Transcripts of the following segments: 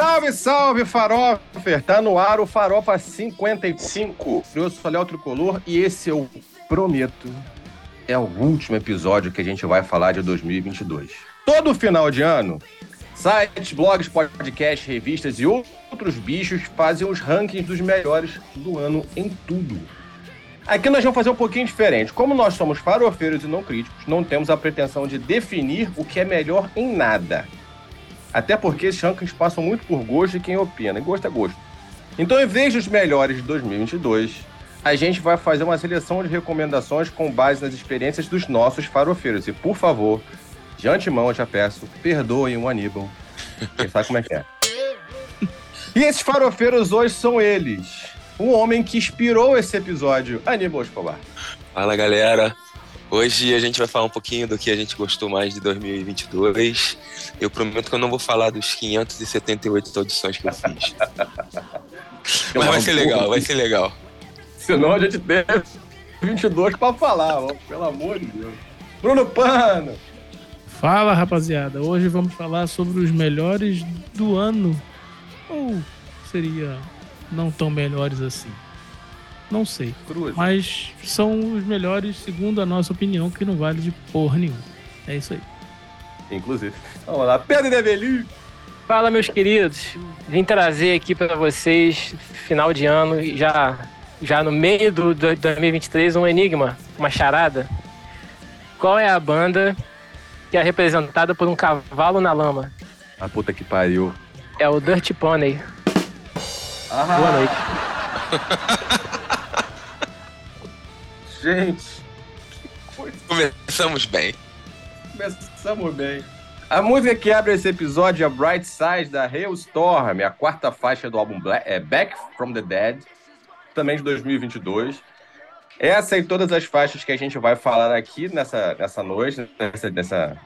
Salve, salve, Farofer! Tá no ar o Farofa 55. Eu sou Léo Tricolor e esse eu prometo é o último episódio que a gente vai falar de 2022. Todo final de ano, sites, blogs, podcasts, revistas e outros bichos fazem os rankings dos melhores do ano em tudo. Aqui nós vamos fazer um pouquinho diferente. Como nós somos farofeiros e não críticos, não temos a pretensão de definir o que é melhor em nada. Até porque esses rankings passam muito por gosto de quem opina. E gosto é gosto. Então, em vez dos melhores de 2022, a gente vai fazer uma seleção de recomendações com base nas experiências dos nossos farofeiros. E, por favor, de antemão eu já peço, perdoem o Aníbal. Quem sabe como é que é. E esses farofeiros hoje são eles. O homem que inspirou esse episódio, Aníbal Escobar. Fala, galera. Hoje a gente vai falar um pouquinho do que a gente gostou mais de 2022. Eu prometo que eu não vou falar dos 578 audições que eu fiz. Mas vai ser legal, vai ser legal. Senão a gente tem 22 para falar, pelo amor de Deus. Bruno Pano. Fala, rapaziada. Hoje vamos falar sobre os melhores do ano. Ou seria não tão melhores assim? Não sei. Cruz. Mas são os melhores, segundo a nossa opinião, que não vale de porra nenhuma. É isso aí. Inclusive. Vamos lá. Pedro Develi. Fala, meus queridos. Vim trazer aqui para vocês, final de ano, já, já no meio do, do 2023, um enigma, uma charada. Qual é a banda que é representada por um cavalo na lama? A puta que pariu. É o Dirty Pony. Ah. Boa noite. Gente, Começamos bem. começamos bem. A música que abre esse episódio é Bright Side da Hailstorm, a quarta faixa do álbum Black, é Back from the Dead, também de 2022. Essa e todas as faixas que a gente vai falar aqui nessa, nessa noite, nessa, nessa,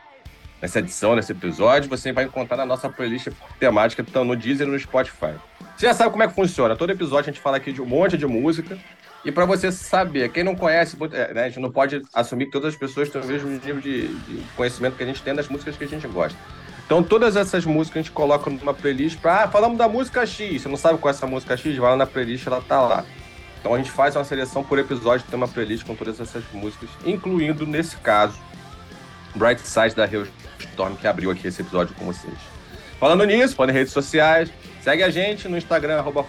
nessa edição, nesse episódio, você vai encontrar na nossa playlist temática, estão no Deezer e no Spotify. Você já sabe como é que funciona. Todo episódio a gente fala aqui de um monte de música. E para você saber, quem não conhece, é, né, a gente não pode assumir que todas as pessoas têm o mesmo nível de, de conhecimento que a gente tem das músicas que a gente gosta. Então, todas essas músicas a gente coloca numa playlist para. Ah, falamos da música X. Você não sabe qual é essa música X? Vai lá na playlist, ela tá lá. Então, a gente faz uma seleção por episódio, tem uma playlist com todas essas músicas, incluindo, nesse caso, Bright Side da Hailstorm, que abriu aqui esse episódio com vocês. Falando nisso, podem redes sociais. Segue a gente no Instagram, arroba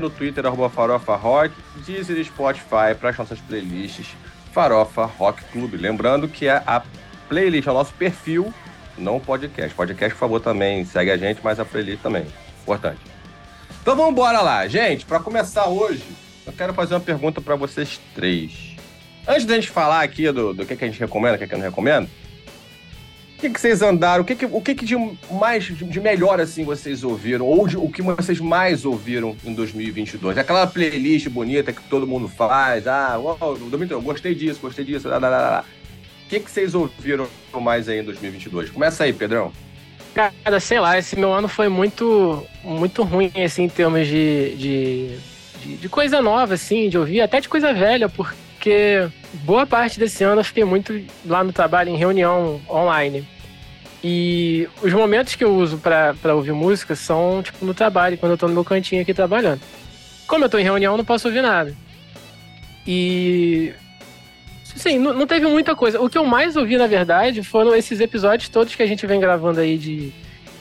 no Twitter, arroba Farofa Rock, Deezer Spotify para as nossas playlists Farofa Rock Clube. Lembrando que é a playlist é o nosso perfil, não o podcast. Podcast, por favor, também segue a gente, mas a playlist também. Importante. Então vamos embora lá. Gente, para começar hoje, eu quero fazer uma pergunta para vocês três. Antes da gente falar aqui do, do que, que a gente recomenda, o que, que não recomenda, o que, que vocês andaram? O que, que, o que, que de mais de melhor assim vocês ouviram? Ou de- o que vocês mais ouviram em 2022? Aquela playlist bonita que todo mundo faz. Ah, Domingo, eu gostei disso, gostei disso. Lá, lá, lá. O que, que vocês ouviram mais aí em 2022? Começa aí, Pedrão. Cara, sei lá, esse meu ano foi muito, muito ruim, assim, em termos de, de, de, de coisa nova, assim, de ouvir, até de coisa velha, porque boa parte desse ano eu fiquei muito lá no trabalho, em reunião online. E os momentos que eu uso pra ouvir música são, tipo, no trabalho, quando eu tô no meu cantinho aqui trabalhando. Como eu tô em reunião, eu não posso ouvir nada. E. Sim, não não teve muita coisa. O que eu mais ouvi, na verdade, foram esses episódios todos que a gente vem gravando aí de,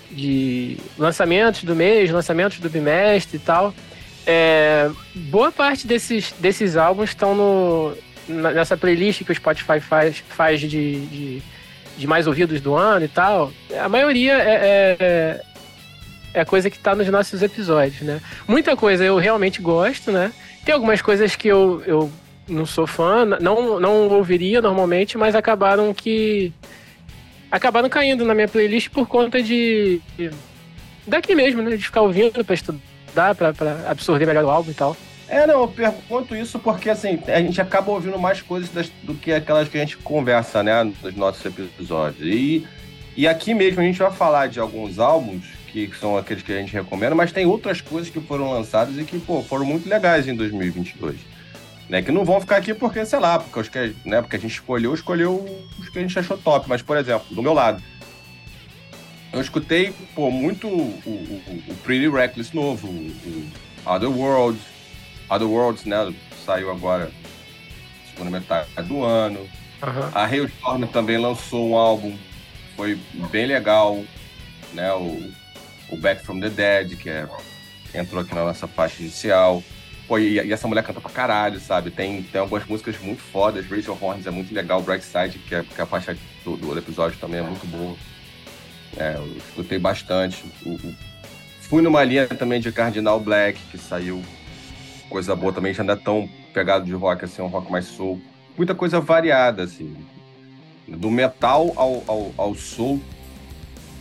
de lançamentos do mês, lançamentos do bimestre e tal. É, boa parte desses, desses álbuns estão no, nessa playlist que o Spotify faz, faz de, de, de mais ouvidos do ano e tal. A maioria é, é, é coisa que tá nos nossos episódios, né? Muita coisa eu realmente gosto, né? Tem algumas coisas que eu, eu não sou fã, não, não ouviria normalmente, mas acabaram que. acabaram caindo na minha playlist por conta de. daqui mesmo, né? De ficar ouvindo pra estudar, pra absorver melhor o álbum e tal. É, não, eu pergunto isso porque, assim, a gente acaba ouvindo mais coisas das- do que aquelas que a gente conversa, né, nos nossos episódios. E, e aqui mesmo a gente vai falar de alguns álbuns que são aqueles que a gente recomenda, mas tem outras coisas que foram lançadas e que, pô, foram muito legais em 2022. Né, que não vão ficar aqui porque, sei lá, porque, os que, né, porque a gente escolheu, escolheu os que a gente achou top. Mas, por exemplo, do meu lado, Eu escutei, pô, muito o, o, o Pretty Reckless novo, o Other Worlds. Other Worlds, né? Saiu agora, segunda metade do ano. Aham. A Hailstorm também lançou um álbum, foi bem legal, né? O, o Back from the Dead, que, é, entrou aqui na nossa faixa inicial. Pô, e, e essa mulher canta pra caralho, sabe? Tem, tem algumas músicas muito fodas. Rachel Horns é muito legal. Bright Side, que é, que é a faixa do, do episódio também é muito boa. É, eu escutei bastante. O- o- fui numa linha também de Cardinal Black, que saiu coisa boa também, já não é tão pegado de rock, assim, é um rock mais soul. Muita coisa variada, assim. Do metal ao, ao, ao soul,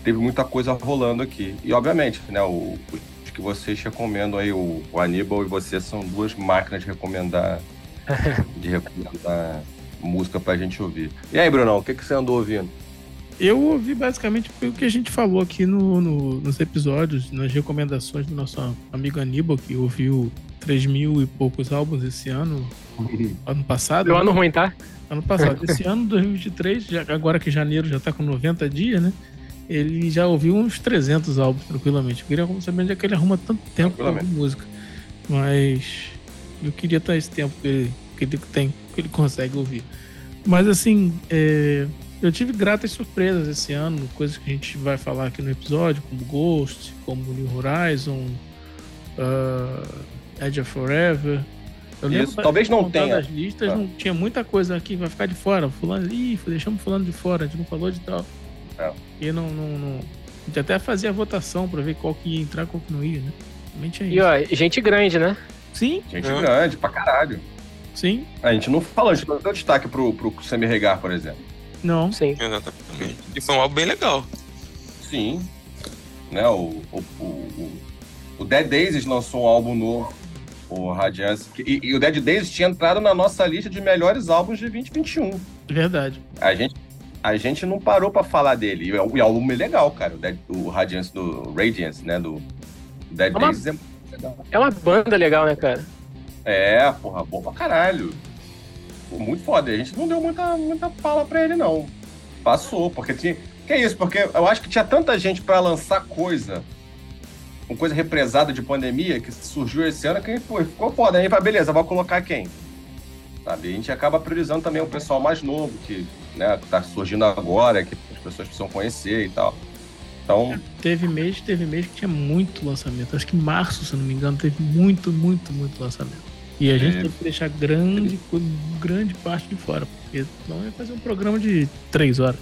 teve muita coisa rolando aqui. E, obviamente, né, o, os que vocês recomendam aí, o, o Aníbal e você, são duas máquinas de recomendar, de recomendar música pra gente ouvir. E aí, Brunão, o que, que você andou ouvindo? Eu ouvi basicamente o que a gente falou aqui no, no- nos episódios, nas recomendações do nosso amigo Aníbal, que ouviu 3 mil e poucos álbuns esse ano, ano passado. Deu né? ano ruim, tá? Ano passado. Esse ano, 2023, já, agora que janeiro já tá com 90 dias, né? Ele já ouviu uns 300 álbuns tranquilamente. Eu queria saber onde é que ele arruma tanto tempo pra ouvir música. Mas eu queria estar esse tempo que ele, que ele tem, que ele consegue ouvir. Mas assim, é, eu tive gratas surpresas esse ano, coisas que a gente vai falar aqui no episódio, como Ghost, como New Horizon, ah, Edge of Forever. Eu lembro Isso, talvez não tenha. as listas, Ah. não tinha muita coisa aqui que vai ficar de fora. Fulano, ih, deixamos fulano de fora, a gente não falou de tal. É. E não, não, não- A gente até fazia a votação pra ver qual que ia entrar, qual que não ia, né? Tinha E isso. ó, gente grande, né? Sim, Gente Hum. grande, pra caralho. sim, A gente não falou, a gente não deu destaque pro, pro Semi Regar, por exemplo. não. Sim. Exatamente. E foi um álbum bem legal. Sim. Né, o, o, o, o- o Dead Daisies lançou um álbum novo, o Radiance. E, e o Dead Daisies tinha entrado na nossa lista de melhores álbuns de 2021. Verdade. A gente, a gente não parou pra falar dele. E o, o álbum é legal, cara. O, Dead, o Radiance do Radiance, né? Do Dead É uma- Daisies é muito legal. É uma banda legal, né, cara? É, porra, bom pra caralho. Pô, muito foda. A gente não deu muita, muita fala pra ele, não. Passou, porque tinha. Que é isso? Porque eu acho que tinha tanta gente pra lançar coisa, com coisa represada de pandemia, que surgiu esse ano, que pô, ficou foda. Aí, beleza, vai colocar quem? Sabe? A gente acaba priorizando também o pessoal mais novo, que né, tá surgindo agora, que as pessoas precisam conhecer e tal. Então, Teve mês, teve mês que tinha muito lançamento. Acho que em março, se não me engano, teve muito, muito, muito lançamento. E a gente É. teve que deixar grande, grande parte de fora, porque senão ia fazer um programa de três horas.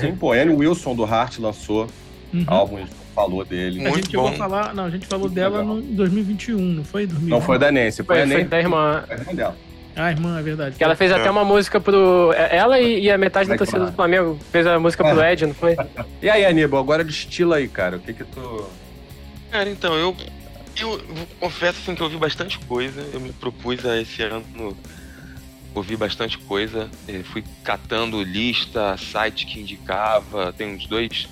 sim, pô, Annie Wilson do Heart lançou Uhum. gente falou dele. A Muito gente a bom. falar, não, a gente falou Muito dela legal. no, em 2021, não foi? 2020? Não foi da Nancy, foi, Foi, a foi Nancy. da irmã. foi a irmã dela. Ah, irmã, é verdade. Que ela fez É. até uma música pro. Ela e, e a metade da torcida do Flamengo fez a música pro É. Ed, não foi? E aí, Aníbal, agora destila aí, cara. O que que tu. Cara, então, eu, eu confesso assim, que eu ouvi bastante coisa. Eu me propus a esse ano ouvir bastante coisa. Eh, fui catando lista, site que indicava. Tem uns dois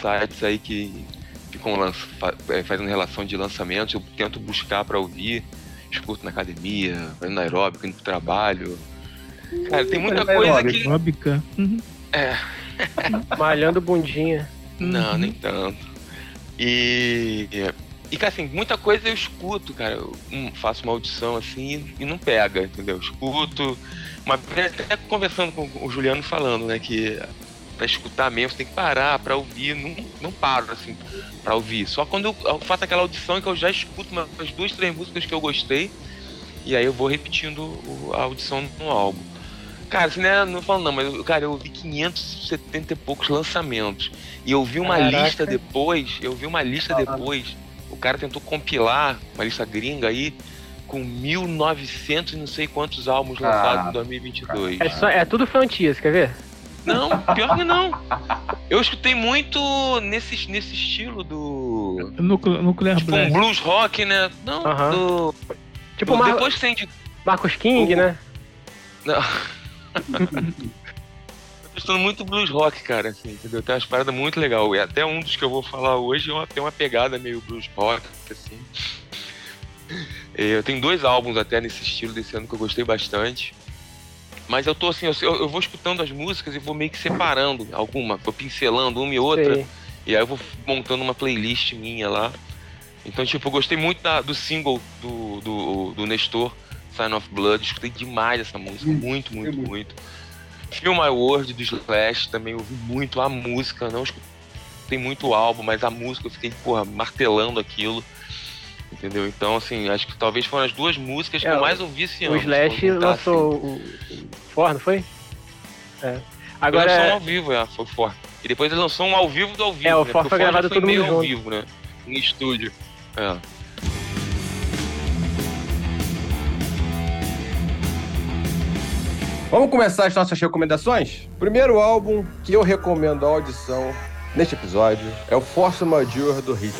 sites aí que ficam lança, eh, fazendo relação de lançamentos. Eu tento buscar pra ouvir. Escuto na academia, fazendo aeróbico, indo pro trabalho. Cara, tem muita coisa aeróbico. que. Óbica. Uhum. Malhando bundinha. Não, Uhum. nem tanto. E. E, cara, assim, muita coisa eu escuto, cara. Eu hum, faço uma audição assim e não pega, entendeu? Eu escuto. Uma vez até conversando com o Juliano falando, né, que pra escutar mesmo, você tem que parar pra ouvir. Não, não paro, assim, pra ouvir. Só quando eu, eu faço aquela audição que eu já escuto umas duas, três músicas que eu gostei. E aí eu vou repetindo o- a audição no álbum. Cara, assim, né, não falo não, mas, eu- cara, eu ouvi 570 e poucos lançamentos. E eu vi uma Caraca. lista depois, eu vi uma lista depois, o cara tentou compilar uma lista gringa aí com 1900 e não sei quantos álbuns lançados em 2022. É, só, é tudo Fantias, quer ver? Não, pior que não. Eu escutei muito nesse, nesse estilo do. Nucle- Nuclear Tipo um Blast. blues rock, né? Não, Aham. do. Tipo Mar Depois tem de. Marcos King, o- né? Não. Eu tô escutando muito blues rock, cara, assim, entendeu? Tem umas paradas muito legais. E até um dos que eu vou falar hoje é uma- tem uma pegada meio blues rock, assim. Eu tenho dois álbuns até nesse estilo desse ano que eu gostei bastante. Mas eu tô assim, eu, eu vou escutando as músicas e vou meio que separando alguma, vou pincelando uma e outra. Sei. E aí eu vou montando uma playlist minha lá. Então, tipo, eu gostei muito da, do single do, do, do Nestor, Sign of Blood. Escutei demais essa música. Muito, muito, muito. muito. Feel My World do Slash também ouvi muito a música. Não escutei muito o álbum, mas a música eu fiquei, porra, martelando aquilo. Entendeu? Então, assim, acho que talvez foram as duas músicas que é, eu mais ouvi esse ano. O Slash lançou assim. o, For, não foi? É. Agora. Ele lançou um ao vivo, é, foi forte. E depois ele lançou um ao vivo do ao vivo. É, o né? For foi gravado todo mundo ao vivo, né? Em estúdio. É. Vamos começar as nossas recomendações? Primeiro álbum que eu recomendo a audição neste episódio é o Force Majeure do Hit.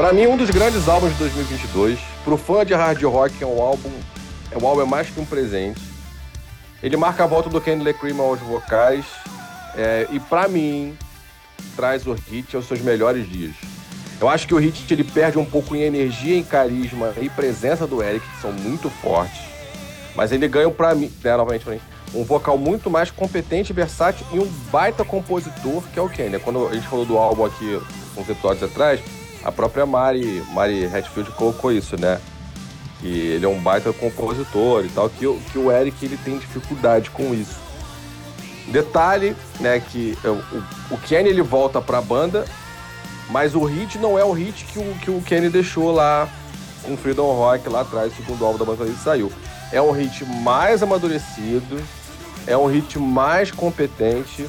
Para mim, um dos grandes álbuns de 2022. Pro fã de hard rock, é um álbum, é um álbum é mais que um presente. Ele marca a volta do Kenny Cream aos vocais é, e para mim traz o Hit aos seus melhores dias. Eu acho que o Hit ele perde um pouco em energia, em carisma e presença do Eric, que são muito fortes. Mas ele ganha para mim, né, novamente pra mim, um vocal muito mais competente, versátil e um baita compositor que é o Kenny. Quando a gente falou do álbum aqui uns episódios atrás, a própria Mari, Mari Hatfield colocou isso, né? Que ele é um baita compositor e tal, que, que o Eric ele tem dificuldade com isso. Detalhe, né, que o, o Kenny ele volta pra banda, mas o hit não é o hit que o, que o Kenny deixou lá com Freedom Rock lá atrás, segundo álbum da banda ele saiu. É um hit mais amadurecido, é um hit mais competente,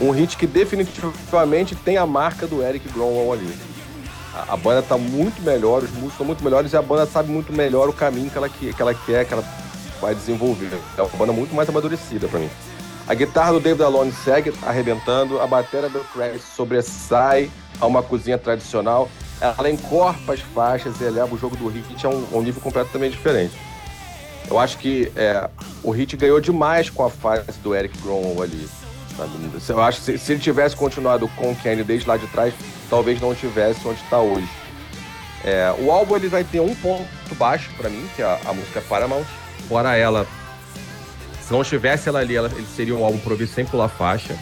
um hit que definitivamente tem a marca do Eric Gromwell ali. A, a banda tá muito melhor, os músicos estão muito melhores e a banda sabe muito melhor o caminho que ela, que, que ela quer, que ela vai desenvolver. É uma banda muito mais amadurecida para mim. A guitarra do David Alone segue arrebentando, a bateria do Craig sobressai a uma cozinha tradicional. Ela encorpa as faixas e eleva o jogo do hit a um, um nível completamente diferente. Eu acho que é, o hit ganhou demais com a fase do Eric Gromwell ali. Eu acho que se, se, ele tivesse continuado com o Kenny desde lá de trás, talvez não tivesse onde está hoje. É, o álbum ele vai ter um ponto baixo para mim, que é a, a música Paramount. Fora ela, se não tivesse ela ali, ela, ele seria um álbum provido sem pular faixa.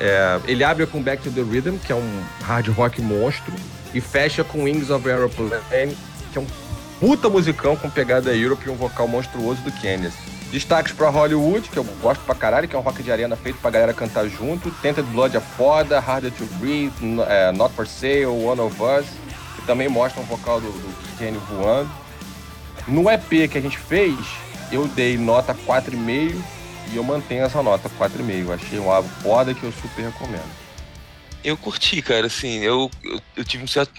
É, ele abre com Back to the Rhythm, que é um hard rock monstro, e fecha com Wings of Aeroplane, que é um puta musicão com pegada Europe e um vocal monstruoso do Kenneth. Destaques pra Hollywood, que eu gosto pra caralho, que é um rock de arena feito pra galera cantar junto. Tented Blood é foda, Harder to Breathe, é, Not For Sale, One of Us, que também mostra um vocal do, do Kenny voando. No EP que a gente fez, eu dei nota 4,5 e eu mantenho essa nota 4,5. Achei um álbum foda que eu super recomendo. Eu curti, cara, assim, eu, eu, eu tive um certo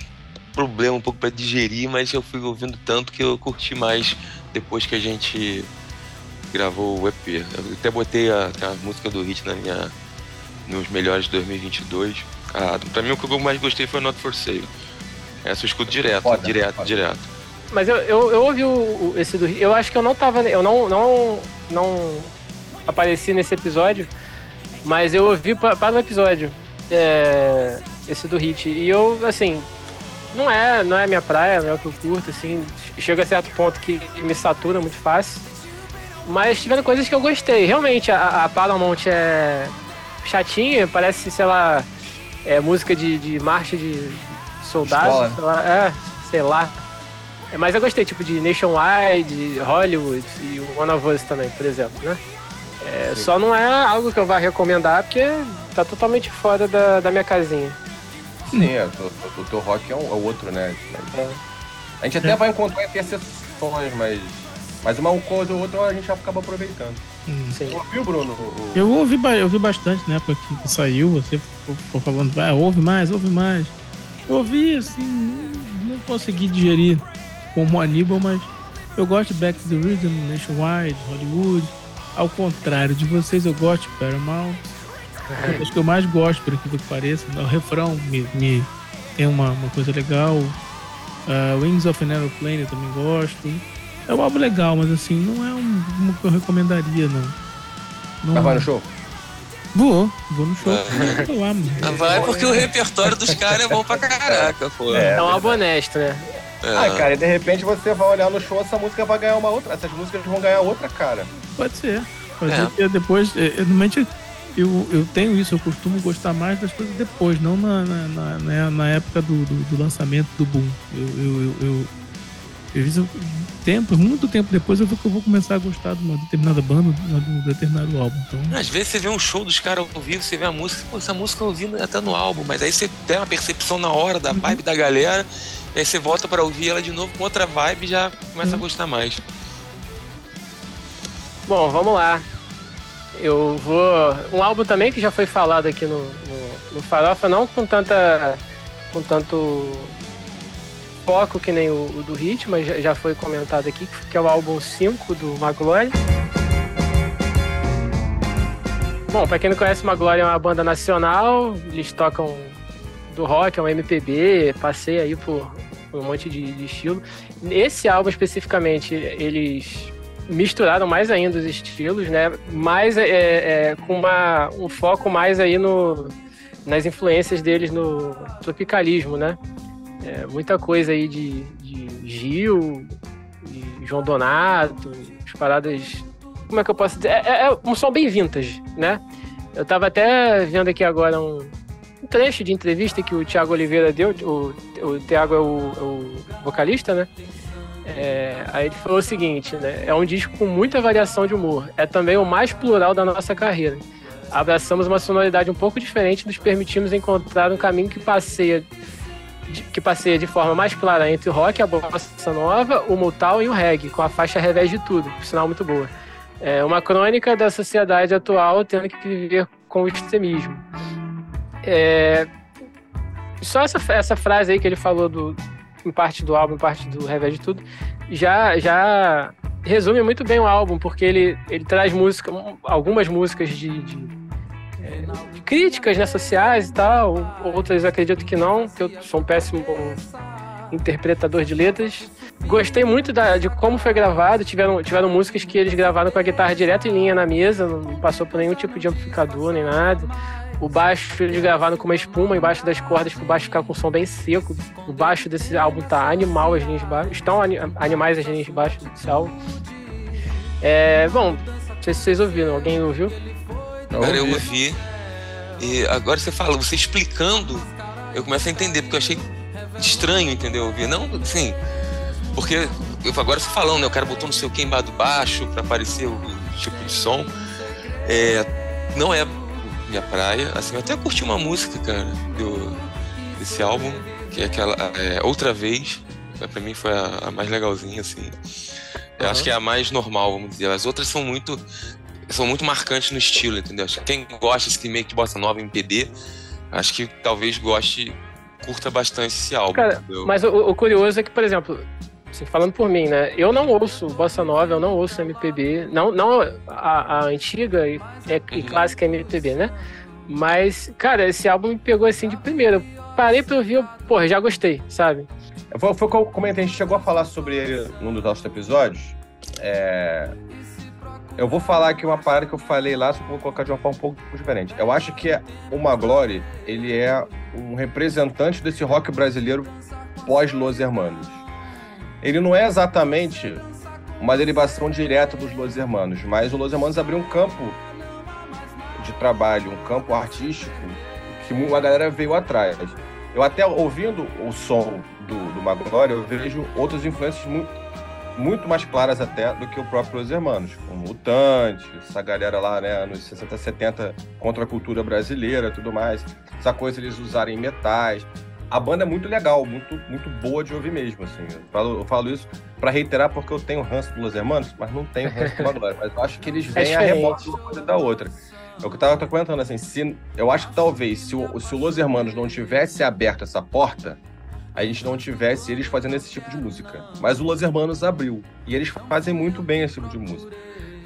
problema um pouco para digerir, mas eu fui ouvindo tanto que eu curti mais depois que a gente gravou o EP. Eu até botei a, a música do Hit na minha, nos melhores de 2022. Ah, pra mim, o que eu mais gostei foi Not For Sale. Essa eu escuto direto, foda, direto, foda. direto. Mas eu, eu, eu ouvi o, o, esse do Eu acho que eu não tava. Eu não, não, não apareci nesse episódio, mas eu ouvi para o episódio. É, esse do Hit. E eu, assim, não é, não é minha praia, não é o que eu curto, assim. Chega a certo ponto que me satura muito fácil. Mas tiveram coisas que eu gostei. Realmente, a, a Paramount é chatinha, parece, sei lá, é música de, de marcha de soldados. Sei lá, é, sei lá. É, mas eu gostei, tipo, de Nationwide, Hollywood e One of Us também, por exemplo, né? É, só não é algo que eu vá recomendar, porque tá totalmente fora da, da minha casinha. Sim, é, o, o teu rock é, um, é outro, né? É. A gente até vai encontrar interseções, mas mas uma coisa ou outra a gente acaba aproveitando. Hum. Você ouviu, Bruno? O... Eu ouvi, eu ouvi bastante na época que saiu, você ficou falando, ah, ouve mais, ouve mais. Eu ouvi, assim, não consegui digerir como Aníbal, mas eu gosto de Back to the Rhythm, Nationwide, Hollywood. Ao contrário de vocês, eu gosto de Paramount. É. Acho que eu mais gosto, por aquilo que pareça. O refrão me, me tem uma, uma coisa legal. Uh, Wings of an Aeroplane eu também gosto. É um álbum legal, mas assim, não é um, uma que eu recomendaria, não. não mas vai no show? Vou, vou no show. Ah, vai porque o repertório dos caras é bom pra caraca, pô. É, é um álbum honesto, né? É. Ah, cara, e de repente você vai olhar no show, essa música vai ganhar uma outra. Essas músicas vão ganhar outra cara. Pode ser. fazer, é. que depois, é, realmente, eu, eu tenho isso, eu costumo gostar mais das coisas depois, não na, na, na, né, na época do, do, do, lançamento do boom. Eu, eu, eu, eu, eu, tempo, muito tempo depois, eu vou, eu vou começar a gostar de uma determinada banda, de um determinado álbum. Então... Às vezes você vê um show dos caras ao vivo, você vê a música, pô, essa música eu ouvi até no álbum, mas aí você tem uma percepção na hora da uhum. vibe da galera, e aí você volta para ouvir ela de novo com outra vibe e já começa uhum. a gostar mais. Bom, vamos lá. Eu vou. Um álbum também que já foi falado aqui no, no, no Farofa, não com tanta. com tanto foco que nem o, o do Hit, mas já, já, foi comentado aqui, que é o álbum 5 do Maglory. Bom, pra quem não conhece, Maglory é uma banda nacional, eles tocam do rock, é um MPB, passei aí por, por um monte de, de estilo. Esse álbum especificamente, eles misturaram mais ainda os estilos, né? Mais é, é, com uma, um foco mais aí no, nas influências deles no tropicalismo, né? É, muita coisa aí de, de Gil, de João Donato, as paradas. Como é que eu posso dizer? É, é, é um som bem vintage, né? Eu tava até vendo aqui agora um, um trecho de entrevista que o Thiago Oliveira deu. O, o Thiago é o, é o vocalista, né? É, aí ele falou o seguinte, né? É um disco com muita variação de humor. É também o mais plural da nossa carreira. Abraçamos uma sonoridade um pouco diferente nos permitimos encontrar um caminho que passeia que passeia de forma mais clara entre o rock, a bossa nova, o metal e o reggae, com a faixa revés de tudo, por sinal muito boa. É uma crônica da sociedade atual tendo que viver com o extremismo. É... Só essa, essa frase aí que ele falou do, em parte do álbum, em parte do revés de tudo, já, já resume muito bem o álbum, porque ele, ele traz música, algumas músicas de, de, de críticas né, sociais e tal, outras acredito que não, que eu sou um péssimo interpretador de letras. Gostei muito da, de como foi gravado. Tiveram, tiveram músicas que eles gravaram com a guitarra direto em linha na mesa, não passou por nenhum tipo de amplificador nem nada. O baixo eles gravaram com uma espuma embaixo das cordas para o baixo ficar com o som bem seco. O baixo desse álbum tá animal as linhas de baixo. Estão animais as linhas de baixo desse álbum. É, bom, não sei se vocês ouviram. Alguém ouviu? Cara, eu ouvi. E agora você fala, você explicando, eu começo a entender, porque eu achei estranho, entendeu? Ouvir. Não, assim, porque eu, agora você falando, né? O cara botou no seu que embaixo baixo para aparecer o, o tipo de som. É, não é minha praia. Assim, eu até curti uma música, cara, do, desse álbum, que é aquela é, Outra Vez. Pra mim foi a, a mais legalzinha, assim. Eu uhum. acho que é a mais normal, vamos dizer. As outras são muito são muito marcantes no estilo, entendeu? Acho que quem gosta desse meio que bossa nova MPB, acho que talvez goste, curta bastante esse álbum. Cara, entendeu? mas o, o, curioso é que, por exemplo, assim, falando por mim, né? Eu não ouço bossa nova, eu não ouço MPB, não, não a, a antiga e, é, e uhum. clássica MPB, né? Mas, cara, esse álbum me pegou assim de primeira. Eu parei pra ouvir, eu, porra, já gostei, sabe? Foi, foi como a gente chegou a falar sobre ele num dos nossos episódios. É... Eu vou falar aqui uma parada que eu falei lá, só que vou colocar de uma forma um pouco diferente. Eu acho que o Maglore, ele é um representante desse rock brasileiro pós-Los Hermanos ele não é exatamente uma derivação direta dos Los Hermanos, mas o Los Hermanos abriu um campo de trabalho, um campo artístico que a galera veio atrás. Eu até ouvindo o som do, do Magnolia, eu vejo outras influências muito, muito mais claras até do que o próprio Los Hermanos, como Mutante, essa galera lá, né, anos 60, 70, contra a cultura brasileira tudo mais. Essa coisa eles usarem metais a banda é muito legal, muito, muito boa de ouvir mesmo, assim. Eu falo, eu falo isso para reiterar porque eu tenho ranço dos Hermanos, mas não tenho ranço do Maglória. Mas eu acho que eles é vêm é a rebote uma coisa da outra. É o que eu tava comentando, assim, se, eu acho que talvez se o, se o Los Hermanos não tivesse aberto essa porta, a gente não tivesse eles fazendo esse tipo de música. Mas o Los Hermanos abriu. E eles fazem muito bem esse tipo de música.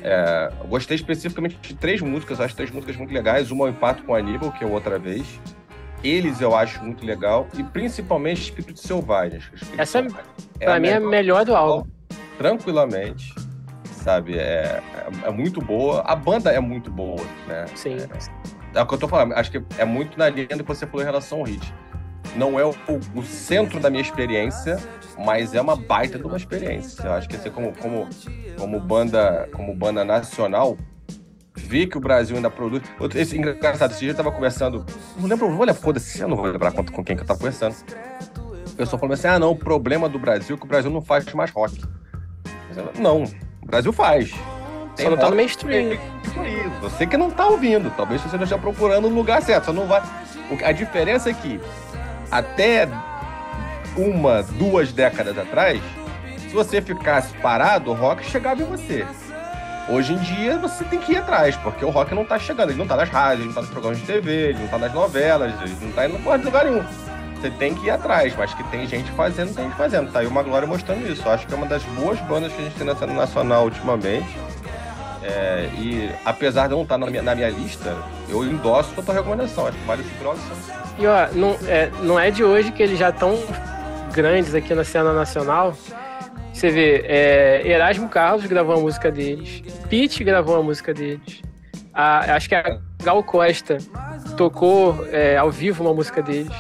É, eu gostei especificamente de três músicas, acho três músicas muito legais. Uma é o Impacto com Aníbal, que é outra vez. Eles eu acho muito legal. E principalmente Espírito Selvagem. Espírito Essa, Selvagem é pra mim, é a melhor do álbum. Tranquilamente. Sabe? É, é, é, muito boa. A banda é muito boa, né? Sim. É, é o que eu tô falando. Acho que é muito na linha do que você falou em relação ao hit. Não é o, o centro da minha experiência, mas é uma baita de uma experiência. Eu acho que assim, como, como, como, banda, como banda nacional, vê que o Brasil ainda produz. Esse, engraçado, esse dia eu tava conversando. Não lembro, vou olhar, foda-se, eu não vou lembrar com, com quem que eu tava conversando. O pessoal falou assim: ah, não, o problema do Brasil é que o Brasil não faz mais rock. Não, o Brasil faz. Tem Só não tá no mainstream. Você que não tá ouvindo. Talvez você não esteja procurando o lugar certo. Só não vai. A diferença é que até uma, duas décadas atrás, se você ficasse parado, o rock chegava em você. Hoje em dia você tem que ir atrás, porque o rock não tá chegando, ele não tá nas rádios, ele não tá nos programas de TV, ele não tá nas novelas, ele não tá em lugar nenhum. Você tem que ir atrás, mas que tem gente fazendo, tem gente fazendo. Tá aí uma Glória mostrando isso. Acho que é uma das boas bandas que a gente tem na cena nacional ultimamente. É, e apesar de não estar tá na minha, na minha lista, eu endosso a tua recomendação. Acho que vale opção. E ó, não é, não é de hoje que eles já estão grandes aqui na cena nacional. Você vê, é, Erasmo Carlos gravou a música deles, Pete gravou a música deles, a, acho que a Gal Costa tocou é, ao vivo uma música deles.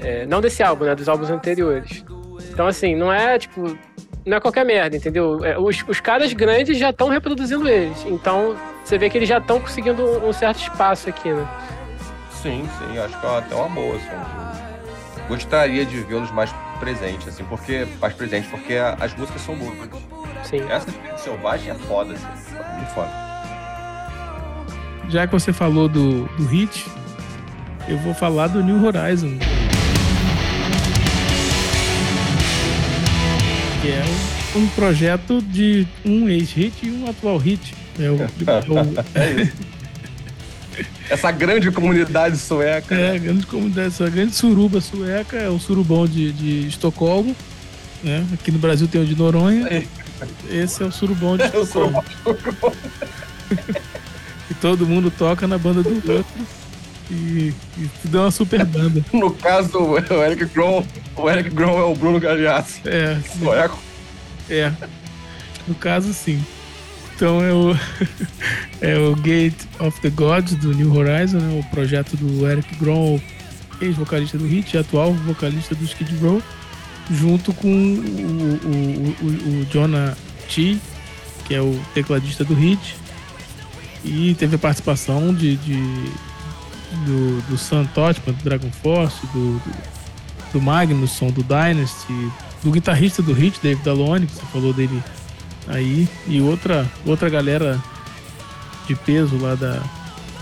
É, não desse álbum, né? Dos álbuns anteriores. Então, assim, não é tipo. Não é qualquer merda, entendeu? É, os, os caras grandes já estão reproduzindo eles. Então, você vê que eles já estão conseguindo um, um, certo espaço aqui, né? Sim, sim, acho que é até uma boa. Assim. Gostaria de vê-los mais presente, assim, porque. Mais presente, porque as músicas são boas. Sim. Essa de selvagem é foda, assim. Muito foda. Já que você falou do, do hit, eu vou falar do New Horizon. Que é um, um projeto de um ex-hit e um atual hit. É o, é é essa grande comunidade sueca. É, grande comunidade sueca, grande suruba sueca, é o surubão de, de Estocolmo. Né? Aqui no Brasil tem o de Noronha. É. Esse é o surubão de é Estocolmo. e todo mundo toca na banda do outro. E, e deu uma super banda. no caso, o Eric Grom, o Eric Grom é o Bruno Gagliasso. É. Sueco. É. No caso, sim. Então é o, é o Gate of the Gods do New Horizon, né? o projeto do Eric Grom, ex-vocalista do Hit, atual vocalista do Skid Row, junto com o, o, o, o Jonah T, que é o tecladista do Hit, e teve a participação de, de do, do Sam Totman, do Dragon Force, do, do, do Magnusson, do Dynasty, do guitarrista do Hit, David Alone, que você falou dele aí e outra outra galera de peso lá da,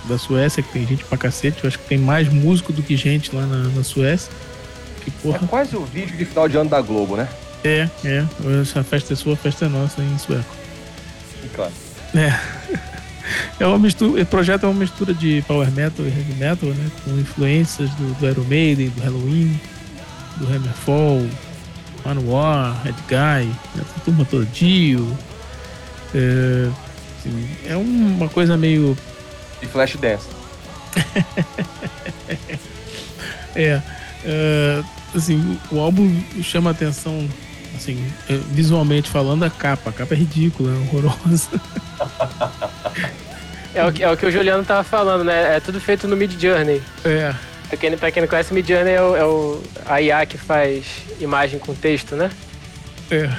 da Suécia, que tem gente pra cacete. Eu acho que tem mais músico do que gente lá na, na Suécia. Que, porra... É quase o vídeo de final de ano da Globo, né? É, é. Essa festa é sua, a festa é nossa em sueco. Claro. É. É uma mistura, o projeto é uma mistura de power metal e heavy metal, né? Com influências do, do Iron Maiden, do Halloween, do Hammerfall, Manowar, Red Guy, essa turma toda, Dio. É, assim, é uma coisa meio. E Flash Dance. é, é, assim, o álbum chama atenção, assim, é, visualmente falando, a capa. A capa é ridícula, é horrorosa. É o, que, é o que o Juliano tava falando, né? É tudo feito no Mid Journey. É. Pra quem, pra quem não conhece, Midjourney é o, é o a IA que faz imagem com texto, né? É.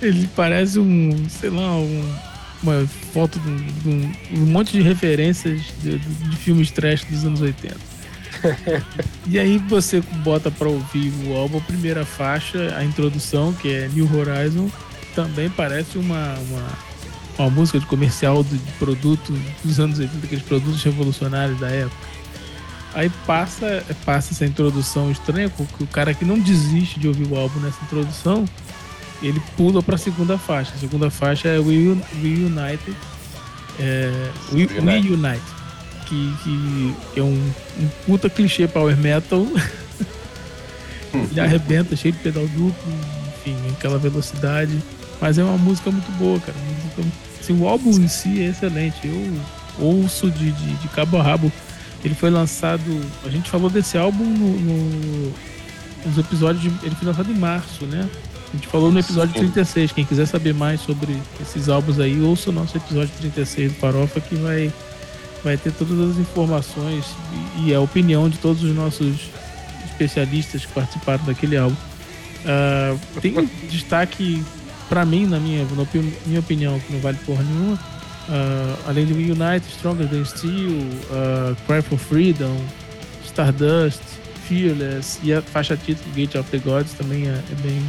Ele parece um, sei lá, um, uma foto de um, um, monte de referências de, de, filmes trash dos anos 80. e aí você bota pra ouvir o álbum, a primeira faixa, a introdução, que é New Horizon, também parece uma, uma, uma música de comercial de, produto dos anos 80, aqueles produtos revolucionários da época. Aí passa, passa essa introdução estranha, porque o cara que não desiste de ouvir o álbum nessa introdução, ele pula para a segunda faixa. A segunda faixa é We, We United. É, We, We Unite. Que, que é um, um puta clichê power metal. ele arrebenta, cheio de pedal duplo, enfim, aquela velocidade. Mas é uma música muito boa, cara. Música, assim, o álbum em si é excelente. Eu ouço de, de, de cabo a rabo ele foi lançado. A gente falou desse álbum no, no, nos episódios. De, ele foi lançado em março, né? A gente falou no episódio 36. Quem quiser saber mais sobre esses álbuns aí, ouça o nosso episódio 36 do Farofa que vai, vai ter todas as informações e, e a opinião de todos os nossos especialistas que participaram daquele álbum. Uh, tem destaque para mim, na minha, na minha opinião, que não vale porra nenhuma, Uh, além de United, Stronger Than Steel, uh, Cry for Freedom, Stardust, Fearless e a faixa título Gate of the Gods também é, é, bem,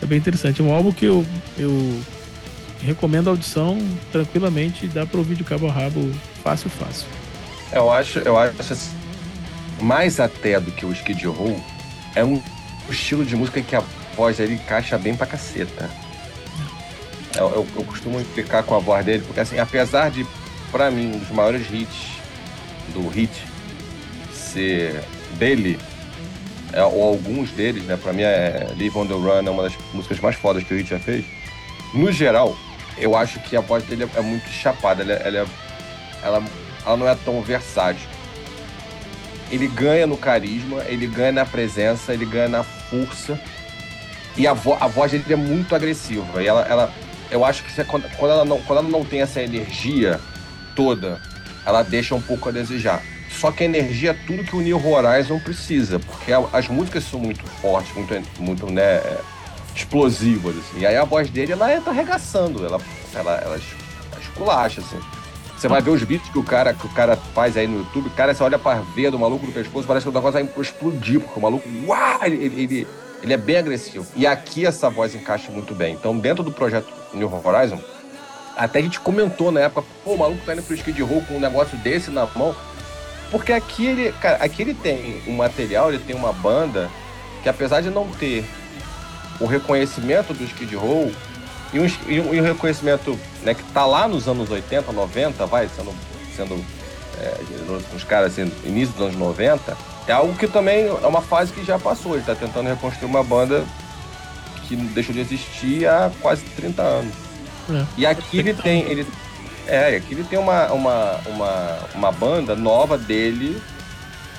é bem interessante. É um álbum que eu, eu recomendo a audição tranquilamente, dá para ouvir de cabo a rabo fácil, fácil. Eu acho, eu acho assim, mais até do que o Skid Row, é um estilo de música que a voz dele encaixa bem pra caceta. Eu, eu, eu, costumo implicar com a voz dele, porque assim, apesar de, para mim, um dos maiores hits do hit ser dele, é, ou alguns deles, né? Pra mim é Live on the Run, é uma das músicas mais fodas que o hit já fez. No geral, eu acho que a voz dele é muito chapada, ela, ela, é, ela, ela não é tão versátil. Ele ganha no carisma, ele ganha na presença, ele ganha na força. E a, vo a voz dele é muito agressiva. E ela, ela eu acho que é quando, quando, ela não, quando ela não tem essa energia toda, ela deixa um pouco a desejar. Só que a energia é tudo que o New Horizon precisa, porque as músicas são muito fortes, muito, muito né, explosivas. Assim. E aí a voz dele, ela tá arregaçando, ela, ela, ela, esculacha, assim. Você vai ver os vídeos que o cara, que o cara faz aí no YouTube, cara, você olha pra veia do maluco no pescoço, parece que o negócio vai explodir, porque o maluco, uau, ele, ele, ele é bem agressivo. E aqui essa voz encaixa muito bem. Então, dentro do projeto New Horizon, até a gente comentou na época, pô, o maluco tá indo pro Skid Row com um negócio desse na mão. Porque aqui ele, cara, aqui ele tem um material, ele tem uma banda que apesar de não ter o reconhecimento do Skid Row, e um, e um, um reconhecimento né, que tá lá nos anos 80, 90, vai, sendo, sendo é, os caras assim, início dos anos 90, é algo que também é uma fase que já passou. Ele tá tentando reconstruir uma banda que deixou de existir há quase 30 anos. É. E aqui ele tem. Ele, é, aqui ele tem uma, uma, uma, uma banda nova dele,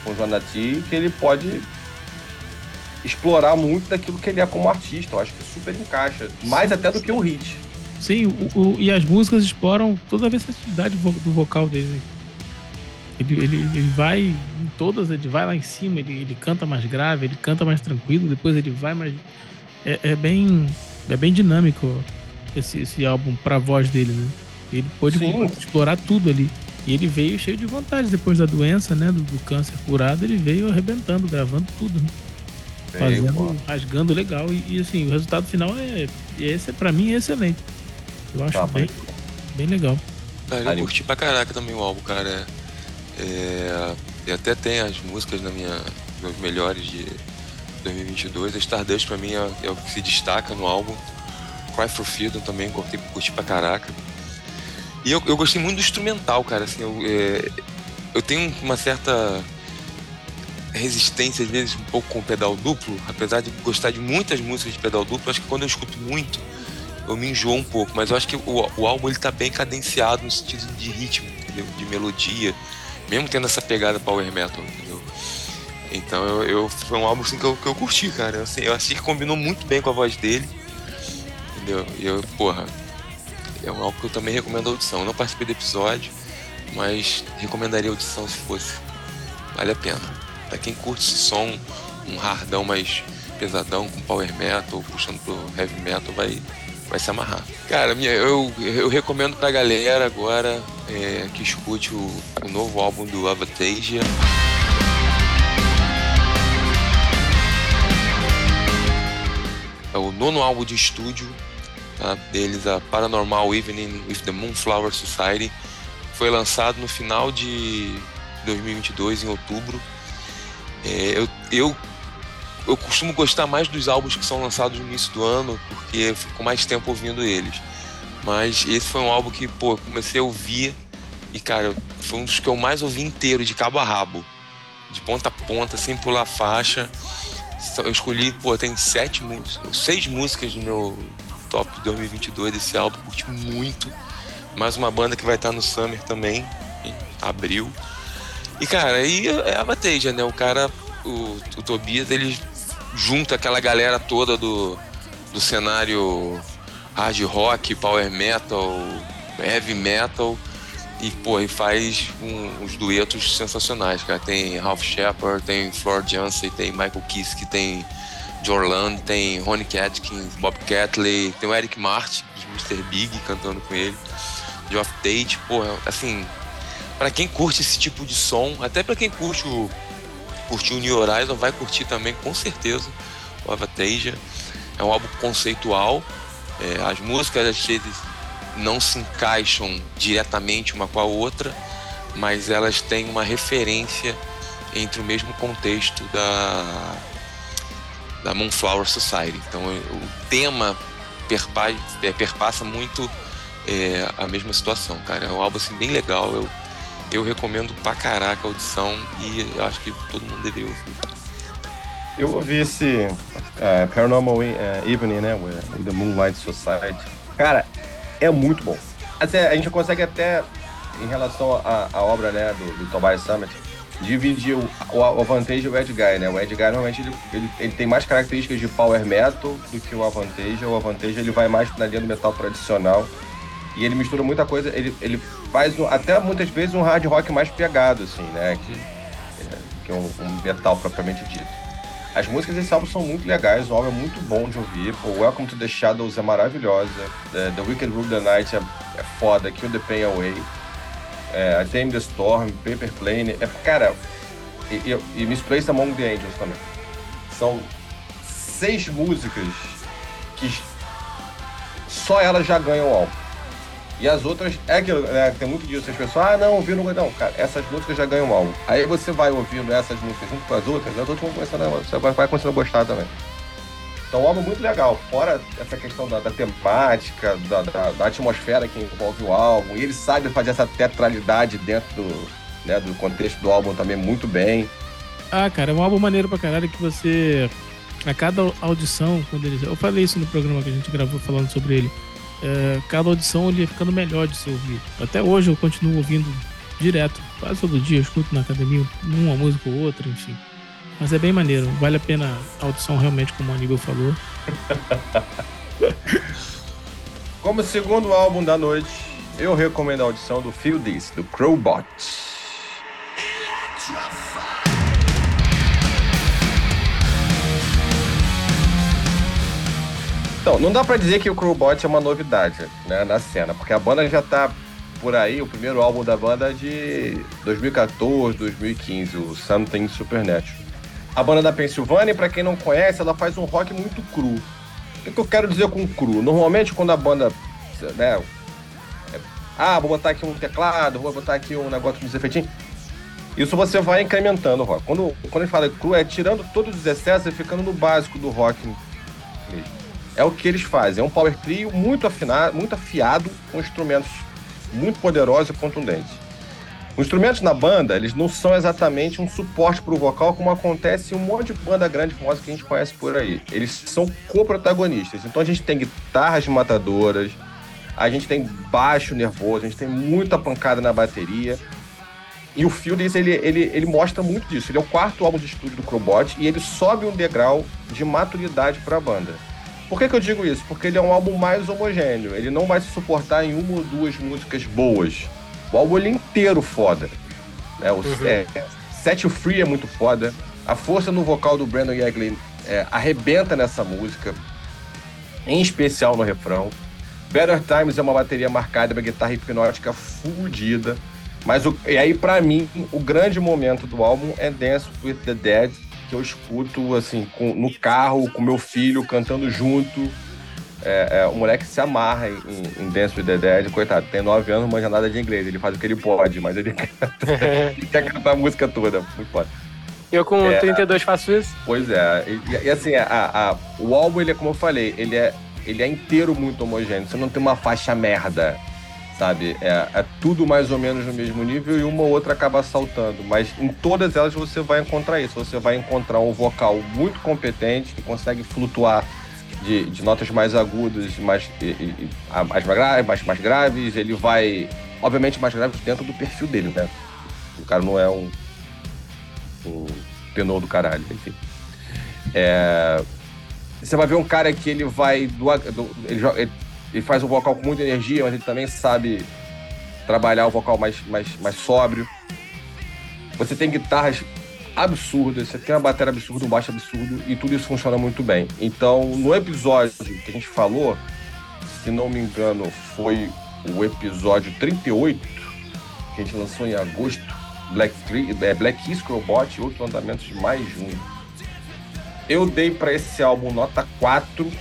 com o Jonati, que ele pode explorar muito daquilo que ele é como artista. Eu acho que super encaixa. Mais até do que o hit. Sim, o, o, e as músicas exploram toda a versatilidade do vocal dele. Ele, ele, ele vai em todas, ele vai lá em cima, ele, ele canta mais grave, ele canta mais tranquilo, depois ele vai mais. É, é bem. É bem dinâmico esse, esse álbum pra voz dele, né? Ele pôde Sim. explorar tudo ali. E ele veio cheio de vontade depois da doença, né? Do, do câncer curado, ele veio arrebentando, gravando tudo. Né? fazendo, rasgando legal. E, e, assim, o resultado final é. Esse, pra mim, é excelente. Eu acho tá, bem, bem legal. Cara, eu curti pra caraca também o álbum, cara. É, e até tem as músicas na minha, meus melhores de 2022. A Stardust pra mim é, é, o que se destaca no álbum. Cry for Freedom também curti, curti pra caraca. E eu, eu gostei muito do instrumental, cara. Assim, eu, é, eu tenho uma certa resistência, às vezes, um pouco com o pedal duplo, apesar de gostar de muitas músicas de pedal duplo, acho que quando eu escuto muito, eu me enjoo um pouco, mas eu acho que o, o álbum ele tá bem cadenciado no sentido de ritmo, entendeu? de melodia, mesmo tendo essa pegada power metal, entendeu? Então eu, eu foi um álbum assim, que, eu, que eu curti, cara. Assim, eu achei que combinou muito bem com a voz dele, entendeu? E eu, porra, é um álbum que eu também recomendo a audição. Eu não participei do episódio, mas recomendaria a audição se fosse. Vale a pena. Pra quem curte esse som, um hardão mais pesadão, com power metal, puxando pro heavy metal, vai, vai se amarrar. Cara, minha, eu, eu recomendo pra galera agora é, que escute o, o novo álbum do Avatasia. É o nono álbum de estúdio tá, deles, a Paranormal Evening with the Moonflower Society. Foi lançado no final de 2022, em outubro. É, eu, eu, eu costumo gostar mais dos álbuns que são lançados no início do ano, porque eu fico mais tempo ouvindo eles. Mas esse foi um álbum que, pô, comecei a ouvir e, cara, foi um dos que eu mais ouvi inteiro, de cabo a rabo. De ponta a ponta, sem pular faixa. Eu escolhi, pô, tem sete músicas, seis músicas no meu top 2022 desse álbum, curti muito. Mais uma banda que vai estar no Summer também, em abril. E, cara, aí é a bateja, né? O cara, o, o Tobias, ele junta aquela galera toda do, do cenário hard rock, power metal, heavy metal e, pô, e faz um, uns duetos sensacionais, cara. Tem Ralph Shepard, tem Floor Jansen, tem Michael Kiske, tem Jorland, tem Ronnie Atkins, Bob Catley, tem o Eric Martin, de Mr. Big, cantando com ele. de Off Date, porra, assim, para quem curte esse tipo de som, até para quem curte o curte o New Horizon, vai curtir também com certeza o Avatage. É um álbum conceitual. É, as músicas às vezes não se encaixam diretamente uma com a outra, mas elas têm uma referência entre o mesmo contexto da da Moonflower Society. Então o tema é, perpassa muito é, a mesma situação, cara. É um álbum assim, bem legal. Eu, eu recomendo pra caraca a audição e acho que todo mundo deveria ouvir. Eu ouvi esse uh, Paranormal Evening, né? With the Moonlight Society. Cara, é muito bom. Assim, a gente consegue até, em relação à, obra né, do, do Tobias Summit, dividir o, o, o Avantage e o Ed Guy, né? O Ed Guy normalmente ele, ele, ele, tem mais características de power metal do que o Avantage. O Avantage ele vai mais na linha do metal tradicional. E ele mistura muita coisa, ele, ele faz um, até muitas vezes um hard rock mais pegado, assim, né? Que, que é um, um metal propriamente dito. As músicas desse álbum são muito legais, o álbum é muito bom de ouvir. O Welcome to the Shadows é maravilhosa. The, the Wicked Rule the Night é, é foda. Kill the Pain Away é, A Tame the Storm, Paper Plane. É, cara, e, e, e Misplaced Among the Angels também. São seis músicas que só elas já ganham o álbum. E as outras, é aquilo, né, tem muito disso, as pessoas, ah, não, ouviram, não, cara, essas músicas já ganham álbum. Aí você vai ouvindo essas músicas junto com as outras, as outras vão começando a, você vai, vai a gostar também. Então, um álbum muito legal, fora essa questão da, da temática, da, da, da, atmosfera que envolve o álbum, e ele sabe fazer essa teatralidade dentro do, né, do contexto do álbum também muito bem. Ah, cara, é um álbum maneiro pra caralho que você. A cada audição, quando ele. Eu falei isso no programa que a gente gravou falando sobre ele. É, cada audição ele ia ficando melhor de ser ouvido. Até hoje eu continuo ouvindo direto, quase todo dia, eu escuto na academia uma música ou outra, enfim. Mas é bem maneiro, vale a pena a audição realmente, como o Aníbal falou. como segundo álbum da noite, eu recomendo a audição do Feel This, do Crowbot. Então, não dá para dizer que o Crowbot é uma novidade né, na cena, porque a banda já tá por aí, o primeiro álbum da banda é de 2014, 2015, o Something Supernatural. A banda da Pensilvânia, para quem não conhece, ela faz um rock muito cru. O que eu quero dizer com cru? Normalmente, quando a banda. Né, é, ah, vou botar aqui um teclado, vou botar aqui um negócio de efeitinho. Isso você vai incrementando o rock. Quando, quando gente fala cru, é tirando todos os excessos e ficando no básico do rock mesmo. É o que eles fazem. É um power trio muito afinado, muito afiado, com instrumentos muito poderosos e contundentes. Os instrumentos na banda, eles não são exatamente um suporte para o vocal, como acontece em um monte de banda grande famosa que a gente conhece por aí. Eles são co-protagonistas. Então a gente tem guitarras matadoras, a gente tem baixo nervoso, a gente tem muita pancada na bateria. E o Fields, ele, ele, ele mostra muito disso. Ele é o quarto álbum de estúdio do Crowbot e ele sobe um degrau de maturidade para a banda. Por que, que eu digo isso? Porque ele é um álbum mais homogêneo. Ele não vai se suportar em uma ou duas músicas boas o álbum ele inteiro foda. É, o, uhum. é, Set Free é muito foda. A força no vocal do Brandon Yegley é, arrebenta nessa música, em especial no refrão. Better Times é uma bateria marcada, uma guitarra hipnótica fudida. Mas o, e aí, para mim, o grande momento do álbum é Dance with the Dead, que eu escuto assim, com, no carro, com meu filho, cantando junto. É, é, o moleque se amarra em, em Dance with the Dead, coitado, tem nove anos, não manja nada de inglês, ele faz o que ele pode, mas ele, canta, ele quer cantar a música toda, muito foda. Eu com é, 32 faço isso? Pois é, e, e assim, a, a, o álbum, ele é como eu falei, ele é, ele é inteiro muito homogêneo, você não tem uma faixa merda, sabe? É, é, tudo mais ou menos no mesmo nível e uma ou outra acaba saltando. Mas em todas elas você vai encontrar isso. Você vai encontrar um vocal muito competente que consegue flutuar de, de notas mais agudas, mais, e, e, mais, mais, mais graves, ele vai, obviamente, mais graves dentro do perfil dele, né? O cara não é um, um tenor do caralho, enfim. É, você vai ver um cara que ele vai do, do ele, ele, faz um vocal com muita energia, mas ele também sabe trabalhar o vocal mais, mais, mais sóbrio. Você tem guitarras absurdas, você tem uma bateria absurda, um baixo absurdo, e tudo isso funciona muito bem. Então, no episódio que a gente falou, se não me engano, foi o episódio 38, que a gente lançou em agosto, Black, é, Black Keys Robot e outros lançamentos de mais junho. Eu dei para esse álbum nota 4,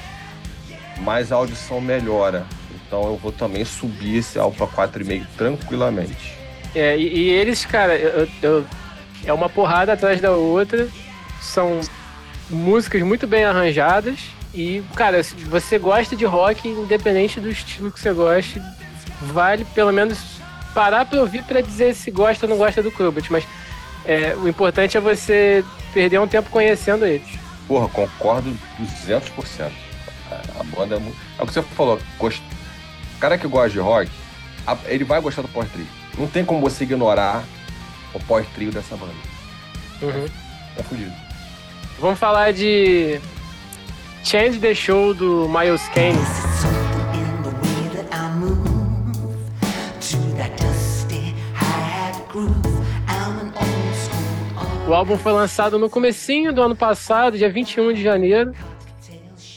mas a audição melhora. Então eu vou também subir esse álbum para 4,5 tranquilamente. É, e, e eles, cara, eu, eu, é uma porrada atrás da outra. São músicas muito bem arranjadas. E, cara, se você gosta de rock, independente do estilo que você goste, vale pelo menos parar pra ouvir pra dizer se gosta ou não gosta do Krubit. Mas é, o importante é você perder um tempo conhecendo eles. Porra, concordo 200%. A banda é muito... É o que você falou. Gost... O cara que gosta de rock, ele vai gostar do Power Trio. Não tem como você ignorar o Power Trio dessa banda. Uhum. Tá fudido. Vamos falar de Change the Show do Miles Kane. O álbum foi lançado no comecinho do ano passado, dia 21 de janeiro.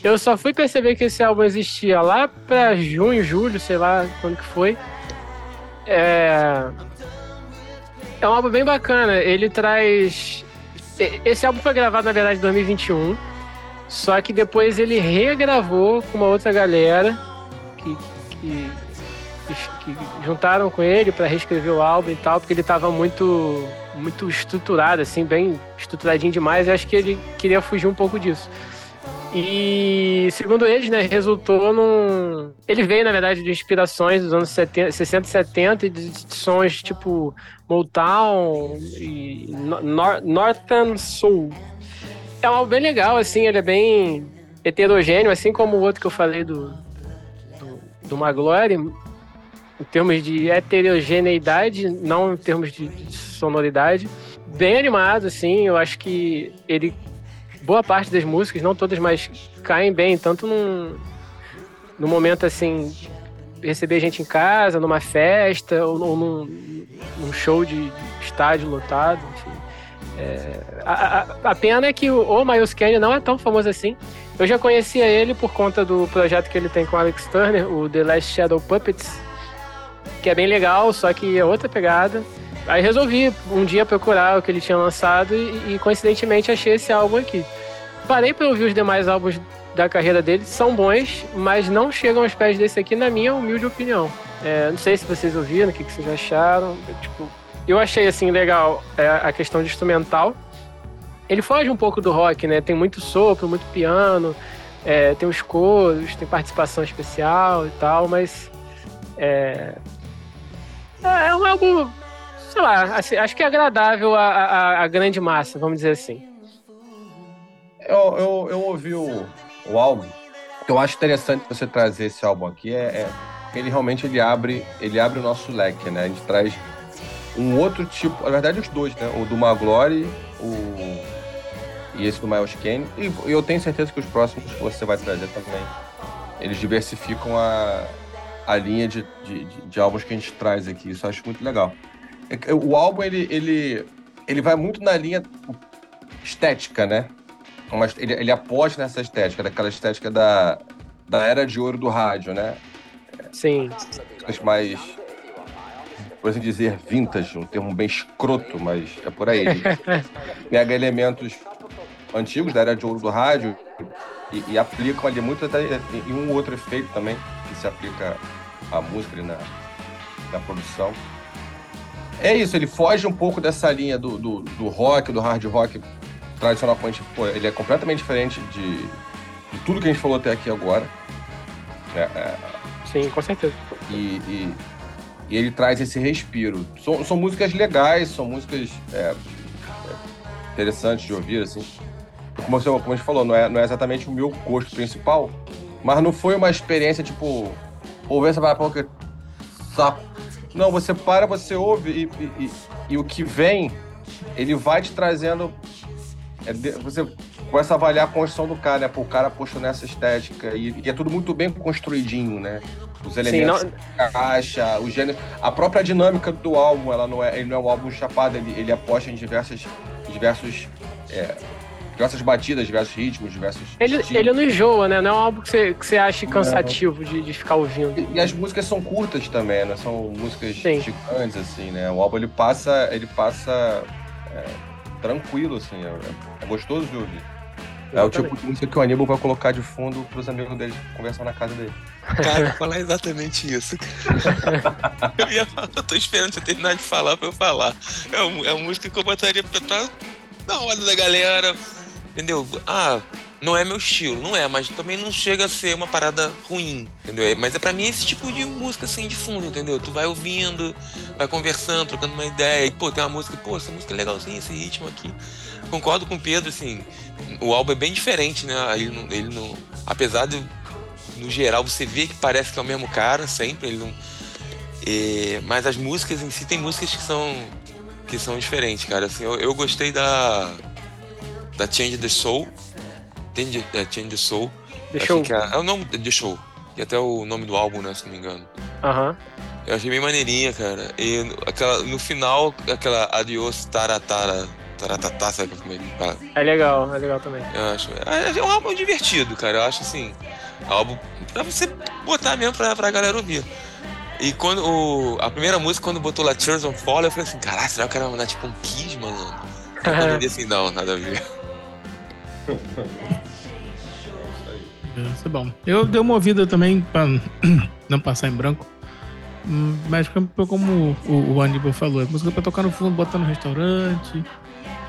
Eu só fui perceber que esse álbum existia lá pra junho, julho, sei lá quando que foi. É... É um álbum bem bacana. Ele traz. Esse álbum foi gravado, na verdade, em 2021. Só que depois ele regravou com uma outra galera que, que, que juntaram com ele para reescrever o álbum e tal, porque ele tava muito, muito estruturado, assim, bem estruturadinho demais. E acho que ele queria fugir um pouco disso. E, segundo eles, né, resultou num. Ele veio, na verdade, de inspirações dos anos 70, 60 e 70 e de sons tipo Motown e Nor Northern Soul. É um álbum bem legal, assim, ele é bem heterogêneo, assim como o outro que eu falei do, do, do Maglory, em termos de heterogeneidade, não em termos de sonoridade. Bem animado, assim, eu acho que ele boa parte das músicas, não todas, mas caem bem, tanto num, num momento assim, receber gente em casa, numa festa, ou, num, num show de, estádio lotado, enfim. É, a, a, a, pena é que o, o Miles Kennedy não é tão famoso assim. Eu já conhecia ele por conta do projeto que ele tem com Alex Turner, o The Last Shadow Puppets, que é bem legal, só que é outra pegada. Aí resolvi um dia procurar o que ele tinha lançado e, e coincidentemente achei esse álbum aqui. Parei para ouvir os demais álbuns da carreira dele, são bons, mas não chegam aos pés desse aqui, na minha humilde opinião. É, não sei se vocês ouviram, o que, que vocês acharam. Eu, tipo, eu achei assim legal é, a questão de instrumental. Ele foge um pouco do rock, né? Tem muito sopro, muito piano, é, tem os coros, tem participação especial e tal, mas é, é um álbum sei lá, assim, acho que é agradável a, a, a, grande massa, vamos dizer assim. Eu, eu, eu ouvi o, o álbum, que eu acho interessante você trazer esse álbum aqui é, é ele realmente ele abre, ele abre o nosso leque, né? A gente traz um outro tipo, na verdade os dois, né? O do Maglory, o e esse do Miles Kane. E eu tenho certeza que os próximos que você vai trazer também, eles diversificam a, a linha de, de, de álbuns que a gente traz aqui. Isso eu acho muito legal. É o álbum, ele, ele, ele vai muito na linha estética, né? Mas ele, ele aposta nessa estética, daquela estética da, da era de ouro do rádio, né? Sim. As mais, por assim dizer, vintage, um termo bem escroto, mas é por aí. pega elementos antigos da era de ouro do rádio e, e aplicam ali muito até em um outro efeito também, que se aplica à música e na, na produção. É isso, ele foge um pouco dessa linha do, do, do rock, do hard rock tradicional punk. Pô, ele é completamente diferente de, de, tudo que a gente falou até aqui agora. É, é... Sim, com certeza. E, e, e, ele traz esse respiro. São, são músicas legais, são músicas é, interessantes de ouvir, assim. Como, você, como a gente falou, não é, não é exatamente o meu gosto principal, mas não foi uma experiência, tipo, ouvir essa parada, que saco não, você para, você ouve e, e, e, e o que vem, ele vai te trazendo. É, você começa a avaliar a construção do cara, né? Pô, o cara postou nessa estética e, e, é tudo muito bem construidinho, né? Os elementos Sim, não... caixa, o gênero, a própria dinâmica do álbum, ela não é, ele não é um álbum chapado, ele, ele aposta em diversas, diversos é, diversas batidas, diversos ritmos, diversos. Ele, ele não enjoa, né? Não é um álbum que você, que você acha cansativo de, de ficar ouvindo. E, e, as músicas são curtas também, né? São músicas Sim. gigantes, assim, né? O álbum ele passa. Ele passa é, tranquilo, assim, é, é gostoso de ouvir. É o tipo de música que o Aníbal vai colocar de fundo pros amigos dele conversar na casa dele. Cara, eu ia falar exatamente isso. eu, ia falar, eu tô esperando você terminar de falar pra eu falar. É, é uma música que eu botaria pra estar na roda da galera. Entendeu? Ah, não é meu estilo, não é, mas também não chega a ser uma parada ruim, entendeu? É, mas é para mim esse tipo de música assim de fundo, entendeu? Tu vai ouvindo, vai conversando, trocando uma ideia, e pô, tem uma música, pô, essa música é legalzinha, esse ritmo aqui. Concordo com o Pedro, assim, o álbum é bem diferente, né? Ele não, ele não apesar de no geral você vê que parece que é o mesmo cara sempre, ele não é, mas as músicas em si tem músicas que são que são diferentes, cara. Assim, eu, eu gostei da da Change the Soul, Change, é, Change the Soul. The Show. É, é, o nome The Show, que é até o nome do álbum, né, se não me engano. Aham. Uh -huh. Eu achei bem maneirinha, cara. E aquela, no final, aquela Adios Taratara Taratatá, sabe como ele fala? É legal, é legal também. Eu acho. É, é um álbum divertido, cara. Eu acho assim. Álbum pra você botar mesmo pra, pra galera ouvir. E quando o, a primeira música, quando botou lá Tears on Fall, eu falei assim, caralho, será que o cara vai mandar tipo um Kiss, mano? Aí eu assim, não, nada a ver. Isso é bom. Eu dei uma ouvida também pra não passar em branco. Hum, mas como o, Aníbal falou, é música pra tocar no fundo, botar no restaurante,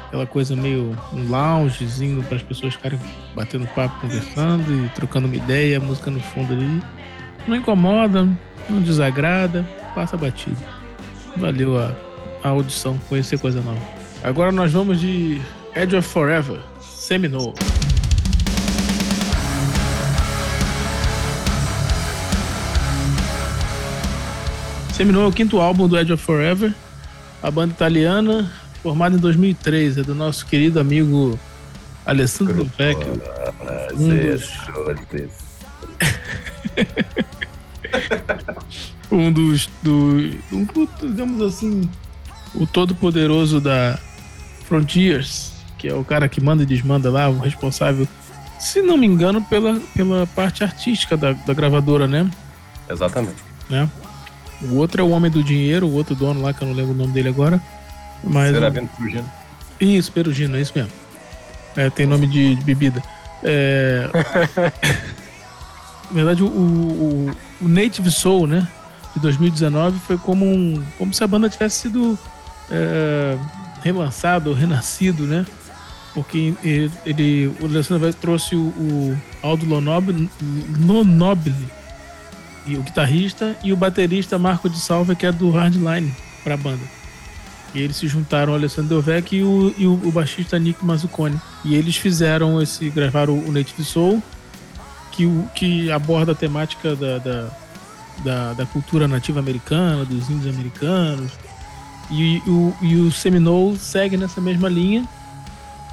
aquela coisa meio um loungezinho para as pessoas ficarem batendo papo, conversando e trocando uma ideia, música no fundo ali. Não incomoda, não desagrada, passa batido. Valeu a, a audição, conhecer coisa nova. Agora nós vamos de Edge of Forever, Seminole. Seminole é o quinto álbum do Edge of Forever, a banda italiana formado em 2003, é do nosso querido amigo Alessandro Vecchio. Um dos... um dos. Do, um, digamos assim, o todo-poderoso da Frontiers, que é o cara que manda e desmanda lá, o responsável, se não me engano, pela, pela parte artística da, da gravadora, né? Exatamente. Né? O outro é o Homem do Dinheiro, o outro dono lá, que eu não lembro o nome dele agora. Mas, Seravento Perugino. Isso, Perugino, é isso mesmo. É, tem nome de, de bebida. É... Na verdade, o, o, o, Native Soul, né? De 2019 foi como, um, como se a banda tivesse sido é, relançado, renascido, né? Porque ele, o Alessandro trouxe o, o Aldo Lonobile, e o guitarrista e o baterista Marco de Salva, que é do Hardline, para a banda. E eles se juntaram o Alessandro Delvec e o, e o, o baixista Nick Mazzucconi. E eles fizeram esse. gravaram o Native Soul, que, que aborda a temática da, da, da, da cultura nativa americana, dos índios americanos. E, o, e o Seminole segue nessa mesma linha,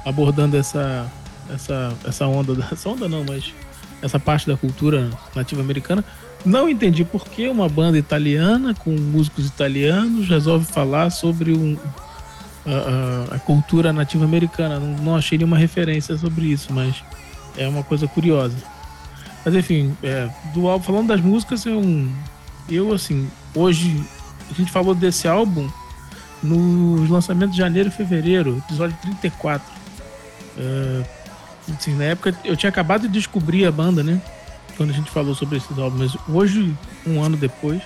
abordando essa, essa, essa onda. Essa onda não, mas essa parte da cultura nativa americana não entendi por que uma banda italiana com músicos italianos resolve falar sobre um, a, a, a, cultura nativa americana. Não, não, achei nenhuma referência sobre isso, mas é uma coisa curiosa. Mas enfim, é, do álbum, falando das músicas, é um. Eu, assim, hoje a gente falou desse álbum nos lançamentos de janeiro e fevereiro, episódio 34. É, assim, na época eu tinha acabado de descobrir a banda, né? quando a gente falou sobre esses álbuns, mas hoje, um ano depois,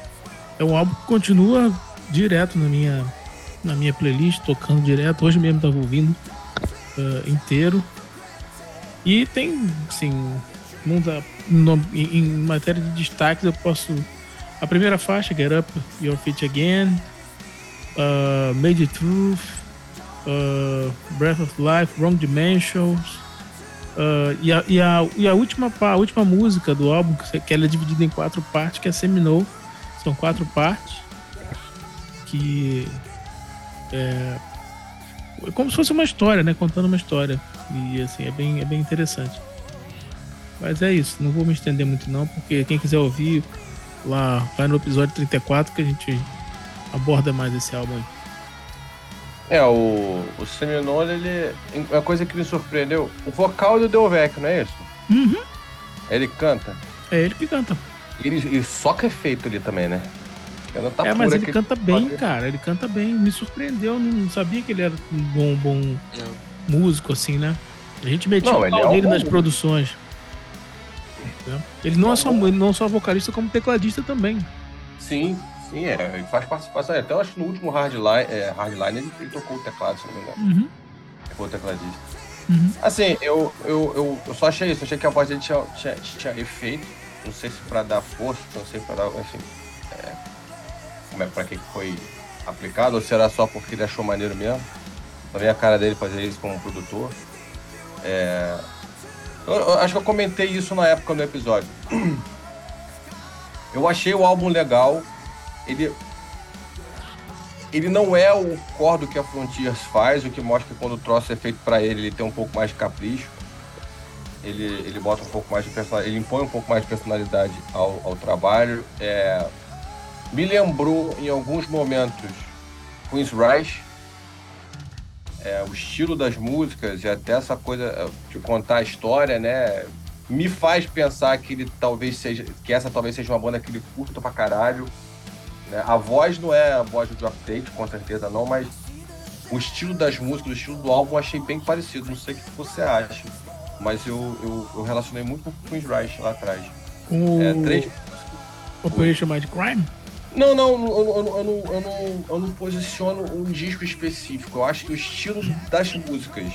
é um álbum que continua direto na minha, na minha playlist, tocando direto. Hoje mesmo estava ouvindo uh, inteiro. E tem, assim, muita, no, em, matéria de destaques, eu posso. A primeira faixa, Get Up Your Feet Again, uh, Made It Truth, uh, Breath of Life, Wrong Dimensions. Uh, e, a, e, a, e a, última, a última música do álbum, que ela é dividida em quatro partes, que é Seminole. São quatro partes. Que é, é como se fosse uma história, né? Contando uma história. E assim, é bem, é bem interessante. Mas é isso, não vou me estender muito não, porque quem quiser ouvir, lá vai no episódio 34 que a gente aborda mais esse álbum aí. É, o, o Seminole, ele. Uma coisa que me surpreendeu, o vocal do Delvecchio, não é isso? Uhum. Ele canta. É ele que canta. Ele, ele soca efeito ali também, né? Tá é, mas ele canta bem, pode... cara. Ele canta bem. Me surpreendeu. Não sabia que ele era um bom, bom músico, assim, né? A gente metia não, o pau é dele nas produções. Ele não, é só, ele não é só vocalista, como tecladista também. Sim, sim, é. Ele faz participação. Até eu acho que no último Hardline, é, Hardline ele, ele tocou o teclado, se não me engano. Uhum. Tocou o tecladista. Uhum. Assim, eu, eu, eu, eu, só achei isso. Achei que a voz dele tinha, tinha, tinha efeito. Não sei se pra dar força, não sei pra dar. Enfim. É, como é pra que foi aplicado, ou será só porque ele achou maneiro mesmo. Também a cara dele fazer isso como produtor. É, eu, eu, acho que eu comentei isso na época no episódio. Eu achei o álbum legal. Ele. Ele não é o cordo que a Frontiers faz, o que mostra que quando o troço é feito para ele, ele tem um pouco mais de capricho. Ele, ele bota um pouco mais de ele impõe um pouco mais de personalidade ao, ao trabalho. É, me lembrou em alguns momentos Queen's Rush, é, o estilo das músicas e até essa coisa é, de contar a história, né? Me faz pensar que ele talvez seja. que essa talvez seja uma banda que ele curta pra caralho. Né? A voz não é a voz do Update, com certeza não, mas o estilo das músicas, o estilo do álbum eu achei bem parecido. Não sei o que você acha. Mas eu, eu, eu relacionei muito com o Queen's Rush lá atrás. O... É, três... Operation Mind Crime? Não, não, eu, eu, eu, não, eu, não, eu não posiciono um disco específico. Eu acho que o estilo das músicas,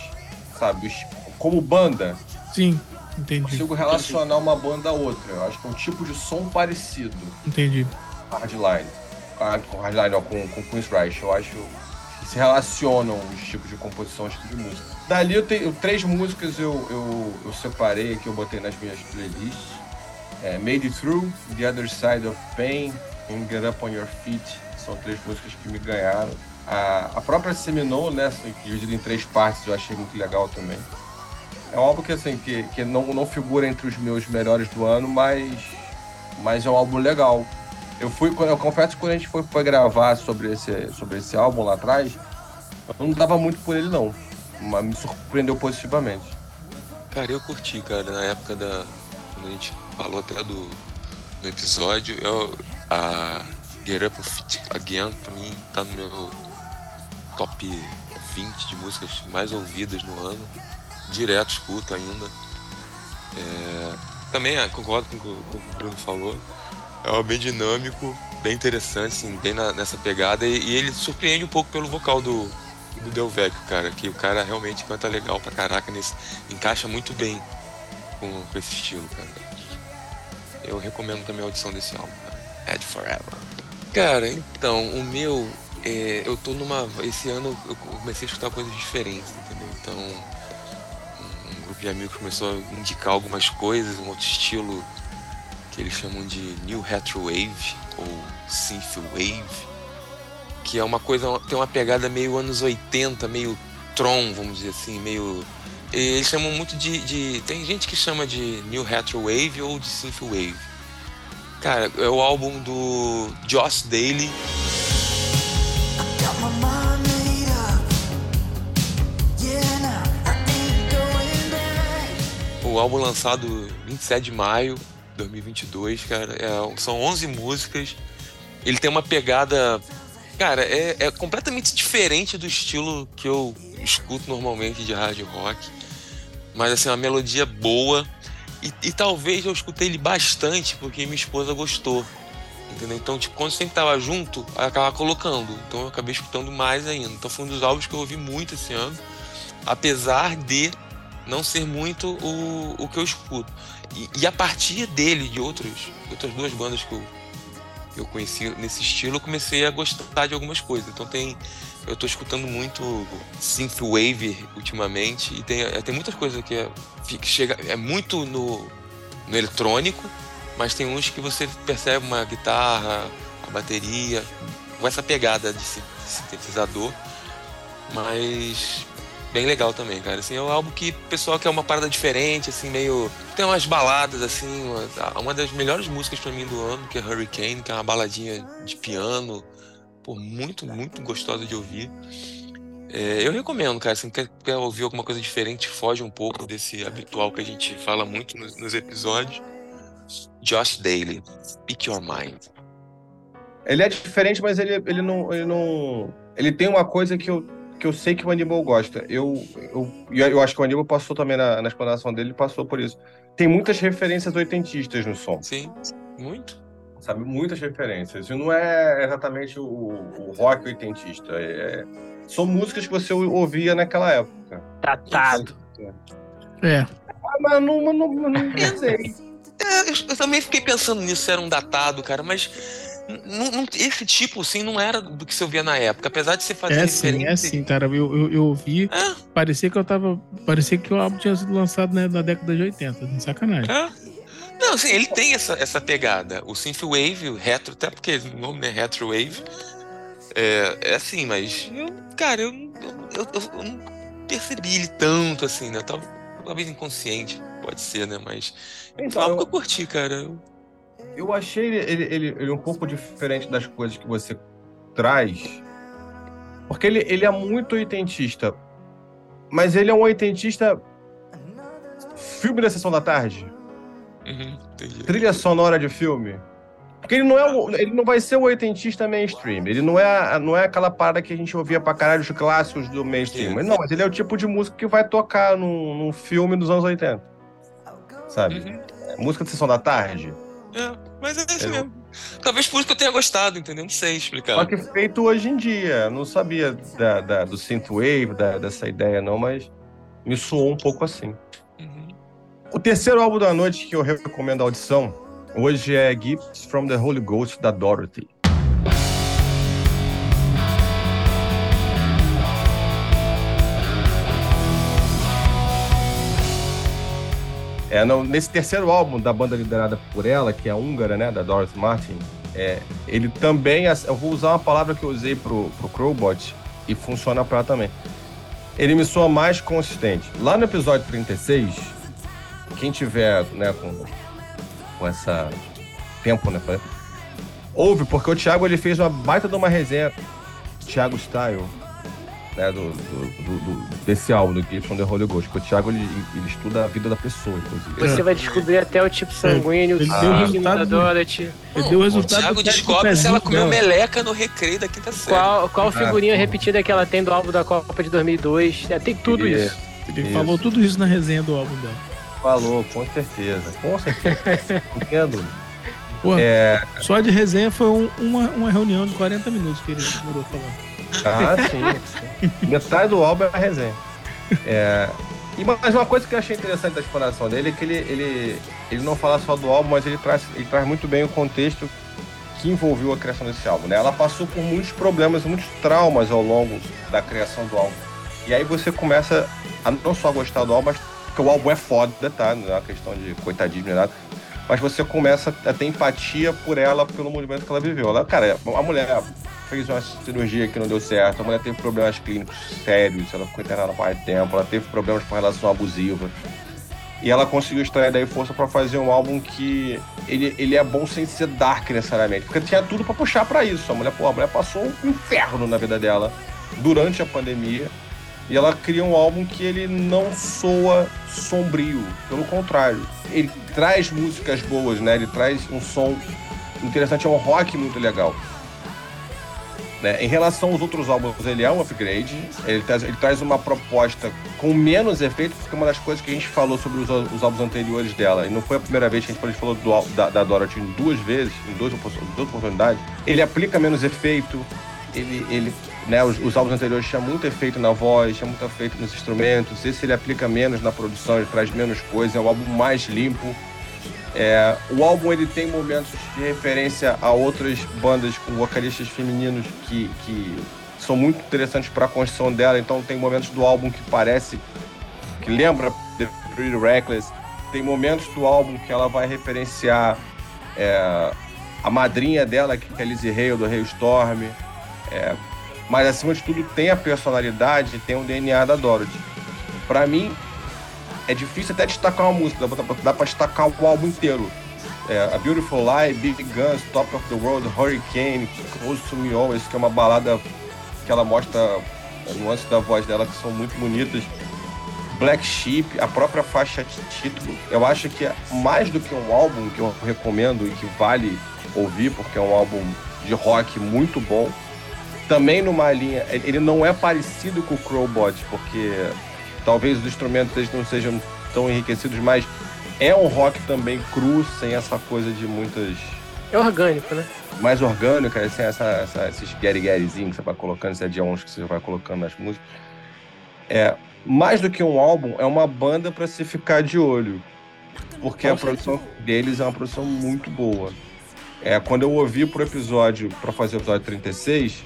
sabe? Como banda. Sim, entendi. Consigo relacionar uma banda a outra. Eu acho que é um tipo de som parecido. Entendi. Hardline. Com Hardline, com, com. Eu acho que se relacionam os tipos de composição, os tipos de música. Dali eu tenho três músicas eu, eu, eu separei que eu botei nas minhas playlists. É, Made It Through, The Other Side of Pain, em Get Up On Your Feet, são três músicas que me ganharam. A, a própria Seminole, né, assim, dividida em três partes, eu achei muito legal também. É um álbum que, assim, que, que não, não figura entre os meus melhores do ano, mas, mas é um álbum legal. Eu fui, eu confesso que quando a gente foi, foi gravar sobre esse, sobre esse álbum lá atrás, eu não dava muito por ele não, mas me surpreendeu positivamente. Cara, eu curti, cara, na época da. Quando a gente falou até do, do episódio, eu, a Get Up Again, pra mim, tá no meu top 20 de músicas mais ouvidas no ano. Direto escuto ainda. É... Também é, concordo com o que o Bruno falou. É um bem dinâmico, bem interessante, assim, bem na, nessa pegada. E, e, ele surpreende um pouco pelo vocal do, do Del Vecchio, cara. Que o cara realmente canta legal pra caraca. Nesse, encaixa muito bem com, com esse estilo, cara. Eu recomendo também a audição desse álbum. Ed Forever. Cara, então, o meu. É, eu tô numa. Esse ano eu comecei a escutar coisas diferentes, entendeu? Então, um grupo de amigos começou a indicar algumas coisas, um outro estilo que eles chamam de New Retro Wave ou Synth Wave, que é uma coisa, tem uma pegada meio anos 80, meio Tron, vamos dizer assim, meio. Eles chamam muito de, de. Tem gente que chama de New Retro Wave ou de Synth Wave. Cara, é o álbum do Joss Daly. O álbum lançado 27 de maio 2022, cara. É, são 11 músicas. Ele tem uma pegada. Cara, é, é completamente diferente do estilo que eu escuto normalmente de hard rock. Mas, assim, uma melodia boa e, e, talvez eu escutei ele bastante porque minha esposa gostou. Entendeu? Então, tipo, quando sempre tava junto, ela acabava colocando. Então eu acabei escutando mais ainda. Então foi um dos álbuns que eu ouvi muito esse ano. Apesar de não ser muito o, o que eu escuto. E, e a partir dele, de outros, outras duas bandas que eu, eu conheci nesse estilo, eu comecei a gostar de algumas coisas. Então tem eu tô escutando muito synthwave ultimamente e tem, é, tem muitas coisas que, é, que chega é muito no, no eletrônico, mas tem uns que você percebe uma guitarra, a bateria, com essa pegada de sintetizador, mas bem legal também, cara. Assim, é um álbum que o pessoal quer uma parada diferente, assim, meio. Tem umas baladas, assim, uma, uma das melhores músicas para mim do ano, que é Hurricane, que é uma baladinha de piano pô, muito, muito gostosa de ouvir. É, eu recomendo, cara. Se quer, quer, ouvir alguma coisa diferente, foge um pouco desse habitual que a gente fala muito nos, nos episódios. Josh Daly, Speak Your Mind. Ele é diferente, mas ele, ele, não, ele não. Ele tem uma coisa que eu, que eu sei que o Aníbal gosta. Eu, eu, eu acho que o Aníbal passou também na, na explanação dele, passou por isso. Tem muitas referências oitentistas no som. Sim, muito. Sabe, muitas referências. E não é exatamente o, o rock oitentista. É, são músicas que você ouvia naquela época. Datado. É. Ah, mas não, não, não, não sei. É, eu, também fiquei pensando nisso, era um datado, cara, mas esse tipo, assim, não era do que você ouvia na época, apesar de você fazer É sim, é sim, cara. Eu, eu, eu ouvi, é. parecia que eu tava. Parecia que o álbum tinha sido lançado né, na década de 80, de sacanagem. É. Não, assim, ele tem essa, essa pegada. O Synthwave, o retro, até porque o nome é Retro Wave. É, é assim, mas. Eu, cara, eu, eu, eu, eu não percebi ele tanto assim, né? Talvez inconsciente, pode ser, né? Mas então, algo que eu curti, cara. Eu achei ele, ele, ele, um pouco diferente das coisas que você traz. Porque ele, ele é muito oitentista. Mas ele é um oitentista. Filme da sessão da tarde. Uhum, Trilha sonora de filme. Porque ele não, é o, ele não vai ser o oitentista mainstream. Ele não é, não é aquela parada que a gente ouvia pra caralho os clássicos do mainstream. Não, mas ele é o tipo de música que vai tocar num, num filme dos anos 80 sabe? Uhum. Música de sessão da tarde. É, mas é isso mesmo. Talvez por isso que eu tenha gostado, entendeu? Não sei explicar. Só que feito hoje em dia. Não sabia da, da, do synthwave, da, dessa ideia não, mas me soou um pouco assim. Uhum. O terceiro álbum da noite que eu recomendo a audição hoje é Gifts from the Holy Ghost, da Dorothy. É, no, nesse terceiro álbum da banda liderada por ela, que é a húngara, né, da Dorothy Martin, é, ele também, eu vou usar uma palavra que eu usei pro, pro Crowbot e funciona para também. Ele me soa mais consistente. Lá no episódio 36, quem tiver, né, com, com essa tempo, né, ouve, porque o Thiago ele fez uma baita de uma resenha, Thiago Style, né, do, do, do, desse álbum, do Gibson The Holy Ghost, porque o Thiago ele, ele, estuda a vida da pessoa, inclusive. Você vai descobrir até o tipo sanguíneo, ele o resultado da Dorothy. Ele deu o resultado o Thiago descobre se ela comeu meleca no recreio da quinta série. Qual, qual figurinha ah, repetida que ela tem do álbum da Copa de 2002? É, tem tudo isso. Ele isso. falou tudo isso na resenha do álbum dela. Falou, com certeza. Com certeza. Entendo. Pô, é... Só de resenha foi um, uma, uma reunião de 40 minutos que ele demorou falando. Ah, sim. Metade do álbum é a resenha. É, e mais uma coisa que eu achei interessante da exploração dele é que ele, ele, ele não fala só do álbum, mas ele traz, ele traz muito bem o contexto que envolveu a criação desse álbum. Né? Ela passou por muitos problemas, muitos traumas ao longo da criação do álbum. E aí você começa a não só gostar do álbum, mas porque o álbum é foda, tá? Não é uma questão de coitadismo nem nada. Mas você começa a ter empatia por ela, pelo movimento que ela viveu. Ela, cara, a mulher fez uma cirurgia que não deu certo, a mulher teve problemas clínicos sérios, ela ficou internada há mais tempo, ela teve problemas com relação abusiva. E ela conseguiu extrair daí força para fazer um álbum que ele, ele é bom sem ser dark necessariamente, porque tinha tudo para puxar para isso. A mulher, pô, a mulher passou um inferno na vida dela durante a pandemia. E ela cria um álbum que ele não soa sombrio, pelo contrário. Ele traz músicas boas, né? Ele traz um som interessante, é um rock muito legal. Né? Em relação aos outros álbuns, ele é um upgrade. Ele traz, ele traz uma proposta com menos efeito, porque uma das coisas que a gente falou sobre os, os álbuns anteriores dela, e não foi a primeira vez que a gente falou do, da, da Dorothy em duas vezes, em duas, duas oportunidades, ele aplica menos efeito, ele, ele né, os, os, álbuns anteriores tinham muito efeito na voz, tinha muito efeito nos instrumentos. Esse ele aplica menos na produção, ele traz menos coisa, é um álbum mais limpo. É, o álbum ele tem momentos de referência a outras bandas com vocalistas femininos que, que são muito interessantes para a construção dela. Então tem momentos do álbum que parece que lembra The Pretty Reckless. Tem momentos do álbum que ela vai referenciar é, a madrinha dela, que é Lizzie Hale do Hailstorm. É, mas acima de tudo tem a personalidade, tem o DNA da Dorothy. Para mim, é difícil até destacar uma música, dá pra destacar o álbum inteiro. É, a Beautiful Lie, Big Guns, Top of the World, Hurricane, Close to Me Always, que é uma balada que ela mostra nuances da voz dela que são muito bonitas. Black Sheep, a própria faixa de título, eu acho que é mais do que um álbum que eu recomendo e que vale ouvir, porque é um álbum de rock muito bom. Também numa linha, ele não é parecido com o Crowbot, porque talvez os instrumentos eles não sejam tão enriquecidos, mas é um rock também cru, sem essa coisa de muitas. É orgânico, né? Mais orgânico, sem essa, essa, esses Gary Garyzinhos que você vai colocando, esses add-ons que você vai colocando nas músicas. É, mais do que um álbum, é uma banda para se ficar de olho. Porque a produção deles é uma produção muito boa. É, quando eu ouvi pro episódio, para fazer o episódio 36,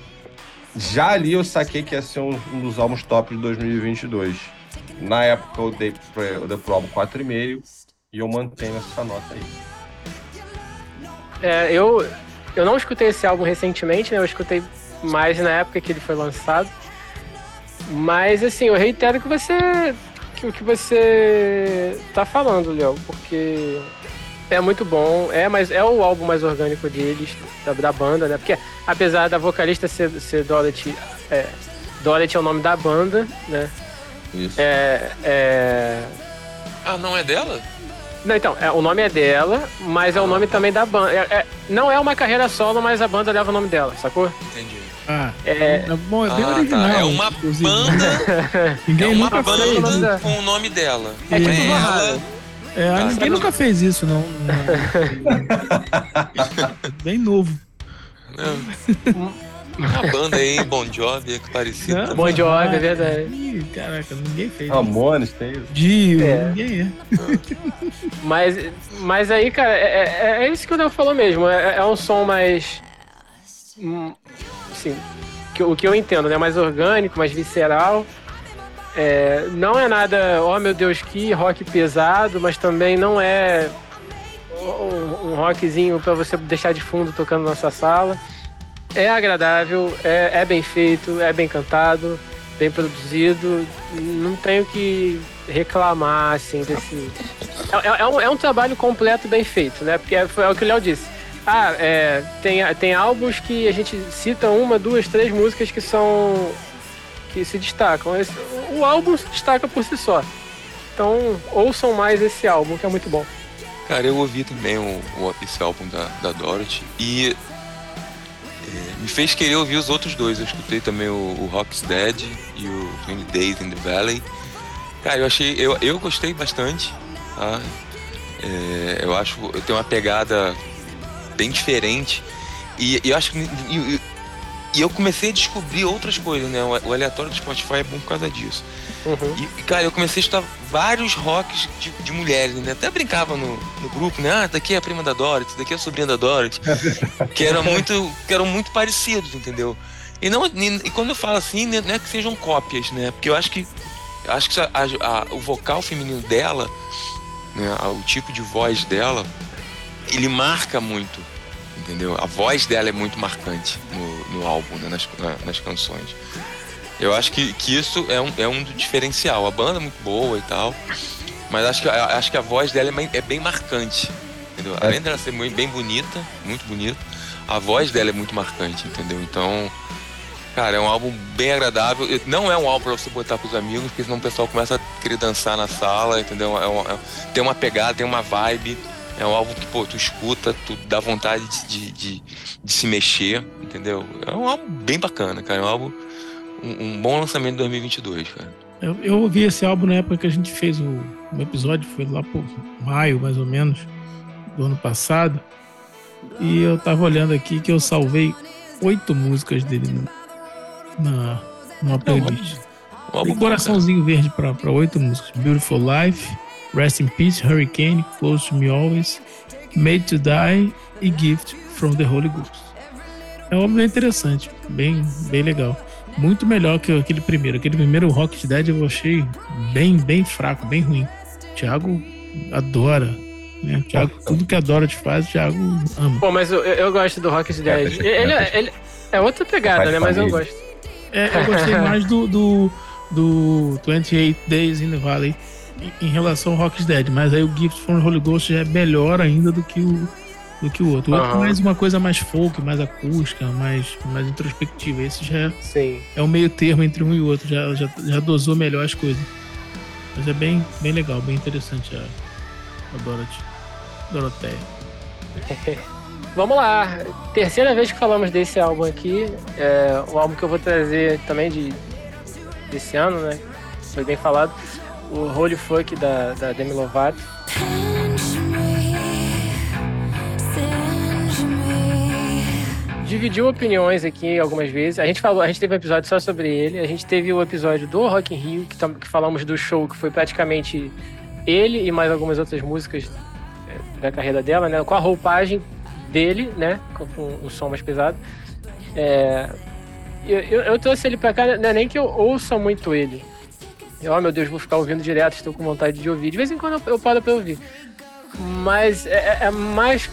já ali eu saquei que ia ser um, um dos álbuns top de 2022. Na época eu dei, eu dei pro álbum 4,5 e eu mantenho essa nota aí. É, eu, eu não escutei esse álbum recentemente, né? Eu escutei mais na época que ele foi lançado. Mas assim, eu reitero que você. que o que você tá falando, Léo, porque é muito bom. É, mas é o álbum mais orgânico deles, da, da banda, né? Porque apesar da vocalista ser, ser Dorothy, é, Dorothy é o nome da banda, né? Isso. É, é... Ah, não é dela? Não, então, é, o nome é dela, mas é o nome também da banda. É, é, não é uma carreira solo, mas a banda leva o nome dela, sacou? Entendi. Ah, É, é bom, é bem Ah, original. tá. É uma inclusive. banda. Ninguém é uma nunca banda fez com o nome dela. É tipo ela. É, Tá. ninguém nunca fez isso, não. não. bem novo. Uma banda aí, Bon Jovi, é que parecido. Não, Bon Jovi, ah, é verdade. ih, Caraca, ninguém fez. Ramones tem isso. Dio, É. ninguém é. Mas, mas aí, cara, é, é- é isso que o Léo falou mesmo. É, é um som mais. hum, Assim, que, o que eu entendo, né? Mais orgânico, mais visceral. É, não é nada, oh meu Deus, que rock pesado, mas também não é um, um rockzinho pra você deixar de fundo tocando na sua sala. É agradável, é, é bem feito, é bem cantado, bem produzido. Não tenho que reclamar, assim, desse. É, é- é um, é um trabalho completo bem feito, né? Porque é, é o que o Léo disse. Ah, é, tem, tem álbuns que a gente cita uma, duas, três músicas que são. que se destacam. Esse- o álbum se destaca por si só. Então, ouçam mais esse álbum, que é muito bom. Cara, eu ouvi também o, o- esse álbum da, da Dorothy e é, me fez querer ouvir os outros dois. Eu escutei também o, o Rock's Dead e o 20 Days in the Valley. Cara, eu achei. Eu, eu gostei bastante, tá? É, eu acho. Eu tenho uma pegada bem diferente. E, e eu acho que. E, e- eu comecei a descobrir outras coisas, né? O, aleatório do Spotify é bom por causa disso. Uhum. E, cara, eu comecei a estudar vários rocks de, de mulheres, né? Até brincava no, no grupo, né? Ah, daqui é a prima da Dorothy, daqui é a sobrinha da Dorothy. que, era muito, que eram muito parecidos, entendeu? E, não, e, e quando eu falo assim, né, não é que sejam cópias, né? Porque eu acho que eu acho que a- a- o vocal feminino dela, né, o tipo de voz dela, ele marca muito, entendeu? A voz dela é muito marcante no, no álbum, né, nas, na- nas canções. Eu acho que, que isso é um, é um diferencial. A banda é muito boa e tal, mas acho que, a- acho que a voz dela é bem, é bem marcante, entendeu? É. Além dela ser muito, bem bonita, muito bonita, a voz dela é muito marcante, entendeu? Então, cara, é um álbum bem agradável. Não é um álbum pra você botar pros amigos, porque senão o pessoal começa a querer dançar na sala, entendeu? É um- é- tem uma pegada, tem uma vibe. É um álbum que, pô, tu escuta, tu dá vontade de, de, de- se mexer, entendeu? É um álbum bem bacana, cara. É um álbum, um, um bom lançamento de 2022, cara. Eu, eu ouvi esse álbum na época que a gente fez o, um episódio, foi lá por maio, mais ou menos, do ano passado. E eu tava olhando aqui que eu salvei oito músicas dele no, na, numa playlist. Um álbum Tem coraçãozinho verde pra oito músicas. Beautiful Life, Rest in Peace, Hurricane, Close to Me Always, Made to Die e Gift from the Holy Ghost. É um álbum bem interessante, bem, bem legal. Muito melhor que aquele primeiro. Aquele primeiro, o Rocket Dead, eu achei bem, bem fraco, bem ruim. O Thiago adora. Né? O Thiago, tudo que adora te faz, o Thiago ama. Pô, mas eu, eu gosto do Rock's Dead. É, Ele, ele- ele- é outra pegada, Faz né? Mas eu gosto. É, eu gostei mais do, do, do 28 Days in the Valley em, relação ao Rock's Dead, mas aí o Gift from the Holy Ghost já é melhor ainda do que o, do que o outro. O outro é mais uma coisa mais folk, mais acústica, mais, mais introspectiva. Esse já é, Sim. é o meio termo entre um e o outro, já, já, já dosou melhor as coisas. Mas é bem, bem legal, bem interessante a, a Dorothy. Doroteia. Vamos lá, terceira vez que falamos desse álbum aqui. É o álbum que eu vou trazer também de desse ano, né? Foi bem falado. O Holy Fuck da, da Demi Lovato. Dividiu opiniões aqui algumas vezes. A gente falou, a gente teve um episódio só sobre ele. A gente teve o episódio do Rock in Rio, que, que falamos do show, que foi praticamente ele e mais algumas outras músicas é, da carreira dela, né? Com a roupagem dele, né? Com, com um som mais pesado. É, eu, eu, eu, trouxe ele pra cá, não é nem que eu ouça muito ele. Eu, oh meu Deus, vou ficar ouvindo direto, estou com vontade de ouvir. De vez em quando eu, eu paro pra ouvir. Mas é, é, mais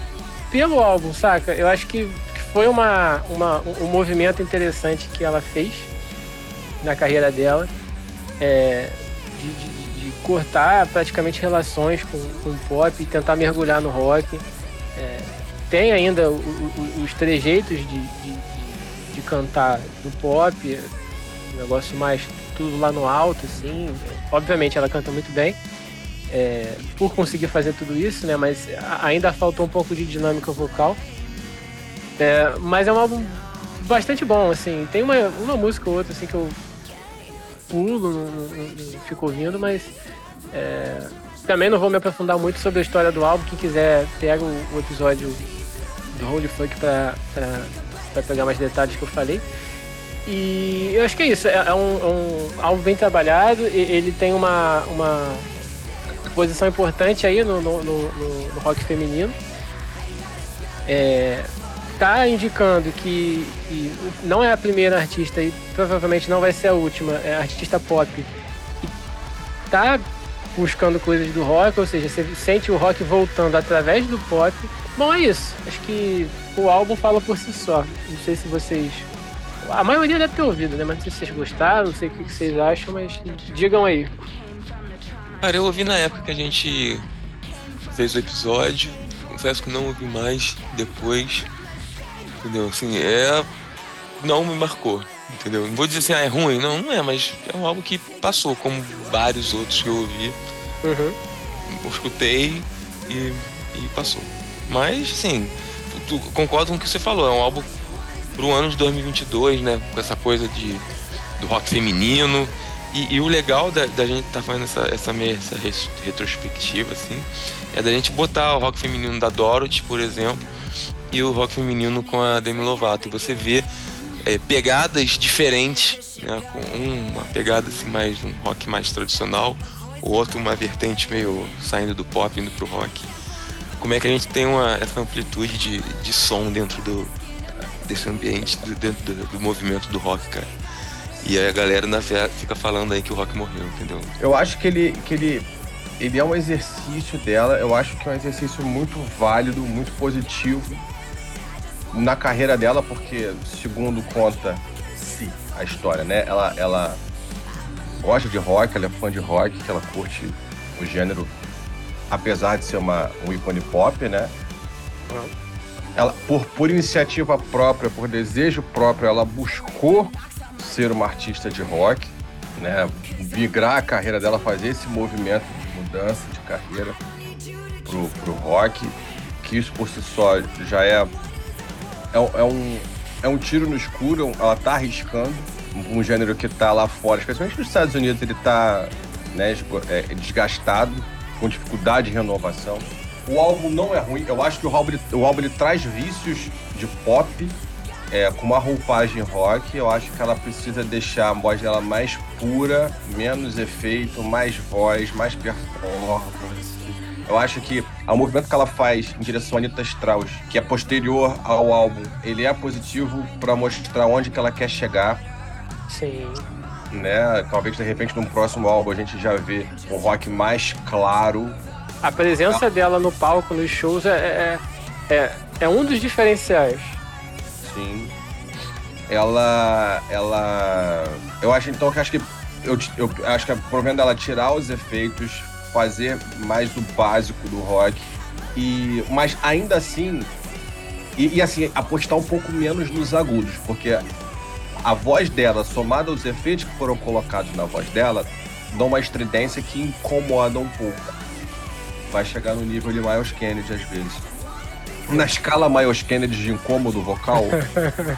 pelo álbum, saca? Eu acho que foi uma, uma, um movimento interessante que ela fez na carreira dela. É, de, de, de, cortar praticamente relações com, com o pop e tentar mergulhar no rock. É, tem ainda o, o, os trejeitos de, de, cantar do pop, um negócio mais tudo lá no alto, assim. Obviamente ela canta muito bem. É, por conseguir fazer tudo isso, né? Mas ainda faltou um pouco de dinâmica vocal. É, mas é um álbum bastante bom, assim. Tem uma, uma música ou outra assim que eu pulo, não, não, não fico ouvindo, mas é, também não vou me aprofundar muito sobre a história do álbum. Quem quiser, pega o, o episódio do Holy Funk pra, pegar mais detalhes que eu falei. E eu acho que é isso. É, é um, é um álbum bem trabalhado. Ele tem uma, uma posição importante aí no, no, no, no rock feminino. É, tá indicando que, que, não é a primeira artista e provavelmente não vai ser a última, é a artista pop que tá buscando coisas do rock, ou seja, você sente o rock voltando através do pop. Bom, é isso. Acho que o álbum fala por si só. Não sei se vocês. A maioria deve ter ouvido, né? Mas não sei se vocês gostaram, não sei o que vocês acham, mas digam aí. Cara, eu ouvi na época que a gente fez o episódio. Confesso que não ouvi mais depois. Entendeu? Assim, é. Não me marcou. Entendeu? Não vou dizer assim, ah, é ruim. Não, não é, mas é um álbum que passou, como vários outros que eu ouvi. Uhum. Eu escutei e, e passou. Mas, sim, concordo com o que você falou. É um álbum pro ano de 2022, né? Com essa coisa de, do rock feminino. E, e o legal da, da gente estar tá fazendo essa, essa, essa retrospectiva, assim, é da gente botar o rock feminino da Dorothy, por exemplo, e o rock feminino com a Demi Lovato. E você vê é, pegadas diferentes, né? Com uma pegada assim mais um rock mais tradicional, o outro uma vertente meio saindo do pop indo pro rock. Como é que a gente tem uma, essa amplitude de, de som dentro do desse ambiente, dentro do, do movimento do rock, cara. E aí a galera na fica falando aí que o rock morreu, entendeu? Eu acho que ele, que ele, ele é um exercício dela, eu acho que é um exercício muito válido, muito positivo na carreira dela, porque, segundo conta-se a história, né? Ela, ela gosta de rock, ela é fã de rock, que ela curte o gênero, apesar de ser uma, um ícone pop, né? Ela, por, por iniciativa própria, por desejo próprio, ela buscou ser uma artista de rock, né? Migrar a carreira dela, fazer esse movimento de mudança de carreira pro, pro rock, que isso por si só já é é, é, um, é um tiro no escuro, ela tá arriscando um gênero que tá lá fora, especialmente nos Estados Unidos, ele tá né, é, desgastado, com dificuldade de renovação. O álbum não é ruim, eu acho que o álbum, o álbum ele traz vícios de pop, é, com uma roupagem rock, eu acho que ela precisa deixar a voz dela mais pura, menos efeito, mais voz, mais performance eu acho que o movimento que ela faz em direção a Anitta Strauss, que é posterior ao álbum, ele é positivo para mostrar onde que ela quer chegar. Sim. Né? Talvez de repente no próximo álbum a gente já vê um rock mais claro. A presença dela no palco, nos shows, é, é, é, é um dos diferenciais. Sim. Ela. Ela. Eu acho então que acho que. Eu, eu acho que a problema dela tirar os efeitos fazer mais o básico do rock. E, mas ainda assim, E, e, assim, apostar um pouco menos nos agudos, porque a voz dela, somada aos efeitos que foram colocados na voz dela, dão uma estridência que incomoda um pouco. Vai chegar no nível de Miles Kennedy às vezes. Na escala Miles Kennedy de incômodo vocal,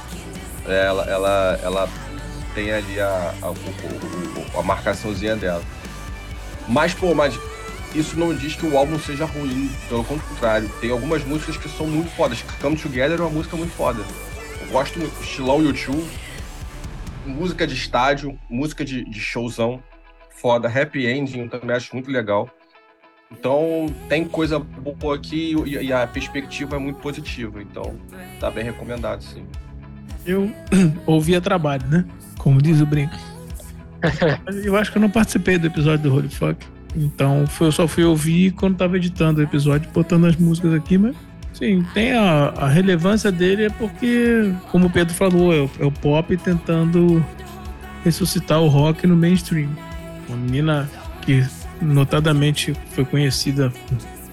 ela, ela, ela tem ali a, a, a, a marcaçãozinha dela. Mas, pô, mas isso não diz que o álbum seja ruim, pelo contrário. Tem algumas músicas que são muito fodas. Come Together é uma música muito foda. Eu gosto muito, estilão YouTube, música de estádio, música de, de showzão, foda. Happy Ending eu também acho muito legal. Então tem coisa boa aqui e, e a perspectiva é muito positiva. Então tá bem recomendado, sim. Eu ouvi a trabalho, né? Como diz o Brinco. eu acho que eu não participei do episódio do Holy Fuck. Então foi, eu só fui ouvir quando tava editando o episódio, botando as músicas aqui, mas sim, tem a, a relevância dele é porque, como o Pedro falou, é o, é o, pop tentando ressuscitar o rock no mainstream. Uma menina que notadamente foi conhecida,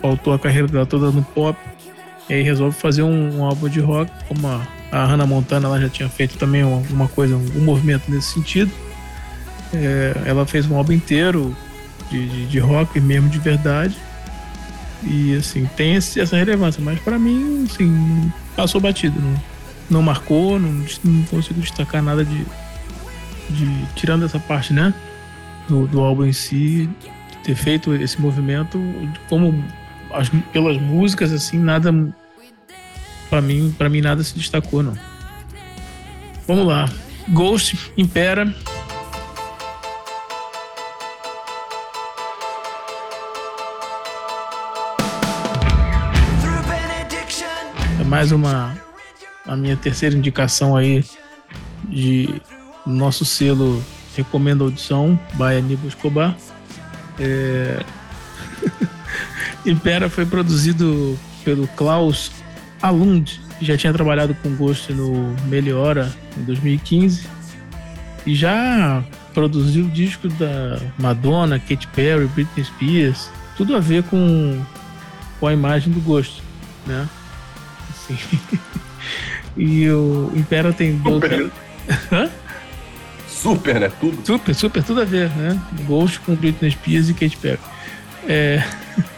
faltou a carreira dela toda no pop, e aí resolve fazer um, um álbum de rock, como a, a Hannah Montana ela já tinha feito também uma, uma coisa, um, um movimento nesse sentido. É, ela fez um álbum inteiro de, de, de rock mesmo de verdade. E assim, tem esse, essa relevância, mas para mim, assim, passou batido. Não, não marcou, não, não consigo destacar nada de, de. Tirando essa parte, né? Do, do álbum em si, ter feito esse movimento, como as, pelas músicas, assim, nada. para mim, para mim, nada se destacou, não. Vamos lá. Ghost Impera mais uma a minha terceira indicação aí de nosso selo Recomenda Audição, by Aníbal Escobar. É... Impera foi produzido pelo Klaus Alund, que já tinha trabalhado com Ghost no Melhora em 2015 e já produziu discos da Madonna, Katy Perry, Britney Spears, tudo a ver com, com a imagem do Ghost, né? Sim. e o Impera tem Super. Hã? Super, né? Tudo. Super, super, tudo a ver, né? Ghost com Britney Spears e Kate Perry. É...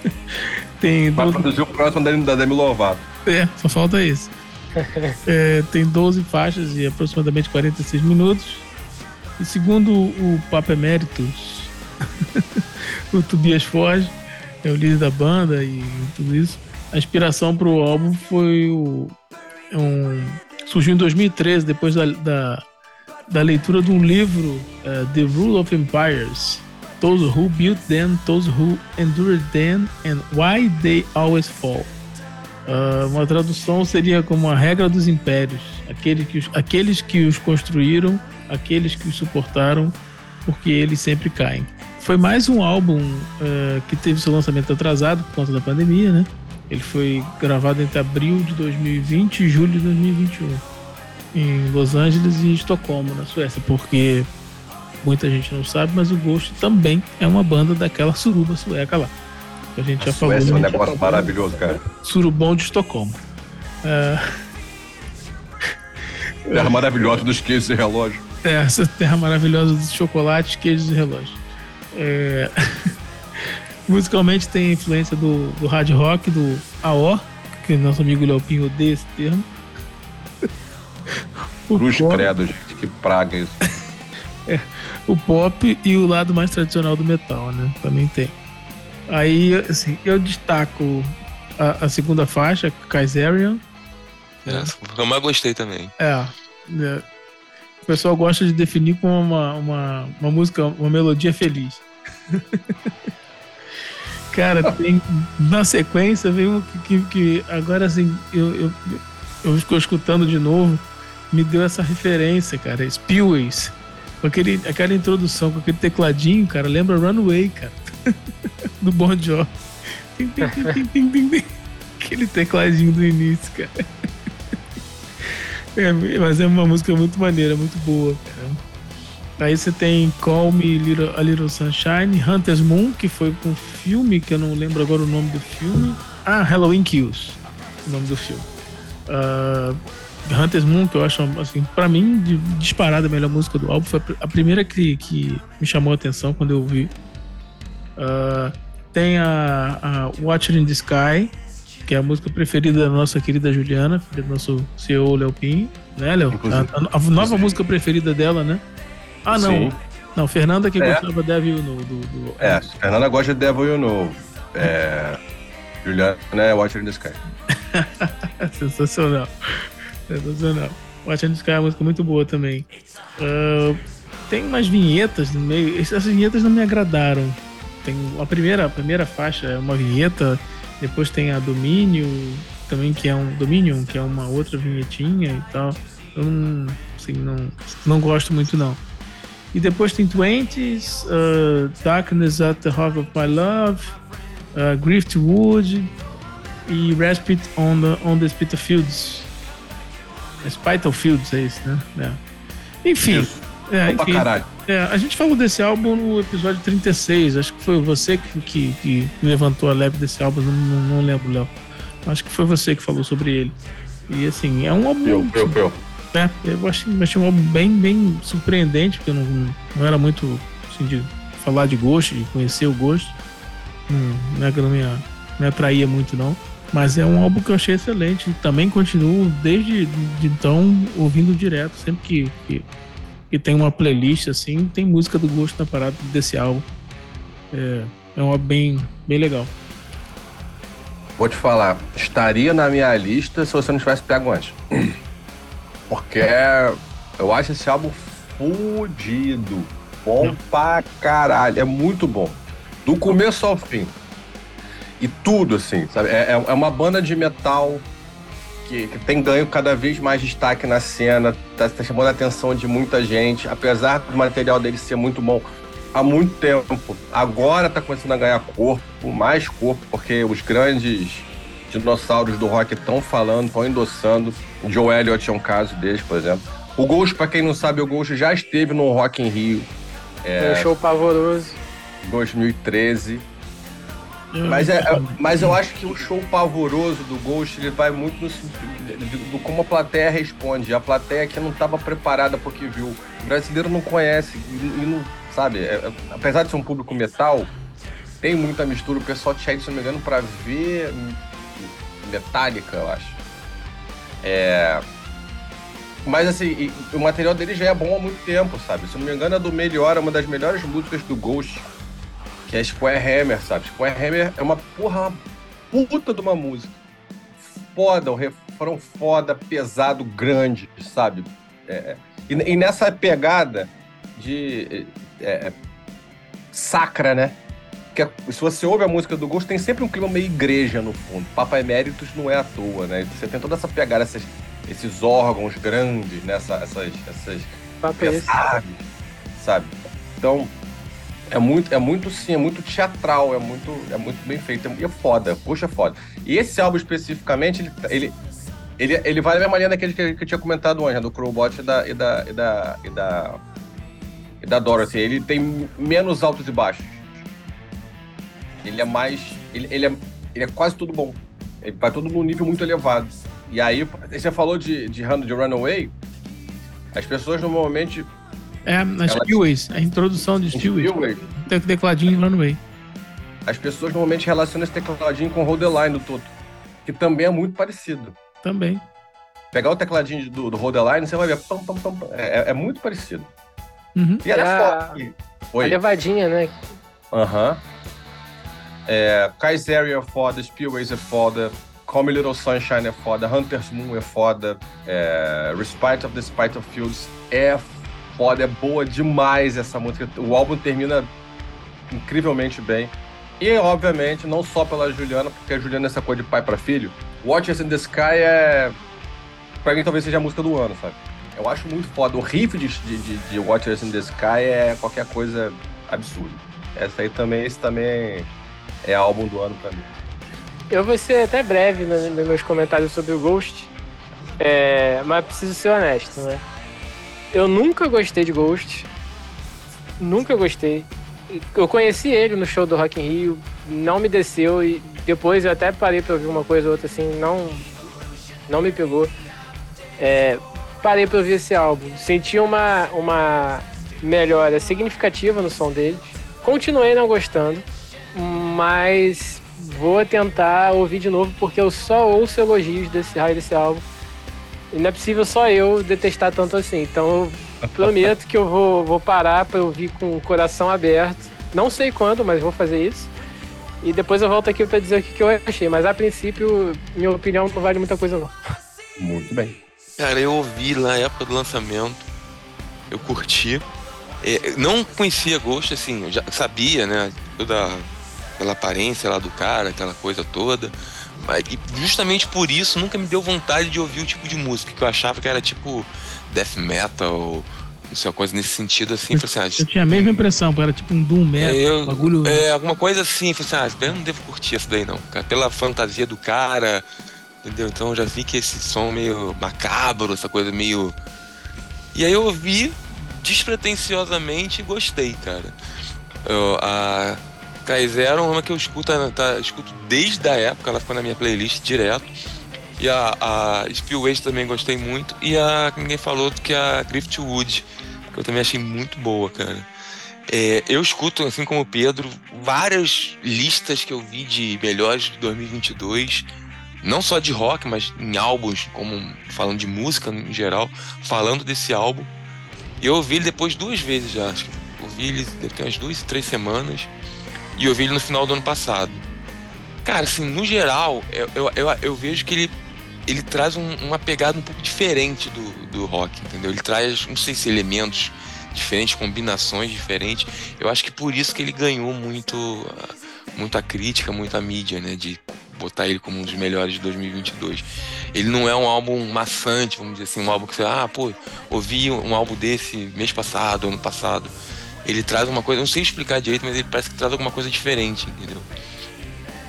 tem Vai 12... produzir o próximo da Demi Lovato. É, só falta isso. é, tem 12 faixas e aproximadamente 46 minutos. E segundo o Papa Emeritus, o Tobias Forge, é o líder da banda e tudo isso, a inspiração para o álbum foi o, um, surgiu em 2013 depois da, da, da leitura de um livro uh, The Rule of Empires Those Who Built Them, Those Who Endured Them and Why They Always Fall. Uh, uma tradução seria como a regra dos impérios aqueles que, os, aqueles que os construíram aqueles que os suportaram porque eles sempre caem. Foi mais um álbum uh, que teve seu lançamento atrasado por conta da pandemia, né? Ele foi gravado entre abril de 2020 e julho de 2021 em Los Angeles e Estocolmo, na Suécia, porque muita gente não sabe, mas o Ghost também é uma banda daquela suruba sueca lá. A gente a já falou. Suécia é um negócio maravilhoso, cara. Surubom de Estocolmo. É... Terra maravilhosa dos queijos e relógio. É, essa terra maravilhosa dos chocolates, queijos e relógio. É... Musicalmente tem influência do, do hard rock, do AO, que nosso amigo Leopinho odeia esse termo. Cruz credo, gente, que praga isso. é, o pop e o lado mais tradicional do metal, né? Também tem. Aí, assim, eu destaco a, a segunda faixa, Kaiserian. É, eu mais gostei também. É, é. O pessoal gosta de definir como uma, uma, uma música, uma melodia feliz. Cara, tem na sequência veio que, que, que agora assim, eu, eu, eu estou escutando de novo, me deu essa referência, cara. Spillways. Com aquele, aquela introdução, com aquele tecladinho, cara, lembra Runaway, cara. do Bon Jovi. aquele tecladinho do início, cara. É, mas é uma música muito maneira, muito boa, cara. Aí você tem Call Me Little, A Little Sunshine, Hunter's Moon, que foi com um filme, que eu não lembro agora o nome do filme. Ah, Halloween Kills, o nome do filme. Uh, Hunter's Moon, que eu acho, assim, pra mim, disparada a melhor música do álbum, foi a primeira que, que me chamou a atenção quando eu ouvi. Uh, tem a, a Watcher in the Sky, que é a música preferida da nossa querida Juliana, filha do nosso CEO Léo Pinho, né, Léo? A, a, nova música preferida dela, né? Ah, não. Sim. Não, Fernanda que é. gostava de Devil You Know. Do, do... É, Fernanda gosta de Devil You Know. É, Juliana é Watcher in the Sky. Sensacional. Sensacional. In the Sky é uma música muito boa também. Uh, tem umas vinhetas no meio. Essas vinhetas não me agradaram. Tem a primeira, a primeira faixa é uma vinheta depois tem a Domínio, também que é um Dominion, que é uma outra vinhetinha e tal. Eu não, assim, não, não gosto muito não. E depois tem Twenties, uh, Darkness at the Heart of My Love, uh, Griftwood e Respite on the, on the Spitalfields. Spitalfields é isso, né? É. Enfim. É, enfim é, a gente falou desse álbum no episódio 36. Acho que foi você que, que, que levantou a leve desse álbum. Não, não, lembro, Léo. Acho que foi você que falou sobre ele. E assim, é um álbum. Eu, eu, eu. É, eu achei, achei um álbum bem, bem surpreendente, porque eu não, não era muito assim, de falar de gosto, de conhecer o gosto. Não, não é que não me, me atraía muito, não. Mas é um álbum que eu achei excelente. Também continuo desde de então ouvindo direto. Sempre que, que e tem uma playlist assim, tem música do gosto na parada desse álbum. É, é um álbum bem, bem legal. Vou te falar, estaria na minha lista se você não tivesse pego antes. Porque eu acho esse álbum fudido. Bom pra caralho. É muito bom. Do começo ao fim. E tudo, assim, sabe? É, é uma banda de metal que, que, tem ganho cada vez mais destaque na cena, tá, tá, chamando a atenção de muita gente, apesar do material dele ser muito bom há muito tempo. Agora tá começando a ganhar corpo, mais corpo, porque os grandes dinossauros do rock estão falando, estão endossando. O Joe Elliott é um caso deles, por exemplo. O Ghost, para quem não sabe, o Ghost já esteve no Rock in Rio. É, um show pavoroso. 2013. Mas, é, é, mas eu acho que o show pavoroso do Ghost ele vai muito no sentido do como a plateia responde. A plateia que não estava preparada porque viu. O brasileiro não conhece e, e não sabe. É, é, apesar de ser um público metal, tem muita mistura. O pessoal tinha ido, se não me engano, para ver Metallica, eu acho. É, mas assim, o material dele já é bom há muito tempo, sabe? Se não me engano, é do Melhor, é uma das melhores músicas do Ghost que é Square Hammer, sabe? Square Hammer é uma porra, uma puta de uma música. Foda, o refrão foda, pesado, grande, sabe? É, é, e, e, nessa pegada de é, é, sacra, né? Que é, se você ouve a música do Ghost, tem sempre um clima meio igreja no fundo. Papa Eméritos não é à toa, né? Você tem toda essa pegada, essas, esses órgãos grandes, né? Essa, essas, essas pesados, sabe? Então, é muito, é muito sim, é muito teatral, é muito, é muito bem feito, e é foda, puxa é foda. E esse álbum especificamente, ele, ele, ele, ele vai na mesma linha daquele que, que eu tinha comentado antes, do Crowbot e da, e da, e da, e da, e da Dorothy. Ele tem menos altos e baixos. Ele é mais, ele, ele, é, ele é quase tudo bom. Ele vai tudo num nível muito elevado. E aí, você falou de, de, de Runaway, as pessoas normalmente é, as Steelways, a introdução de Steelways. Tem tecladinho lá no meio. As pessoas normalmente relacionam esse tecladinho com o Hold the Line do Toto, que também é muito parecido. Também. Pegar o tecladinho do, do Hold the Line, você vai ver. Pam, pam, pam, é, é, é, muito parecido. Uhum. E ela é foda. Oi. A levadinha, né? Aham. Uhum. É, Kaiseria é foda, Spielways é foda, Come Little Sunshine é foda, Hunter's Moon é foda, é, Respite of the Spite of Fields é foda, é boa demais essa música. O álbum termina incrivelmente bem. E, obviamente, não só pela Juliana, porque a Juliana é essa coisa de pai para filho. Watchers in the Sky é. Pra mim, talvez seja a música do ano, sabe? Eu acho muito foda. O riff de, de, de in the Sky é qualquer coisa absurda. Essa aí também, esse também é álbum do ano pra mim. Eu vou ser até breve nos meus comentários sobre o Ghost, é, mas preciso ser honesto, né? Eu nunca gostei de Ghost. Nunca gostei. Eu conheci ele no show do Rock in Rio, não me desceu e depois eu até parei pra ouvir uma coisa ou outra assim, não não me pegou. É, parei para ouvir esse álbum, senti uma, uma melhora significativa no som dele. Continuei não gostando, mas vou tentar ouvir de novo porque eu só ouço elogios desse raio desse álbum. E não é possível só eu detestar tanto assim. Então eu prometo que eu vou, vou parar para ouvir com o coração aberto. Não sei quando, mas vou fazer isso. E depois eu volto aqui para dizer o que, que eu achei. Mas a princípio, minha opinião não vale muita coisa, não. Muito bem. Cara, eu ouvi lá na época do lançamento. Eu curti. É, não conhecia Ghost, assim, eu já sabia, né? Toda aquela aparência lá do cara, aquela coisa toda. Mas justamente por isso nunca me deu vontade de ouvir o tipo de música que eu achava que era tipo death metal, não sei, uma coisa nesse sentido assim. Eu, assim, ah, eu tinha a mesma impressão, era tipo um doom metal, eu, bagulho. É, alguma coisa assim. Falei assim, ah, eu não devo curtir isso daí não, cara. Pela fantasia do cara, entendeu? Então eu já vi que esse som meio macabro, essa coisa meio. E aí eu ouvi despretensiosamente e gostei, cara. Eu, a Kaizero é uma que eu escuto, tá, escuto desde a época, ela ficou na minha playlist direto. E a, a Spillways também gostei muito. E a que ninguém falou que é a Griftwood, que eu também achei muito boa, cara. É, eu escuto, assim como o Pedro, várias listas que eu vi de melhores de 2022. Não só de rock, mas em álbuns, como falando de música em geral, falando desse álbum. E eu ouvi ele depois duas vezes já. Acho que ouvi ele ter umas duas, três semanas. E eu ouvi ele no final do ano passado. Cara, assim, no geral, eu, eu, eu, eu vejo que ele ele traz um, uma pegada um pouco diferente do, do rock, entendeu? Ele traz, não sei se elementos diferentes, combinações diferentes. Eu acho que por isso que ele ganhou muito, muita crítica, muita mídia, né? De botar ele como um dos melhores de 2022. Ele não é um álbum maçante, vamos dizer assim, um álbum que você, ah, pô, ouvi um álbum desse mês passado, ano passado. Ele traz uma coisa, não sei explicar direito, mas ele parece que traz alguma coisa diferente, entendeu?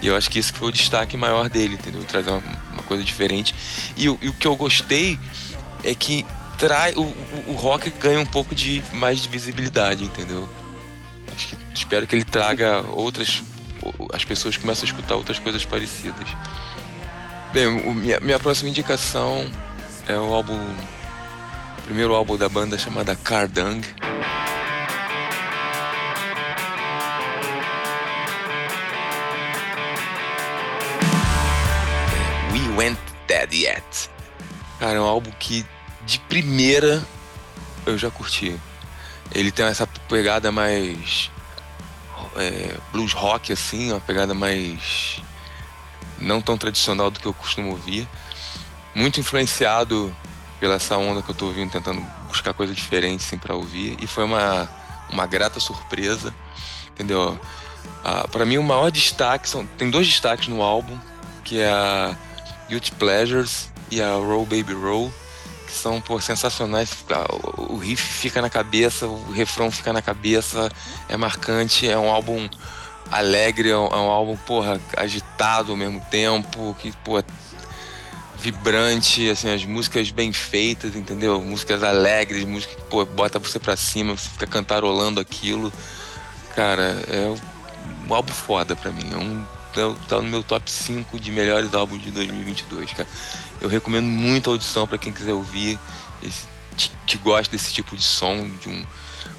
E eu acho que esse foi o destaque maior dele, entendeu? Trazer uma, uma coisa diferente. E, e, o que eu gostei é que trai, o, o, o, rock ganha um pouco de mais de visibilidade, entendeu? Que, espero que ele traga outras. As pessoas começam a escutar outras coisas parecidas. Bem, o, minha, minha próxima indicação é o álbum. O primeiro álbum da banda chamada Cardang. Went Dead Yet. Cara, é um álbum que de primeira eu já curti. Ele tem essa pegada mais é, blues rock, assim, uma pegada mais não tão tradicional do que eu costumo ouvir. Muito influenciado pela essa onda que eu tô ouvindo, tentando buscar coisa diferente assim, para ouvir. E foi uma, uma grata surpresa, entendeu? Ah, para mim, o maior destaque são. Tem dois destaques no álbum, que é a Guilty Pleasures e a Roll Baby Roll, que são pô, sensacionais. O riff fica na cabeça, o refrão fica na cabeça, é marcante, é um álbum alegre, é um, é um álbum, porra, agitado ao mesmo tempo, que, pô, vibrante, assim, as músicas bem feitas, entendeu? Músicas alegres, música que, pô, bota você pra cima, você fica cantarolando aquilo. Cara, é um álbum foda pra mim, é um tá no meu top 5 de melhores álbuns de 2022, cara. Eu recomendo muito a audição para quem quiser ouvir, esse, que gosta desse tipo de som, de um.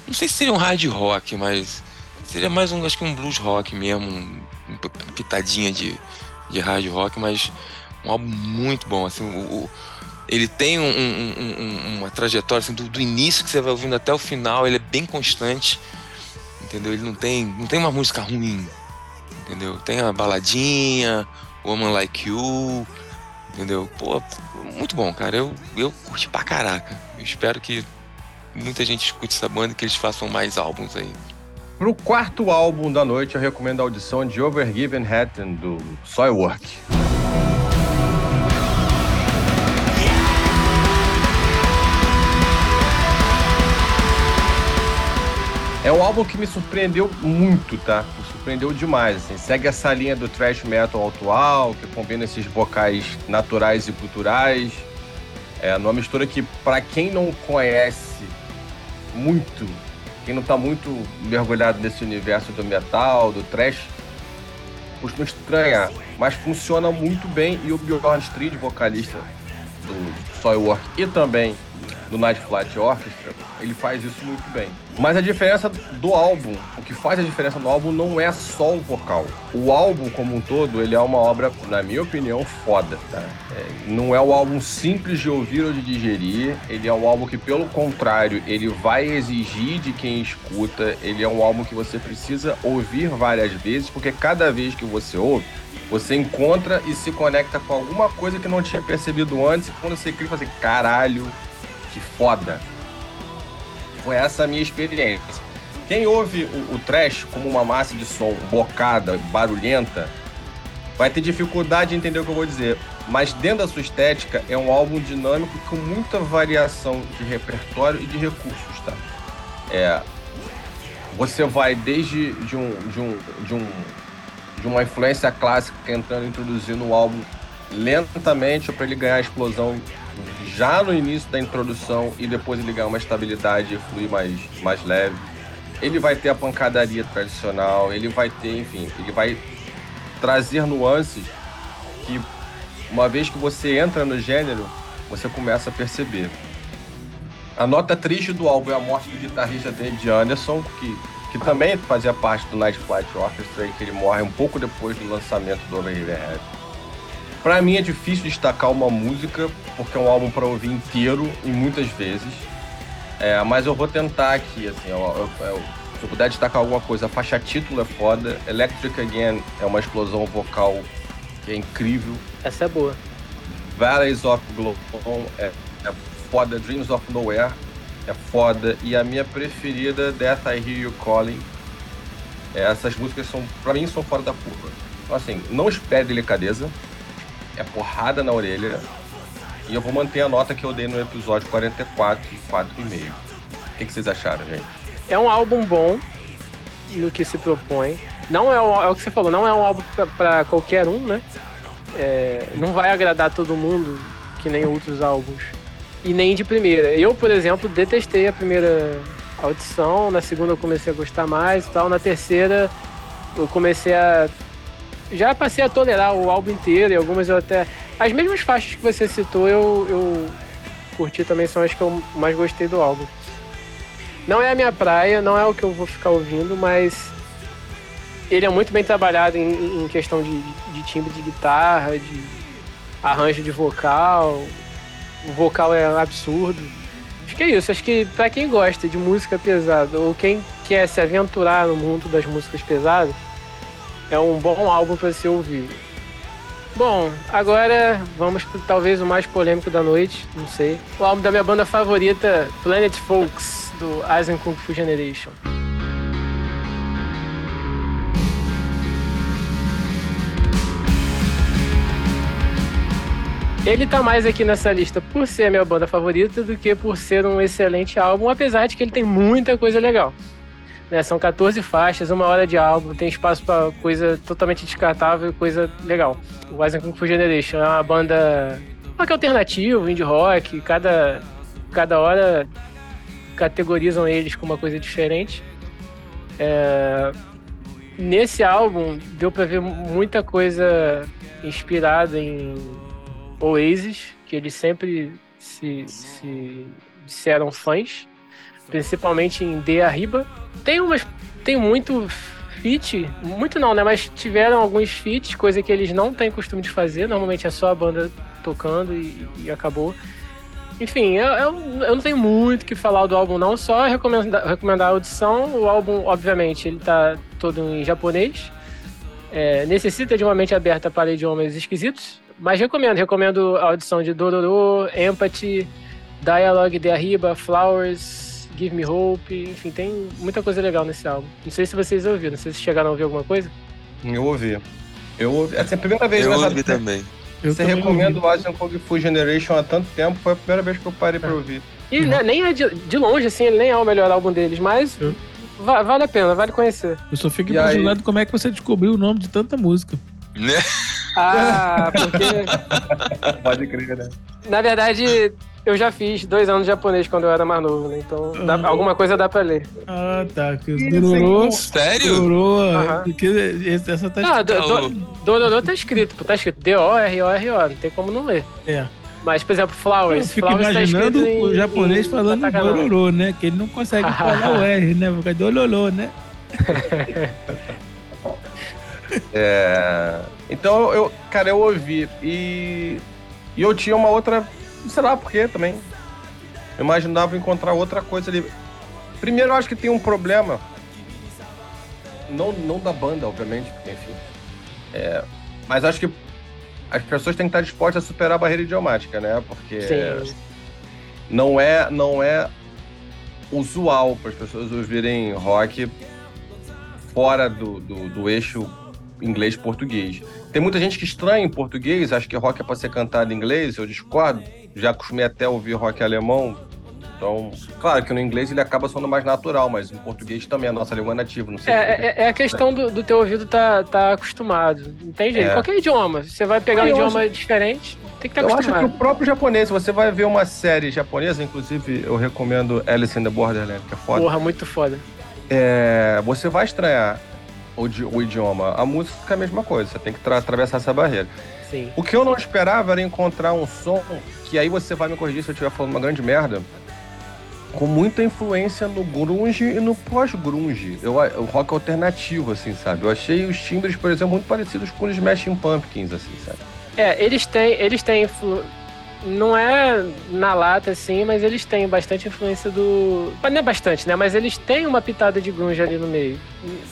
Não sei se seria um hard rock, mas seria mais um, acho que um blues rock mesmo, um, uma pitadinha de, de hard rock, mas um álbum muito bom, assim, o, o ele tem um, um, uma trajetória assim, do, do, início que você vai ouvindo até o final, ele é bem constante, entendeu? Ele não tem, não tem uma música ruim, entendeu? Tem a baladinha, Woman Like You, entendeu? Pô, muito bom, cara. Eu, eu curti pra caraca. Eu espero que muita gente escute essa banda e que eles façam mais álbuns aí. Pro quarto álbum da noite, eu recomendo a audição de Overgiven Hatton, do Soilwork. É um álbum que me surpreendeu muito, tá? Me surpreendeu demais, assim. Segue essa linha do thrash metal atual, que combina esses vocais naturais e culturais. É uma mistura que, para quem não conhece muito, quem não tá muito mergulhado nesse universo do metal, do thrash, costuma estranhar. Mas funciona muito bem e o Bjorn Street, vocalista do Soilwork e também do Night Flight Orchestra, ele faz isso muito bem. Mas a diferença do álbum, o que faz a diferença no álbum não é só o vocal. O álbum como um todo, ele é uma obra, na minha opinião, foda, tá? É, não é um álbum simples de ouvir ou de digerir, ele é um álbum que, pelo contrário, ele vai exigir de quem escuta, ele é um álbum que você precisa ouvir várias vezes, porque cada vez que você ouve, você encontra e se conecta com alguma coisa que não tinha percebido antes, e quando você clica, você assim, caralho, que foda. Foi essa a minha experiência. Quem ouve o, o trash como uma massa de som bocada, barulhenta, vai ter dificuldade de entender o que eu vou dizer. Mas dentro da sua estética, é um álbum dinâmico com muita variação de repertório e de recursos, tá? É, você vai desde de um, de um, de um de uma influência clássica entrando introduzindo o álbum lentamente para ele ganhar a explosão já no início da introdução e depois ele uma estabilidade e fluir mais, mais leve. Ele vai ter a pancadaria tradicional, ele vai ter, enfim, ele vai trazer nuances que, uma vez que você entra no gênero, você começa a perceber. A nota triste do álbum é a morte do guitarrista David Anderson, que, que também fazia parte do Night Flight Orchestra e que ele morre um pouco depois do lançamento do Over Head. Para mim é difícil destacar uma música, porque é um álbum para ouvir inteiro e muitas vezes. É, mas eu vou tentar aqui, assim, eu, eu, eu, se eu puder destacar alguma coisa, a faixa título é foda, Electric Again é uma explosão vocal que é incrível. Essa é boa. Valleys of Glow é, é foda, Dreams of Nowhere é foda, e a minha preferida, Death I Hear You Calling. É, essas músicas são, para mim, são fora da curva. Então, assim, não espere delicadeza, é porrada na orelha. E eu vou manter a nota que eu dei no episódio 44 e 4,5. O que, que vocês acharam, gente? É um álbum bom no que se propõe. Não é, o, é o que você falou, não é um álbum para qualquer um, né? É, não vai agradar todo mundo, que nem outros álbuns. E nem de primeira. Eu, por exemplo, detestei a primeira audição, na segunda eu comecei a gostar mais e tal, na terceira eu comecei a já passei a tolerar o álbum inteiro e algumas eu até. As mesmas faixas que você citou eu, eu curti também, são as que eu mais gostei do álbum. Não é a minha praia, não é o que eu vou ficar ouvindo, mas ele é muito bem trabalhado em, em questão de, de timbre de guitarra, de arranjo de vocal. O vocal é absurdo. Acho que é isso. Acho que para quem gosta de música pesada ou quem quer se aventurar no mundo das músicas pesadas, é um bom álbum para se ouvir. Bom, agora vamos para talvez o mais polêmico da noite, não sei. O álbum da minha banda favorita, Planet Folks, do Aizen Kung Fu Generation. Ele tá mais aqui nessa lista por ser a minha banda favorita do que por ser um excelente álbum, apesar de que ele tem muita coisa legal. Né? São 14 faixas, uma hora de álbum, tem espaço para coisa totalmente descartável e coisa legal. O Wise Kung Fu Generation é uma banda rock alternativo, indie rock, cada, cada hora categorizam eles com uma coisa diferente. É... Nesse álbum deu para ver muita coisa inspirada em Oasis, que eles sempre se, se disseram fãs, principalmente em De Arriba, tem umas. Tem muito feat, muito não, né? Mas tiveram alguns feats, coisa que eles não têm costume de fazer. Normalmente é só a banda tocando e, e acabou. Enfim, eu, eu, eu, não tenho muito o que falar do álbum, não. Só recomendar, recomendar a audição. O álbum, obviamente, ele tá todo em japonês. É, necessita de uma mente aberta para idiomas esquisitos. Mas recomendo, recomendo a audição de Dororo, Empathy, Dialogue de Arriba, Flowers, Give Me Hope, enfim, tem muita coisa legal nesse álbum. Não sei se vocês ouviram, não sei se chegaram a ouvir alguma coisa. Eu ouvi. Eu ouvi. Essa é a primeira vez Eu ouvi também. Eu Você recomenda o Asian Kung Fu Generation há tanto tempo, foi a primeira vez que eu parei é. pra ouvir. E uhum. nem é de, de, longe, assim, ele nem é o melhor álbum deles, mas eu... va vale a pena, vale conhecer. Eu só fico imaginando aí... como é que você descobriu o nome de tanta música. Né? Ah, porque. Pode crer, né? Na verdade, eu já fiz dois anos de japonês quando eu era mais novo, né? Então dá, uhum. alguma coisa dá pra ler. Ah, tá. Que Dororo. Sério? Dororo. Uhum. Porque essa tá ah, escrito. Ah, do, do, tá escrito, tá escrito D-O-R-O-R-O. Não tem como não ler. É. Mas, por exemplo, Flowers. Eu fico Flowers tá imaginando escrito em- o japonês em falando gororô, né? Que ele não consegue falar o R, né? Por causa do ololô, né? É, Então, eu, cara, eu ouvi e, e eu tinha uma outra, sei lá por quê também. Eu imaginava encontrar outra coisa ali. Primeiro, eu acho que tem um problema. Não, não da banda, obviamente, porque, enfim. É, mas acho que as pessoas têm que estar dispostas a superar a barreira idiomática, né? Porque Sim. não é, não é usual para as pessoas ouvirem rock fora do, do, do eixo inglês-português. Tem muita gente que estranha em português, acha que rock é para ser cantado em inglês, eu discordo. Já acostumei até ouvir rock alemão. Então, claro que no inglês ele acaba sendo mais natural, mas em português também a nossa língua é nativa, não sei É, quê. é, é a questão do, do teu ouvido tá, tá acostumado. Não tem jeito. É. Qualquer idioma. Você vai pegar um idioma diferente, tem que estar Eu acho que acostumado. o próprio japonês, você vai ver uma série japonesa, inclusive eu recomendo Alice in the Borderland, que é foda. Porra, muito foda. É, você vai estranhar o, o idioma. A música é a mesma coisa, você tem que tra- atravessar essa barreira. Sim. O que eu não esperava era encontrar um som que aí você vai me corrigir se eu estiver falando uma grande merda. Com muita influência no grunge e no pós-grunge. Eu, o rock alternativo, assim, sabe? Eu achei os timbres, por exemplo, muito parecidos com os Smashing Pumpkins, assim, sabe? É, eles têm, eles têm influ... não é na lata assim, mas eles têm bastante influência do, não é bastante, né? Mas eles têm uma pitada de grunge ali no meio.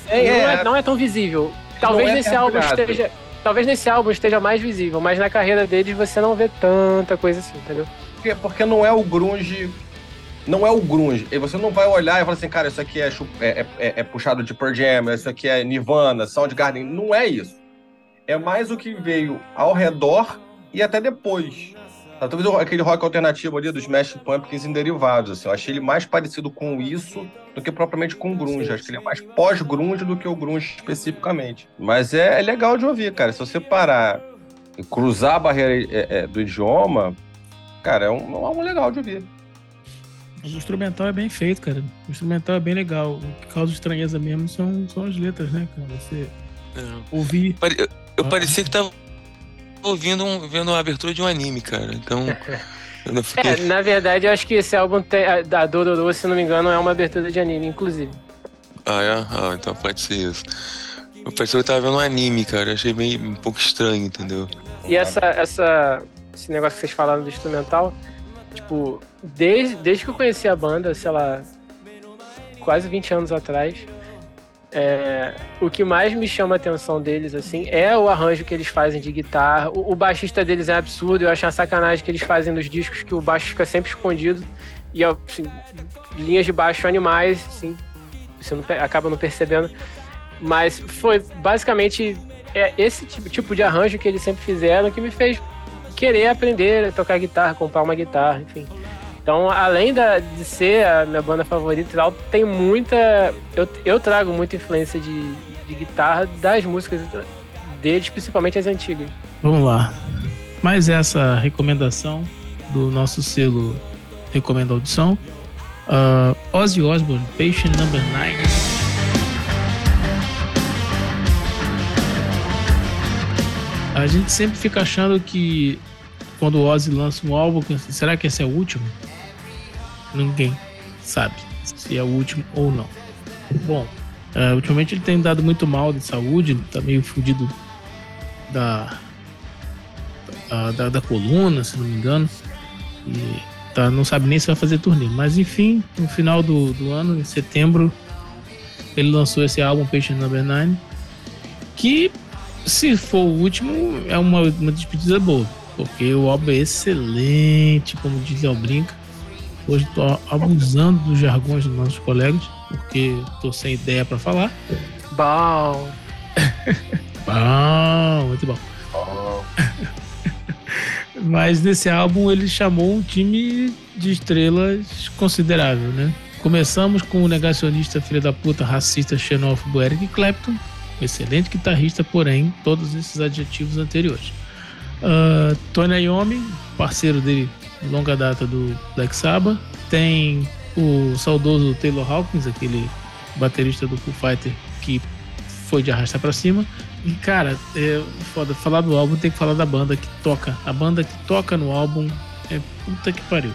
É, não, é. é, não é tão visível. Talvez Não é nesse álbum esteja, talvez nesse álbum esteja mais visível, mas na carreira deles você não vê tanta coisa assim, entendeu? Porque, porque não é o grunge. Não é o grunge. E você não vai olhar e falar assim, cara, isso aqui é, chu- é, é- é puxado de Pearl Jam, isso aqui é Nirvana, Soundgarden. Não é isso. É mais o que veio ao redor e até depois. Tá, Talvez o- aquele rock alternativo ali dos Smash Pumpkins em derivados, assim. Eu achei ele mais parecido com isso do que propriamente com o grunge. Sim, Acho que ele é mais pós-grunge do que o grunge especificamente. Mas é, é legal de ouvir, cara. Se você parar e cruzar a barreira é, é, do idioma, cara, é um, é um legal de ouvir. O instrumental é bem feito, cara. O instrumental é bem legal. O que causa estranheza mesmo são, são as letras, né, cara? Você É. ouvir. Pare- Eu, eu Ah. parecia que tava ouvindo um, vendo uma abertura de um anime, cara. Então. Fiquei. É, na verdade, eu acho que esse álbum tem, a, da Dororo, se não me engano, é uma abertura de anime, inclusive. Ah, é? Ah, então pode ser isso. Eu parecia que eu tava vendo um anime, cara. Eu achei meio um pouco estranho, entendeu? E essa, essa, esse negócio que vocês falaram do instrumental, tipo, desde, desde que eu conheci a banda, sei lá, quase 20 anos atrás, é, o que mais me chama a atenção deles, assim, é o arranjo que eles fazem de guitarra. O, o baixista deles é absurdo, eu acho uma sacanagem que eles fazem nos discos, que o baixo fica sempre escondido. E, assim, linhas de baixo animais, assim, você não, acaba não percebendo. Mas foi basicamente é esse tipo, tipo de arranjo que eles sempre fizeram que me fez querer aprender a tocar guitarra, comprar uma guitarra, enfim. Então, além da, de ser a minha banda favorita tal, tem muita. Eu, eu trago muita influência de, de guitarra das músicas deles, principalmente as antigas. Vamos lá. Mais essa recomendação do nosso selo Recomenda Audição. Uh, Ozzy Osbourne, Patient Number 9. A gente sempre fica achando que quando o Ozzy lança um álbum, será que esse é o último? Ninguém sabe se é o último ou não. Bom, uh, ultimamente ele tem dado muito mal de saúde, tá meio fudido da, da, da, coluna, se não me engano. E tá, não sabe nem se vai fazer turnê. Mas enfim, no final do, do ano, em setembro, ele lançou esse álbum Patient Number 9. Que, se for o último, é uma, uma despedida boa. Porque o álbum é excelente, como diz Léo Brinca. Hoje tô abusando dos jargões dos nossos colegas, porque tô sem ideia para falar. Bom. Bom, muito bom. Mas nesse álbum ele chamou um time de estrelas considerável, né? Começamos com o negacionista filho da puta, racista, xenófobo Eric Clapton, um excelente guitarrista, porém, todos esses adjetivos anteriores. Uh, Tony Iommi, parceiro dele de longa data do Black Sabbath. Tem o saudoso Taylor Hawkins, aquele baterista do Foo Fighter que foi de arrastar para cima. E, cara, é foda. Falar do álbum tem que falar da banda que toca. A banda que toca no álbum é puta que pariu.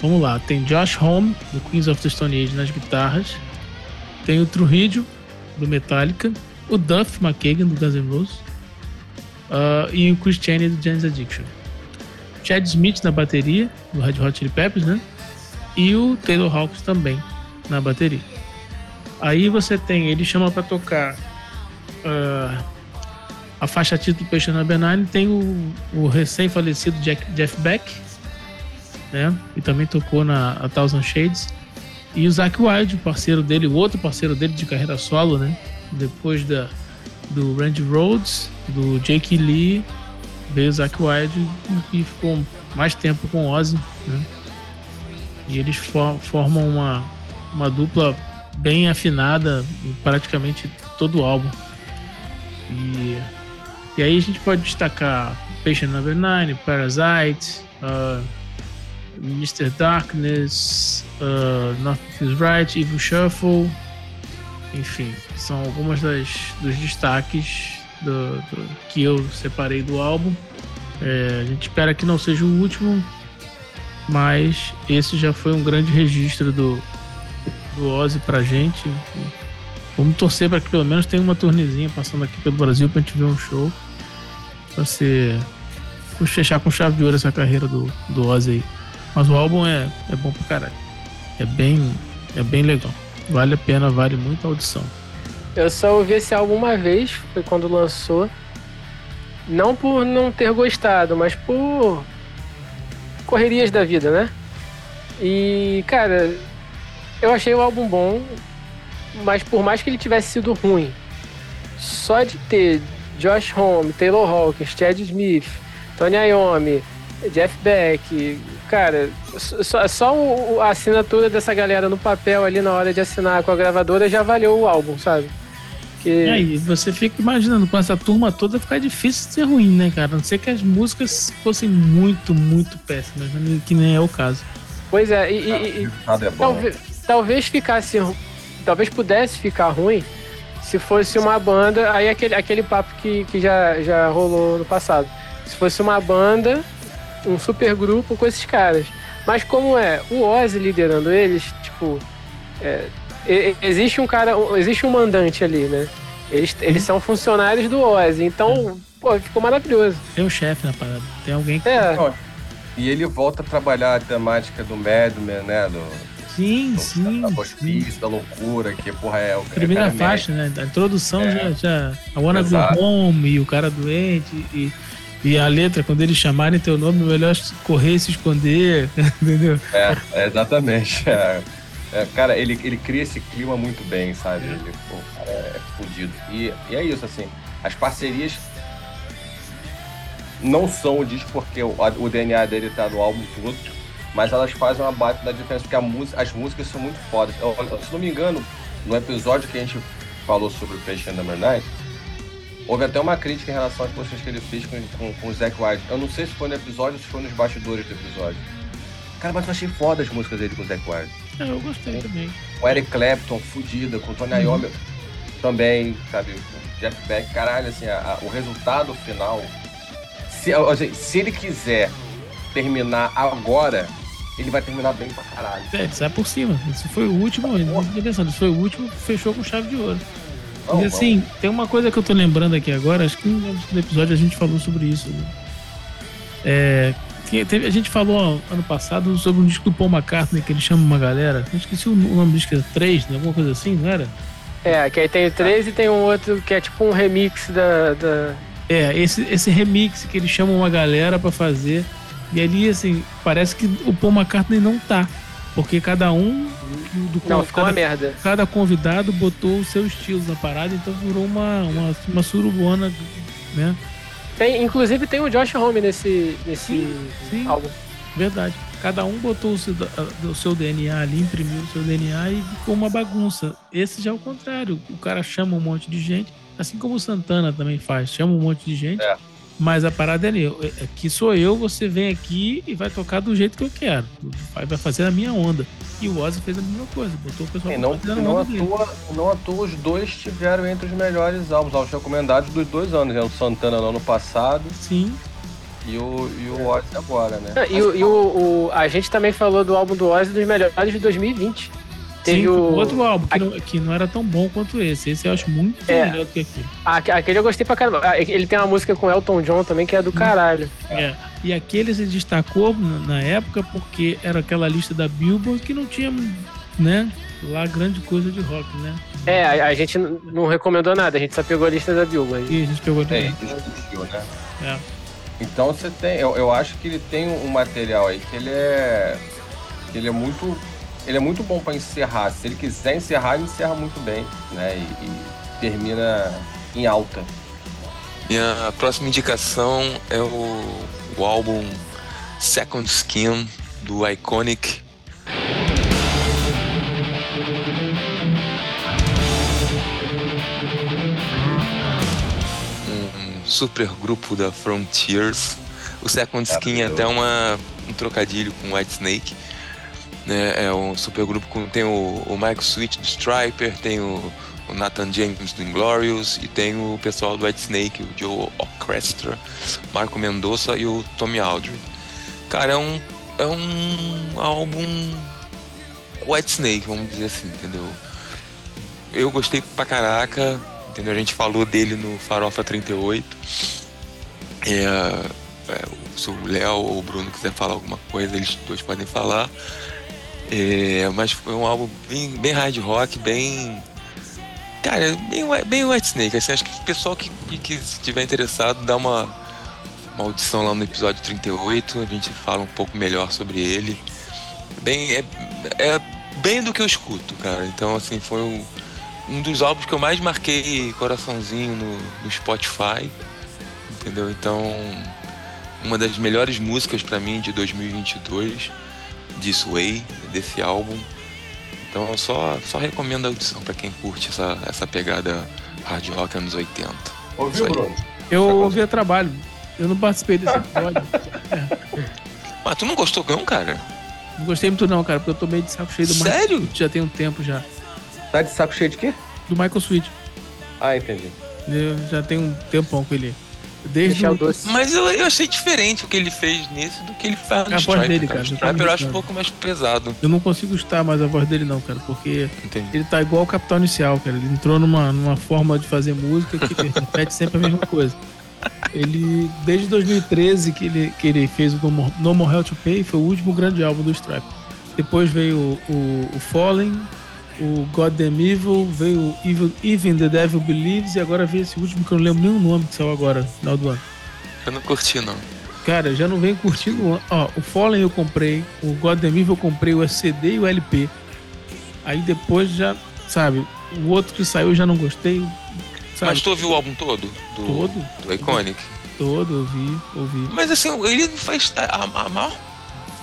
Vamos lá, tem Josh Homme, do Queens of the Stone Age, nas guitarras. Tem o Trujillo, do Metallica. O Duff McKagan, do Guns N' Roses. Uh, e o Chris Chaney, do James Addiction. Chad Smith na bateria, do Red Hot Chili Peppers, né? E o Taylor Hawkins também na bateria. Aí você tem, ele chama para tocar uh, a faixa título Patient Number 9, tem o, o recém-falecido Jeff Beck, né? E também tocou na A Thousand Shades. E o Zach Wilde, parceiro dele, o outro parceiro dele de carreira solo, né? Depois da, do Randy Rhodes, do Jake Lee, veio o Zach Wilde e ficou mais tempo com Ozzy, né? E eles for, formam uma, uma dupla bem afinada em praticamente todo o álbum. E, e aí a gente pode destacar Patient Number 9, Parasite, uh, Mr. Darkness, uh, Nothing Feels Right, Evil Shuffle. Enfim, são algumas das, dos destaques do, do, que eu separei do álbum. É, a gente espera que não seja o último, mas esse já foi um grande registro do, do Ozzy pra gente. Vamos torcer para que pelo menos tenha uma turnezinha passando aqui pelo Brasil pra gente ver um show. Pra ser. fechar com chave de ouro essa carreira do, do Ozzy aí. Mas o álbum é, é bom pra caralho. É bem, é bem legal. Vale a pena, vale muito a audição. Eu só ouvi esse álbum uma vez, foi quando lançou. Não por não ter gostado, mas por correrias da vida, né? E, cara, eu achei o álbum bom, mas por mais que ele tivesse sido ruim, só de ter Josh Homme, Taylor Hawkins, Chad Smith, Tony Iommi, Jeff Beck, cara, só, só a assinatura dessa galera no papel ali na hora de assinar com a gravadora já valeu o álbum, sabe? Que... E aí, você fica imaginando, com essa turma toda fica difícil ser ruim, né, cara? A não ser que as músicas fossem muito, muito péssimas, né? que nem é o caso. Pois é, e. e, e é talvez, talvez ficasse. Talvez pudesse ficar ruim se fosse uma banda. Aí aquele, aquele papo que, que já, já rolou no passado. Se fosse uma banda um super grupo com esses caras. Mas como é o Ozzy liderando eles, tipo, é, existe um cara, existe um mandante ali, né? Eles, eles são funcionários do Ozzy, então, pô, ficou maravilhoso. Tem um chefe na parada, tem alguém que... É. E ele volta a trabalhar a temática do Madman, né? Do, sim, do, sim. Da, hospício, da loucura, que, porra, é o Primeira faixa, né? A introdução é. já, já. A Wanna Go Home e o cara doente e e a letra, quando eles chamarem teu nome, melhor correr e se esconder, entendeu? É, é exatamente. É, é, cara, ele, ele cria esse clima muito bem, sabe? Ele pô, cara, é fodido. E, e é isso, assim, as parcerias não são o disco porque o, o DNA dele tá no álbum todo, mas elas fazem uma baita da diferença, porque música, as músicas são muito fodas. Eu, se não me engano, no episódio que a gente falou sobre o Patient Number 9, Houve até uma crítica em relação às postagens que ele fez com, com, com o Zack White. Eu não sei se foi no episódio ou se foi nos bastidores do episódio. Cara, mas eu achei foda as músicas dele com o Zack White. É, eu gostei também. O Eric Clapton, fudida, com o Tony uhum. Iommi também, sabe? O Jeff Beck, caralho, assim, a, a, o resultado final. Se, assim, se ele quiser terminar agora, ele vai terminar bem pra caralho. É, sai por cima. Esse foi o último, Esse foi o último, fechou com chave de ouro. Oh, e assim, tem uma coisa que eu tô lembrando aqui agora, acho que no episódio a gente falou sobre isso. Né? É, teve, a gente falou ano passado sobre um disco do Paul McCartney que ele chama uma galera. Eu esqueci o nome do disco, é 3, né? alguma coisa assim, não era? É, que aí tem o 3 e tem um outro que é tipo um remix da. da... É, esse, esse remix que ele chama uma galera para fazer. E ali, assim, parece que o Paul McCartney não tá. Porque cada um do Não, ficou cada, uma merda. Cada convidado botou o seu estilo na parada, então virou uma, uma, uma surubona, né? Tem, inclusive tem o Josh Homme nesse, nesse sim, sim, álbum. Verdade. Cada um botou o seu, o seu, DNA ali, imprimiu o seu DNA e ficou uma bagunça. Esse já é o contrário. O cara chama um monte de gente, assim como o Santana também faz. Chama um monte de gente, é. Mas a parada é ali, aqui sou eu, você vem aqui e vai tocar do jeito que eu quero. Vai, vai fazer a minha onda. E o Ozzy fez a mesma coisa, botou o pessoal e não, não, à toa, não à toa os dois estiveram entre os melhores álbuns, álbuns recomendados dos dois anos, né? O Santana no ano passado. Sim. E o, e o Ozzy agora, né? E, Mas, e o, o, a gente também falou do álbum do Ozzy dos melhores de 2020. Teve Sim, o outro álbum que, não, que não era tão bom quanto esse. Esse eu acho muito é. melhor do que aquele. Aquele eu gostei pra caramba. Ele tem uma música com Elton John também que é do hum. caralho. É. E aquele se destacou na época porque era aquela lista da Billboard que não tinha, né? Lá grande coisa de rock, né? É, a, a gente não recomendou nada, a gente só pegou a lista da Billboard. E a gente pegou a é, né? É. Então você tem, eu, eu acho que ele tem um material aí que ele é, ele é muito ele é muito bom para encerrar. Se ele quiser encerrar, ele encerra muito bem, né? E, e termina em alta. Minha próxima indicação é o, o álbum Second Skin do Iconic. Um super grupo da Frontiers. O Second Skin é até uma, um trocadilho com White Snake né? É um supergrupo com tem o, o Michael Sweet do Striper, tem o, o Nathan James do Inglorious e tem o pessoal do White Snake, o Joe Orchestra, Marco Mendoza e o Tommy Aldridge. Cara, é um, é um álbum White Snake, vamos dizer assim, entendeu? Eu gostei pra caraca, entendeu? A gente falou dele no Farofa 38. É, é, se o Léo ou o Bruno quiser falar alguma coisa, eles dois podem falar. É, mas foi um álbum bem, bem hard rock, bem. Cara, bem, bem White Snake. Assim, acho que o pessoal que, que estiver interessado dá uma, uma audição lá no episódio 38. A gente fala um pouco melhor sobre ele. Bem, é, é bem do que eu escuto, cara. Então, assim, foi um, um dos álbuns que eu mais marquei coraçãozinho no, no Spotify. Entendeu? Então, uma das melhores músicas para mim de 2022. This Way, desse álbum. Então eu só, só recomendo a audição para quem curte essa, essa pegada hard rock anos 80. Ouviu, Bruno? Eu ouvi a trabalho. Eu não participei desse episódio. é. Mas tu não gostou não, cara? Não gostei muito não, cara, porque eu tô meio de saco cheio do Sério? Michael Já tem um tempo já. Tá de saco cheio de quê? Do Michael Sweet. Ah, entendi. Eu já tem um tempão com ele. Desde o... Mas eu, eu, achei diferente o que ele fez nesse do que ele faz no a Stripe, voz dele, cara. cara. O Stripe eu acho um pouco mais pesado. Eu não consigo estar mais a voz dele não, cara, porque Entendi. ele tá igual o Capital Inicial, cara. Ele entrou numa, numa forma de fazer música que repete sempre a mesma coisa. Ele, desde 2013 que ele, que ele fez o No More, no More Hell to Pay, foi o último grande álbum do Stripe. Depois veio o, o, o Fallen, o God Damn Evil, veio Evil, Even the Devil Believes e agora veio esse último que eu não lembro nem o nome que saiu agora, final do ano. Eu não curti, não. Cara, já não venho curtindo. Ó, o Fallen eu comprei, o God Damn Evil eu comprei o CD e o LP. Aí depois já, sabe, o outro que saiu eu já não gostei. Sabe? Mas tu ouviu o álbum todo? Do, todo. Do Iconic? Todo, ouvi, ouvi. Mas assim, ele faz. A, a maior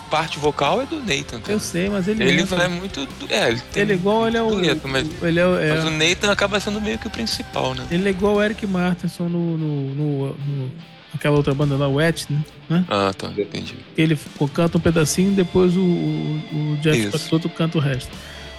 parte vocal é do Nathan, cara. Eu sei, mas ele. Ele vai muito. É, ele, ele é igual, ele é o. mas, ele é, é, mas o Nathan acaba sendo meio que o principal, né? Ele é igual o Eric Martinson no, no, no, no aquela outra banda lá, Wet, né? Ah, tá, entendi. Ele canta um pedacinho e depois o, o, o Jeff Soto canta o resto.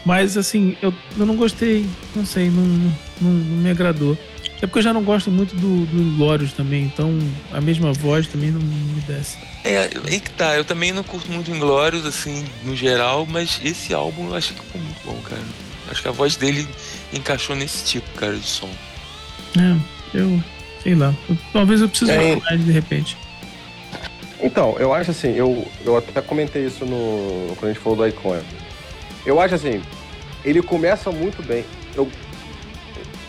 Mas assim, eu, eu não gostei, não sei, não, não, não me agradou. É porque eu já não gosto muito do, do Inglórios também, então a mesma voz também não me desce. É, aí que tá, eu também não curto muito Inglórios, assim, no geral, mas esse álbum eu achei que ficou muito bom, cara. Acho que a voz dele encaixou nesse tipo, cara, de som. É, eu sei lá. Eu, talvez eu precise é, mais de repente. Então, eu acho assim, eu, eu até comentei isso no. quando a gente falou do Icon. Eu acho assim, ele começa muito bem. Eu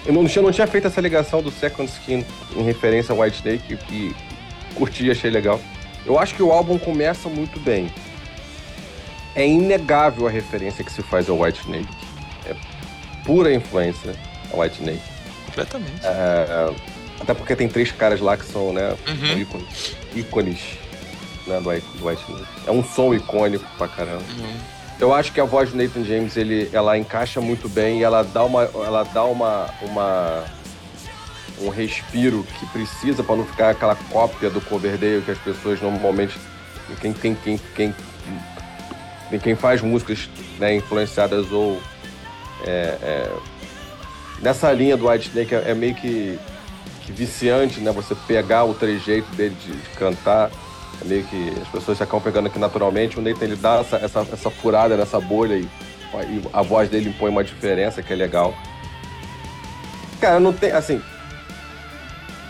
eu não, eu não tinha feito essa ligação do Second Skin em referência ao White Snake e curti, achei legal. Eu acho que o álbum começa muito bem. É inegável a referência que se faz ao White Snake. É pura influência ao White Snake. Completamente. É, até porque tem três caras lá que são, né, uhum. ícones, ícones né, do, White Snake. É um som icônico pra caramba. Uhum. Eu acho que a voz do Nathan James, ele, ela encaixa muito bem e ela dá uma, ela dá uma, uma, um respiro que precisa para não ficar aquela cópia do Coverdale que as pessoas normalmente quem quem quem quem, quem faz músicas né, influenciadas ou é, é, nessa linha do White Snake é, é meio que, que, viciante, né? Você pegar o trejeito dele de, de, cantar, é meio que as pessoas acabam pegando aqui naturalmente. O Nathan ele dá essa, essa, essa furada nessa bolha e, e a voz dele impõe uma diferença que é legal. Cara, não tem. Assim.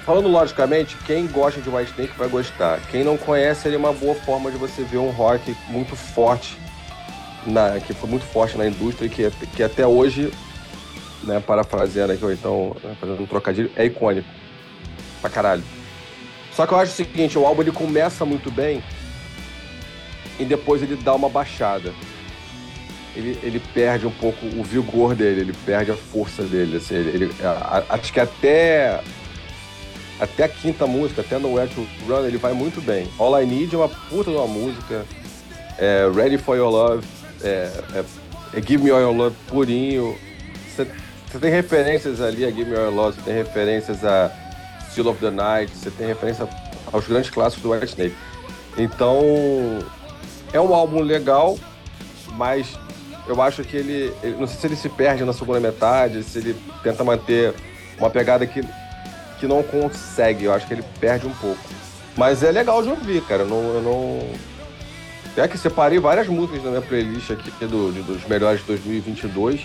Falando logicamente, quem gosta de White Snake vai gostar. Quem não conhece, ele é uma boa forma de você ver um rock muito forte, na, que foi muito forte na indústria e que, que até hoje, né, parafraseando aqui, ou então né, fazendo um trocadilho, é icônico. Pra caralho. Só que eu acho o seguinte, o álbum ele começa muito bem e depois ele dá uma baixada ele, ele perde um pouco o vigor dele, ele perde a força dele. Assim, ele, a, a, acho que até, até a quinta música, até no Where to Run, ele vai muito bem. All I Need é uma puta de uma música. É, Ready for Your Love, é, é, é Give Me All Your Love purinho. Você tem referências ali a Give Me All Your Love, você tem referências a Still of the Night, você tem referência aos grandes clássicos do White Snake. Então, é um álbum legal, mas eu acho que ele, ele, Não sei se ele se perde na segunda metade, se ele tenta manter uma pegada que, que não consegue. Eu acho que ele perde um pouco. Mas é legal de ouvir, cara. Eu não. Eu não... É que separei várias músicas na minha playlist aqui do, de, dos melhores de 2022.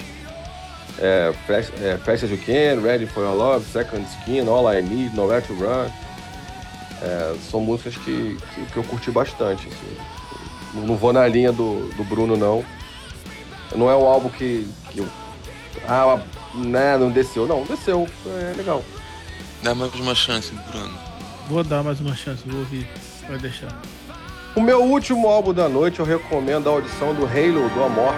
É, Fast, é, Fast As You Can, Ready For Your Love, Second Skin, All I Need, Nowhere To Run. É, são músicas que, que, que, eu curti bastante. Assim. Não vou na linha do, do Bruno, não. Não é um álbum que, que eu, ah, né, não desceu. Não, desceu. É legal. Dá mais uma chance, Bruno. Vou dar mais uma chance, vou ouvir. Vai deixar. O meu último álbum da noite, eu recomendo a audição do Halo do Amor.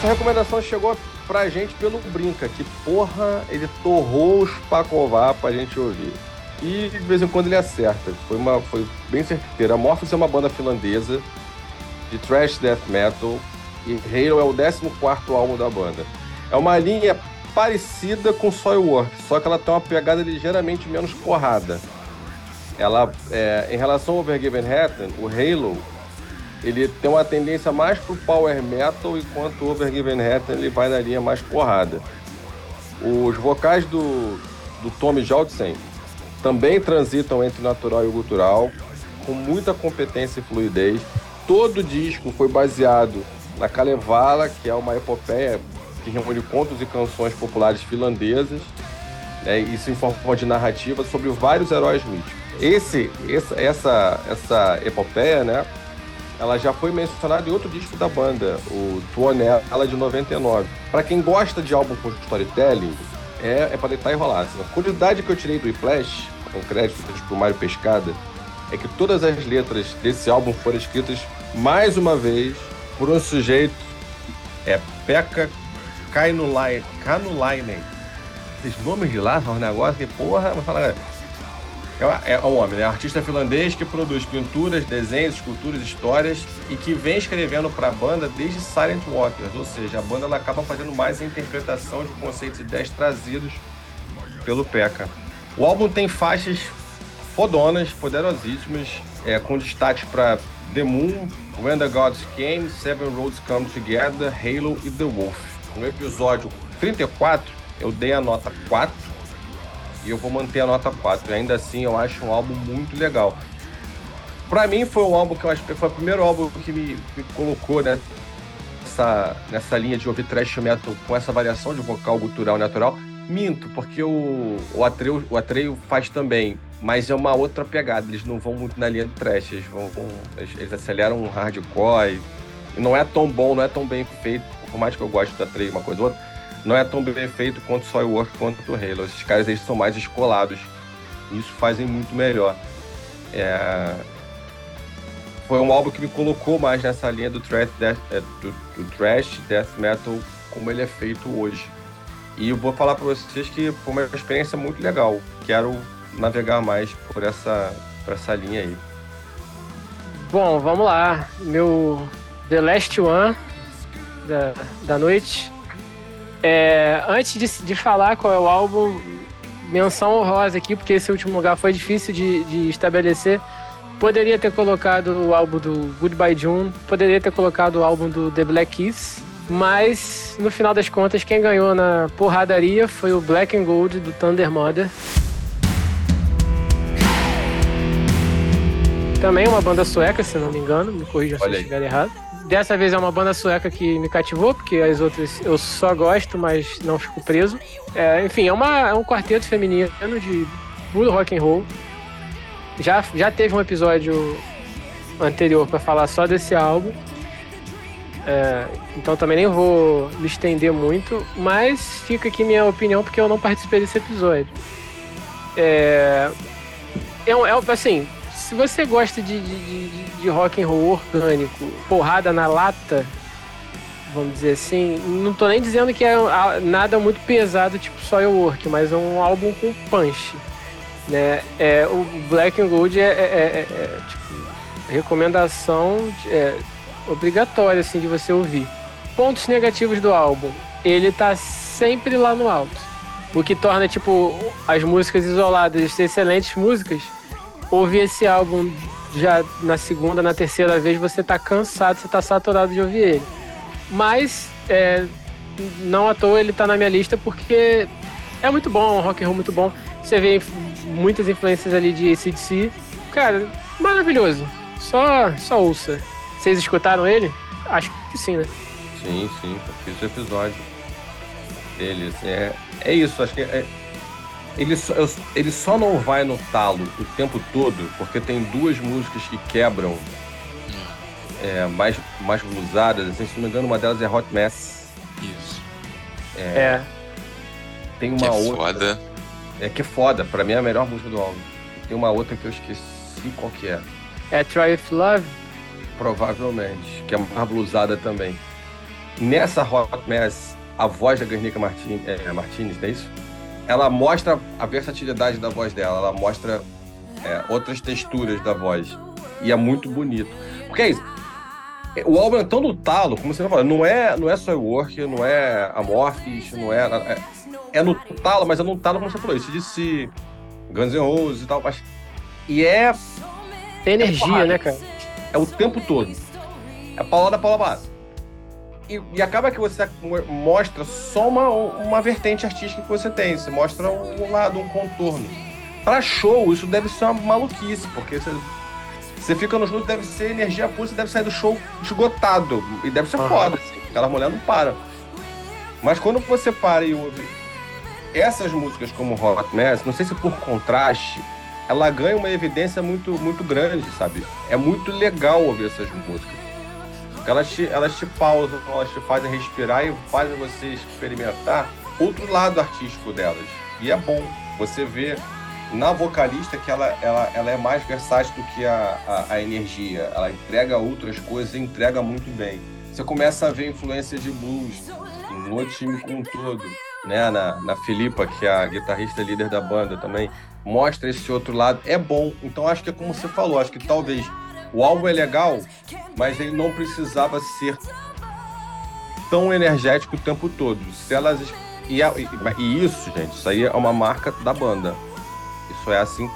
Essa recomendação chegou pra gente pelo Brinca, que porra, ele torrou os Pacová pra gente ouvir. E de vez em quando ele acerta. Foi, uma, foi bem certeiro. A Morphos é uma banda finlandesa de thrash death metal e Halo é o 14 álbum da banda. É uma linha parecida com Soilwork, só que ela tem uma pegada ligeiramente menos porrada. Ela, é, em relação ao Overgiven Hatton, o Halo, ele tem uma tendência mais pro power metal, enquanto o Overgiven Hatton ele vai na linha mais porrada. Os vocais do, do Tommy Joltsen também transitam entre natural e gutural, com muita competência e fluidez todo o disco foi baseado na Kalevala, que é uma epopeia que reúne contos e canções populares finlandesas, né, isso em forma de narrativa sobre vários heróis míticos. Esse, essa, essa, essa epopeia, né, ela já foi mencionada em outro disco da banda, o Tuonela de 99. Para quem gosta de álbum com storytelling, é, é para deitar e rolar. Assim, a curiosidade que eu tirei do Flash, com crédito do Mário Pescada, é que todas as letras desse álbum foram escritas mais uma vez por um sujeito é Pekka Kainulainen. Esses nomes de lá são um negócio que, porra, vou falar. É, é um homem, né? artista finlandês que produz pinturas, desenhos, esculturas, histórias e que vem escrevendo para a banda desde Silent Waters, ou seja, a banda ela acaba fazendo mais a interpretação de conceitos e ideias trazidos pelo Pekka. O álbum tem faixas fodonas, poderosíssimas, é, com destaque para The Moon, When the Gods Came, Seven Roads Come Together, Halo e The Wolf. No episódio 34, eu dei a nota 4 e eu vou manter a nota 4. E ainda assim, eu acho um álbum muito legal. Para mim, foi um álbum que eu acho que foi o primeiro álbum que me, me colocou né, nessa, nessa linha de ouvir thrash metal com essa variação de vocal gutural natural. Minto, porque o, o, Atreu, o Atreu faz também mas é uma outra pegada. Eles não vão muito na linha de trash, eles, vão, vão eles, aceleram um hardcore. E não é tão bom, não é tão bem feito, por mais que eu goste da Trey, uma coisa ou outra, não é tão bem feito quanto o Soilwork quanto o Halo. Esses caras eles são mais descolados. Isso fazem muito melhor. É... Foi um álbum que me colocou mais nessa linha do trash, death, é, do, do trash death metal como ele é feito hoje. E eu vou falar para vocês que foi uma experiência muito legal. Quero navegar mais por essa, por essa linha aí. Bom, vamos lá. Meu The Last One da, da noite É, antes de, de falar qual é o álbum, menção honrosa aqui, porque esse último lugar foi difícil de, de estabelecer. Poderia ter colocado o álbum do Goodbye June, poderia ter colocado o álbum do The Black Keys, mas no final das contas quem ganhou na porradaria foi o Black and Gold do Thunder Mother. Também uma banda sueca, se não me engano, me corrija se eu estiver errado. Dessa vez é uma banda sueca que me cativou, porque as outras eu só gosto, mas não fico preso. É, enfim, é, uma, é um quarteto feminino de puro rock and roll. Já, já teve um episódio anterior para falar só desse álbum. É, então também nem vou me estender muito, mas fica aqui minha opinião porque eu não participei desse episódio. É, é, é assim, se você gosta de, de, de, de rock and roll orgânico, porrada na lata, vamos dizer assim, não tô nem dizendo que é nada muito pesado, tipo Soilwork, mas é um álbum com punch. Né? É, o Black and Gold é, é, é, é, é tipo, recomendação é, obrigatória assim, de você ouvir. Pontos negativos do álbum. Ele tá sempre lá no alto. O que torna, tipo, as músicas isoladas excelentes músicas ouvir esse álbum já na segunda, na terceira vez, você tá cansado, você tá saturado de ouvir ele. Mas, é, não à toa ele tá na minha lista porque é muito bom, rock and roll muito bom. Você vê muitas influências ali de ACDC. Cara, maravilhoso. Só, só ouça. Vocês escutaram ele? Acho que sim, né? Sim, sim. Fiz o episódio deles. É, é isso, acho que é, ele só, ele só não vai no talo o tempo todo, porque tem duas músicas que quebram é, mais, mais blusadas. Assim, se não me engano, uma delas é Hot Mess. Isso. É. é. Tem uma que é outra. Foda. É que é foda. Pra mim é a melhor música do álbum. Tem uma outra que eu esqueci qual que é. É Try If Love? Provavelmente. Que é mais blusada também. Nessa Hot Mess, a voz da Guernica Martin, é, Martinez, não é isso? Ela mostra a versatilidade da voz dela, ela mostra é, outras texturas da voz. E é muito bonito. Porque é isso. O álbum é tão no talo, como você falou, não é, não é só Work, não é Amorphis, não é, é. É no talo, mas é no talo, como você falou, isso disse Guns N' Roses e tal. Mas, e é. Tem energia, é né, cara? É o tempo todo. É paulada, paulada base e, e, acaba que você mostra só uma, uma vertente artística que você tem. Você mostra um lado, um contorno. Para show, isso deve ser uma maluquice, porque você, você fica no show, deve ser energia pura, você deve sair do show esgotado. E deve ser foda, assim. Aquela mulher não para. Mas quando você para e ouve essas músicas como Hot Mess, não sei se por contraste, ela ganha uma evidência muito, muito grande, sabe? É muito legal ouvir essas músicas. Elas te, elas te pausam, elas te fazem respirar e fazem você experimentar outro lado artístico delas. E é bom. Você vê na vocalista que ela, ela, ela é mais versátil do que a, a, a energia. Ela entrega outras coisas e entrega muito bem. Você começa a ver influência de blues no time como um todo. Né? Na, na Filipa, que é a guitarrista líder da banda também, mostra esse outro lado. É bom. Então acho que é como você falou, acho que talvez o álbum é legal, mas ele não precisava ser tão energético o tempo todo. Se elas e, e, isso, gente, isso aí é uma marca da banda. Isso é assim,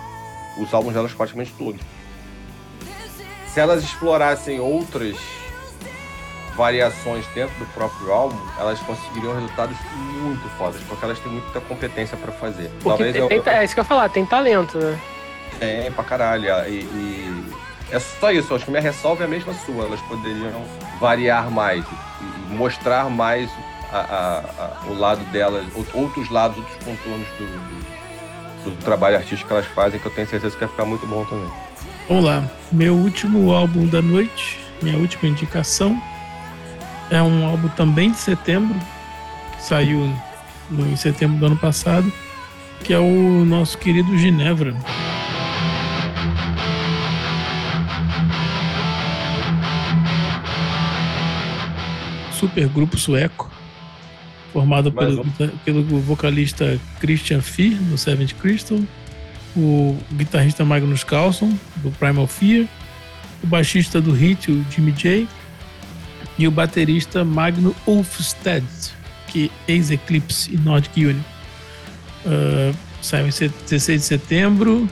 os álbuns delas praticamente todos. Se elas explorassem outras variações dentro do próprio álbum, elas conseguiriam resultados muito fodas, porque elas têm muita competência para fazer. Porque Talvez tem, eu... é isso que eu ia falar, tem talento, né? Tem pra caralho. E, e é só isso, acho que minha ressalva é a mesma sua. Elas poderiam variar mais mostrar mais a, a, a, o lado delas, outros lados, outros contornos do, do, do, trabalho artístico que elas fazem, que eu tenho certeza que vai ficar muito bom também. Vamos lá, meu último álbum da noite, minha última indicação, é um álbum também de setembro, que saiu em setembro do ano passado, que é o nosso querido Ginevra. Super grupo sueco, formado pelo, um. pelo vocalista Christian Fear, do Seventh Crystal, o guitarrista Magnus Carlson, do Primal Fear, o baixista do Hit, o Jimmy J, e o baterista Magno Ulfsted, Black, Ace Eclipse e Nordic Union. Uh, saiu em 16 de setembro.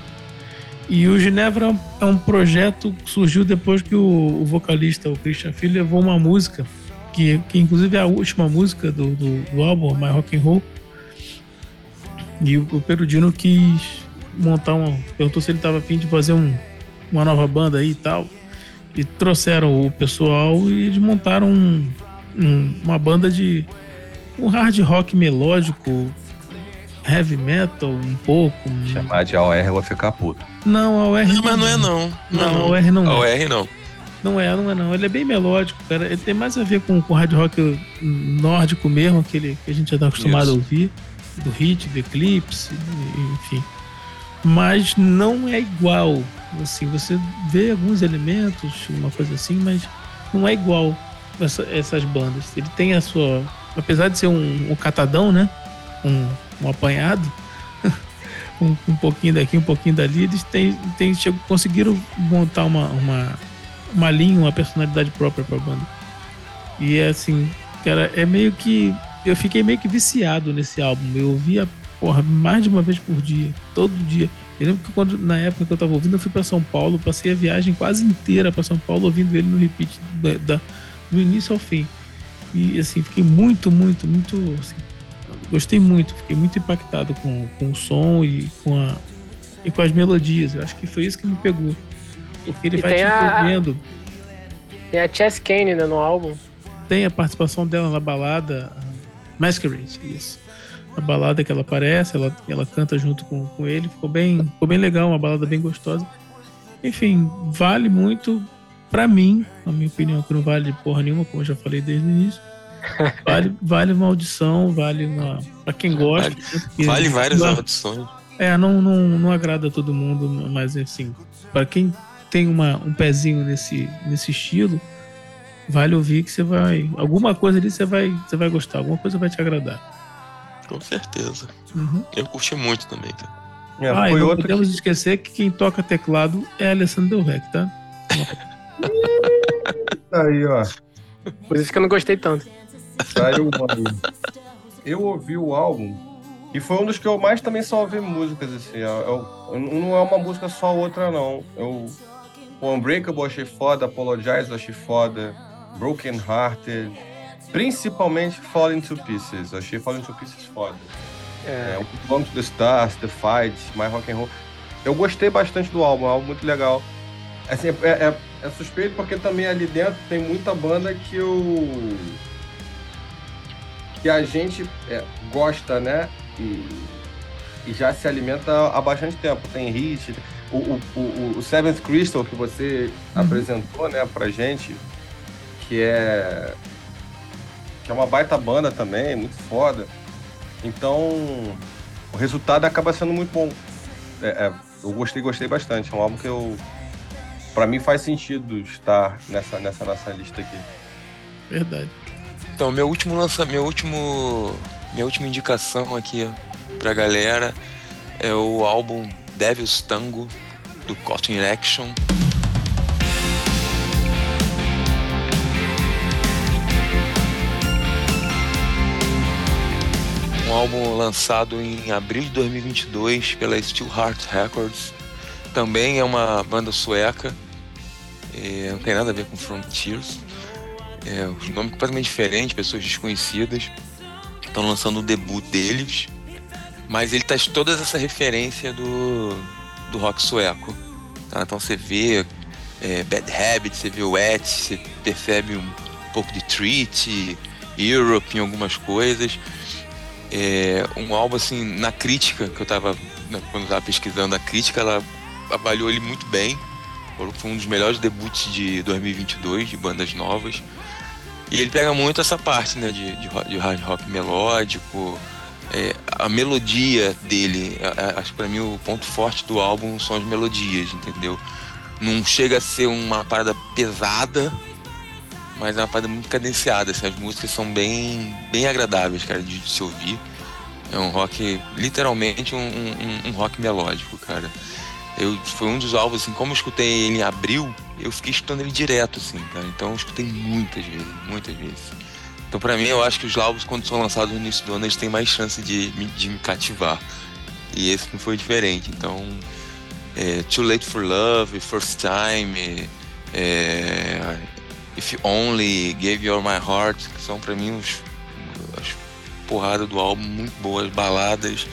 E o Ginevra é um projeto que surgiu depois que o, o vocalista, o Christian Phil, levou uma música, que, que inclusive é a última música do, do, do álbum, My Rock and Roll. E o, o Perudino quis montar uma. Perguntou se ele estava afim de fazer um, uma nova banda aí e tal. E trouxeram o pessoal e eles montaram um, um, uma banda de um hard rock melódico, heavy metal um pouco. Chamar de AOR eu vou ficar puto. Não, AOR não. Mas não é não. Não, não AOR não. AOR é. não. Não é, não é não. Ele é bem melódico, cara. Ele tem mais a ver com o hard rock nórdico mesmo, aquele que a gente já tá acostumado Isso. a ouvir. Do Hit, do Eclipse, enfim. Mas não é igual. Assim, você vê alguns elementos, uma coisa assim, mas não é igual essa, essas bandas. Ele tem a sua. Apesar de ser um, um catadão, né? Um, um apanhado, um, um, pouquinho daqui, um pouquinho dali, eles têm, têm, conseguiram montar uma, uma, uma linha, uma personalidade própria para a banda. E é assim, cara, é meio que. Eu fiquei meio que viciado nesse álbum. Eu ouvia, porra, mais de uma vez por dia, todo dia. Eu lembro que quando, na época que eu tava ouvindo, eu fui para São Paulo, passei a viagem quase inteira para São Paulo ouvindo ele no repeat da, da, do início ao fim. E assim, fiquei muito, muito, muito assim, gostei muito, fiquei muito impactado com, com o som e com, a, e com as melodias. Eu acho que foi isso que me pegou. Porque ele e vai te envolvendo. Tem a Chess Kane né, no álbum. Tem a participação dela na balada Masquerade, isso. A balada que ela aparece, ela, ela canta junto com, com ele. Ficou bem, ficou bem legal, uma balada bem gostosa. Enfim, vale muito para mim, na minha opinião, que não vale porra nenhuma, como eu já falei desde o início Vale, vale uma audição, vale uma. Pra quem gosta. Vale, vale várias não, audições. É, não, não, não agrada a todo mundo, mas assim, para quem tem uma, um pezinho nesse, nesse estilo, vale ouvir que você vai. Alguma coisa ali você vai, você vai gostar, alguma coisa vai te agradar. Com certeza. Uhum. Eu curti muito também, cara. É, ah, e não podemos que... esquecer que quem toca teclado é a Alessandro Del Rec, tá? aí, ó. Por isso que eu não gostei tanto. Saiu Eu ouvi o álbum e foi um dos que eu mais também só ouvi músicas, assim. Eu, eu, não é uma música só outra, não. Eu, o Unbreakable achei foda, Apologize achei foda, Broken Hearted, principalmente Falling to Pieces. Eu achei Falling to Pieces foda. É. é Come to the Stars, The Fight, My Rock and Roll. Eu gostei bastante do álbum, é um álbum muito legal. Assim, é, é, é suspeito porque também ali dentro tem muita banda que eu que a gente é, gosta, né? E, e, já se alimenta há bastante tempo. Tem hit, o, o, o, o Seventh Crystal que você uhum. apresentou, né, pra gente, que é que é uma baita banda também, muito foda. Então, o resultado acaba sendo muito bom. É, é, eu gostei, gostei bastante. É um álbum que eu, para mim, faz sentido estar nessa nessa nossa lista aqui. Verdade. Então, meu último lança, meu último, minha última indicação aqui pra galera é o álbum Devil's Tango do Cotton Action. Um álbum lançado em abril de 2022 pela Steel Heart Records. Também é uma banda sueca. É, não tem nada a ver com Frontiers é, os nomes completamente diferentes, pessoas desconhecidas, estão lançando o debut deles, mas ele traz toda essa referência do, do rock sueco. Tá? Então você vê é, Bad Habit, você vê Wet, você percebe um pouco de Treat, Europe em algumas coisas. É, um álbum assim, na crítica, que eu tava, né, quando eu tava pesquisando a crítica, ela avaliou ele muito bem. Foi um dos melhores debuts de 2022, de bandas novas. E ele pega muito essa parte, né, de, de, de hard rock melódico, é, a melodia dele. acho que pra mim o ponto forte do álbum são as melodias, entendeu? Não chega a ser uma parada pesada, mas é uma parada muito cadenciada. Assim, as músicas são bem, bem agradáveis, cara, de, de se ouvir. É um rock, literalmente um, um, um rock melódico, cara. Eu, foi um dos álbuns, assim, como eu escutei ele em abril, eu fiquei escutando ele direto, assim, cara. Então eu escutei muitas vezes, muitas vezes. Então, para mim, eu acho que os álbuns, quando são lançados no início do ano, eles têm mais chance de, de me cativar. E esse não foi diferente. Então, é, Too Late for Love, First Time, é, If Only, Gave You All My Heart, que são para mim os, as porradas do álbum, muito boas, baladas,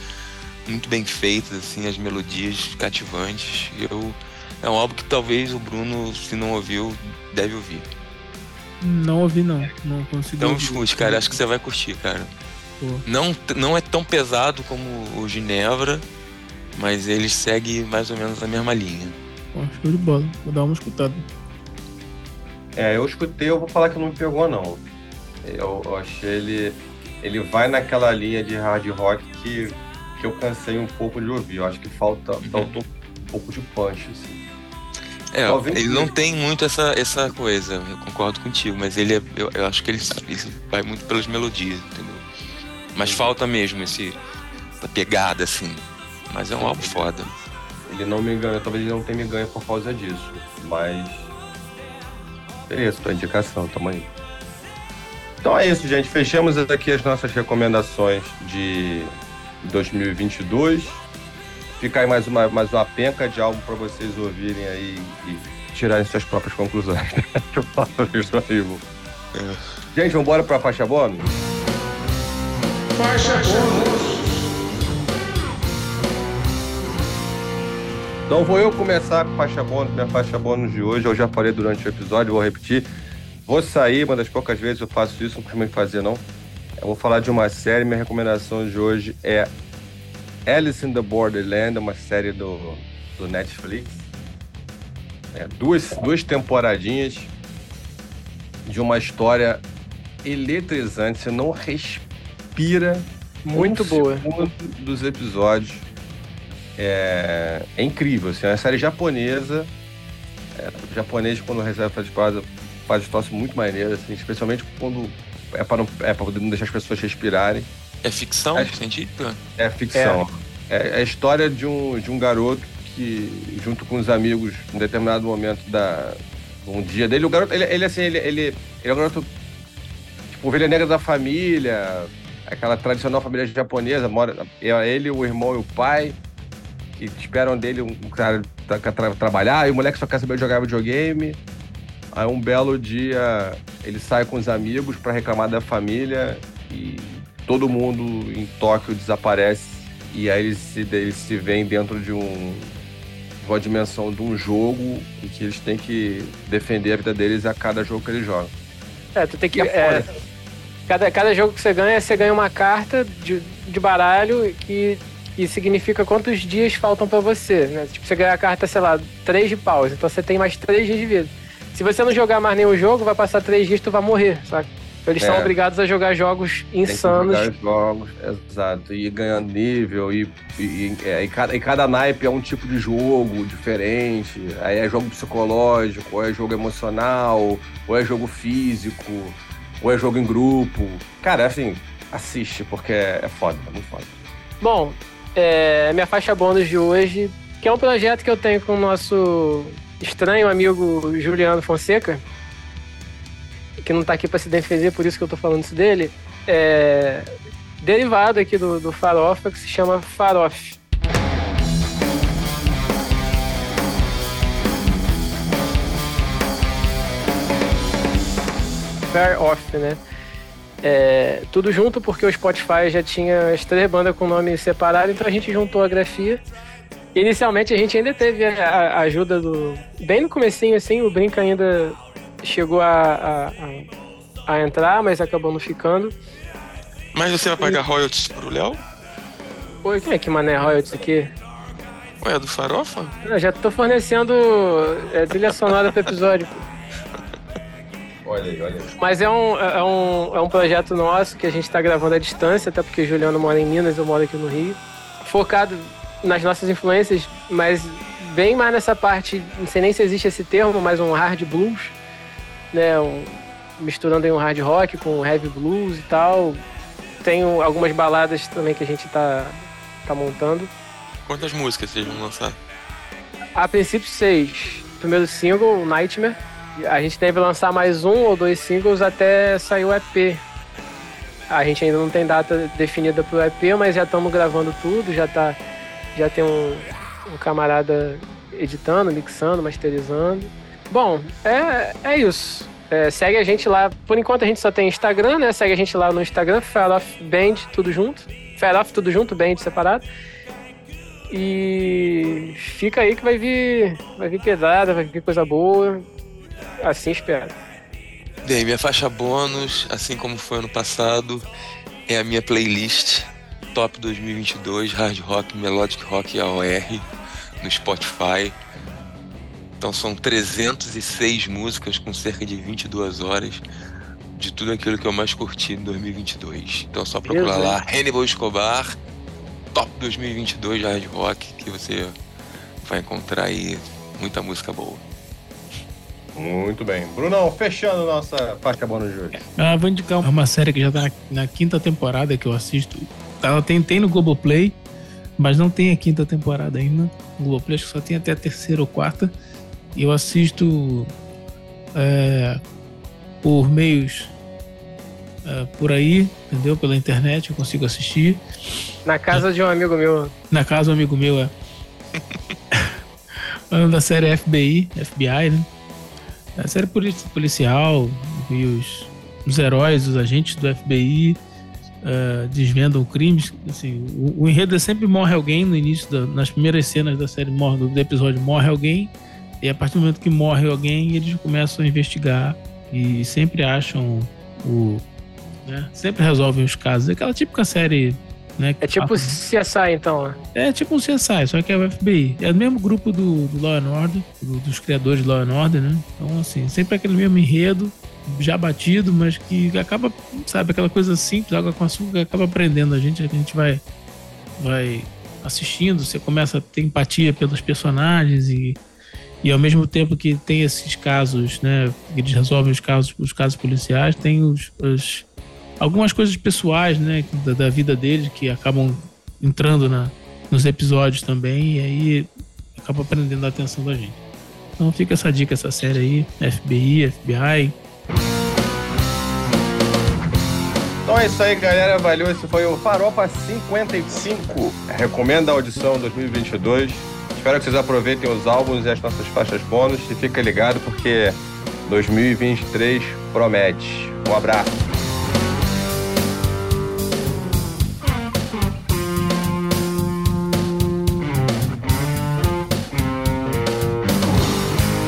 muito bem feitas, assim, as melodias cativantes. Eu, é um álbum que talvez o Bruno, se não ouviu, deve ouvir. Não ouvi, não. Não consegui. Então escute, cara. Acho que você vai curtir, cara. Não, não é tão pesado como o Ginevra, mas ele segue mais ou menos a mesma linha. Pô, show de bola. Vou dar uma escutada. É, eu escutei, eu vou falar que não me pegou, não. Eu, eu achei ele. Ele vai naquela linha de hard rock que, que eu cansei um pouco de ouvir. Eu acho que falta, uhum. faltou um pouco de punch, assim. É, ele não tem muito essa, essa coisa, eu concordo contigo, mas ele é, eu, eu, acho que ele, ele, vai muito pelas melodias, entendeu? Mas falta mesmo esse, essa pegada, assim. Mas é um álbum foda. Ele não me engana, talvez ele não tenha me ganho por causa disso, mas. Beleza, tua indicação, tamo aí. Então é isso, gente. Fechamos aqui as nossas recomendações de 2022. Fica aí mais uma, mais uma penca de álbum para vocês ouvirem aí e tirarem suas próprias conclusões. Eu falo isso aí, é. Gente, vamos embora para a faixa bônus? Faixa bônus. Então vou eu começar com a faixa bônus, minha faixa bônus de hoje. Eu já falei durante o episódio, vou repetir. Vou sair, uma das poucas vezes eu faço isso, não costumo fazer não. Eu vou falar de uma série, minha recomendação de hoje é Alice in the Borderland, uma série do, do Netflix. É, duas, duas temporadinhas de uma história eletrizante. Você não respira muito um boa dos episódios. É, é incrível. Assim, é uma série japonesa. É, o japonês, quando recebe essa temporada, faz troço muito maneiro, assim, especialmente quando é para, não, é para não deixar as pessoas respirarem. É ficção é, científica? É ficção. É. é. é, a história de um, de um garoto que, junto com os amigos, em determinado momento da um dia dele, o garoto, ele, ele assim, ele, ele, ele é um garoto, tipo, ovelha negra da família, aquela tradicional família japonesa, mora é ele, o irmão e o pai, que esperam dele um cara pra, pra trabalhar, e o moleque só quer saber jogar videogame. Aí um belo dia ele sai com os amigos para reclamar da família e todo mundo em Tóquio desaparece e aí eles se, eles se veem dentro de um de uma dimensão de um jogo em que eles têm que defender a vida deles a cada jogo que eles jogam. É, tu tem que. É, cada, cada jogo que você ganha, você ganha uma carta de, de baralho que, que significa quantos dias faltam para você. Né? Tipo, você ganha a carta, sei lá, 3 de pausa, então você tem mais 3 dias de vida. Se você não jogar mais nenhum jogo, vai passar 3 dias e tu vai morrer, sabe? Eles é. são obrigados a jogar jogos insanos. Tem que jogar jogos, exato. E ganhando nível. E, e, é, e, cada, e cada naipe é um tipo de jogo diferente. Aí é jogo psicológico, ou é jogo emocional, ou é jogo físico, ou é jogo em grupo. Cara, assim, assiste, porque é, é foda, é muito foda. Bom, é, minha faixa bônus de hoje, que é um projeto que eu tenho com o nosso estranho amigo Juliano Fonseca que não tá aqui para se defender, por isso que eu tô falando isso dele, é derivado aqui do, do farofa que se chama farof. Fair Off, né? É, tudo junto porque o Spotify já tinha as três bandas com nome separado, então a gente juntou a grafia. Inicialmente a gente ainda teve a, a ajuda do. Bem no comecinho, assim, o Brinca ainda chegou a, a, a, entrar, mas acabou não ficando. Mas você vai pagar e... royalties pro Léo? Oi, quem é que mané royalties aqui? Ué, é do Farofa? Eu já tô fornecendo é, trilha sonora pro episódio. Olha aí, olha aí. Mas é um, é, um, é um projeto nosso que a gente tá gravando à distância, até porque o Juliano mora em Minas, eu moro aqui no Rio. Focado nas nossas influências, mas bem mais nessa parte, não sei nem se existe esse termo, mas um hard blues né? Um, misturando aí um hard rock com heavy blues e tal. Tem algumas baladas também que a gente tá, tá montando. Quantas músicas vocês vão lançar? A princípio, seis. Primeiro single, Nightmare. A gente deve lançar mais um ou dois singles até sair o EP. a gente ainda não tem data definida pro EP, mas já estamos gravando tudo, já tá. Já tem um, um camarada editando, mixando, masterizando. Bom, é, é isso. É, segue a gente lá. Por enquanto a gente só tem Instagram, né? Segue a gente lá no Instagram, Fair Off Band, tudo junto. Fair Off, tudo junto, Band separado. E fica aí que vai vir, vai vir pedrada, vai vir coisa boa. Assim espero. Bem, minha faixa bônus, assim como foi ano passado, é a minha playlist Top 2022 Hard Rock, Melodic Rock e AOR no Spotify. Então são 306 músicas com cerca de 22 horas de tudo aquilo que eu mais curti em 2022. Então é só procurar Deus lá, Hannibal Escobar, Top 2022 Hard Rock, que você vai encontrar aí muita música boa. Muito bem. Brunão, fechando nossa faixa bônus de hoje. Ah, vou indicar uma série que já tá na, quinta temporada que eu assisto. Ela tem, tem no Globoplay, mas não tem a quinta temporada ainda. No Globoplay acho que só tem até a terceira ou quarta. Eu assisto é, por meios é, por aí, entendeu? Pela internet eu consigo assistir. Na casa de um amigo meu. Na casa de um amigo meu, é. Falando da série FBI, FBI, né? A série policial e os, os heróis, os agentes do FBI uh, desvendam crimes. Assim, o, o, enredo é sempre morre alguém no início, da, nas primeiras cenas da série, morre, do episódio, morre alguém e a partir do momento que morre alguém, eles começam a investigar e sempre acham o. Né? Sempre resolvem os casos. É aquela típica série. Né, é tipo CSI, então. É tipo um CSI, só que é o FBI. É o mesmo grupo do, do Law and Order, do, dos criadores de Law and Order, né? Então, assim, sempre aquele mesmo enredo, já batido, mas que acaba, sabe, aquela coisa simples, água com açúcar, que acaba aprendendo a gente, a gente vai, vai assistindo, você começa a ter empatia pelos personagens e e ao mesmo tempo que tem esses casos, né, eles resolvem os casos, os casos policiais, tem os, os algumas coisas pessoais, né, da, da, vida deles que acabam entrando na, nos episódios também e aí acaba prendendo a atenção da gente. Então fica essa dica, essa série aí, FBI, FBI. Então é isso aí, galera. Valeu. Esse foi o Farofa 55. Recomenda a audição 2022. Espero que vocês aproveitem os álbuns e as nossas faixas bônus e fica ligado porque 2023 promete. Um abraço.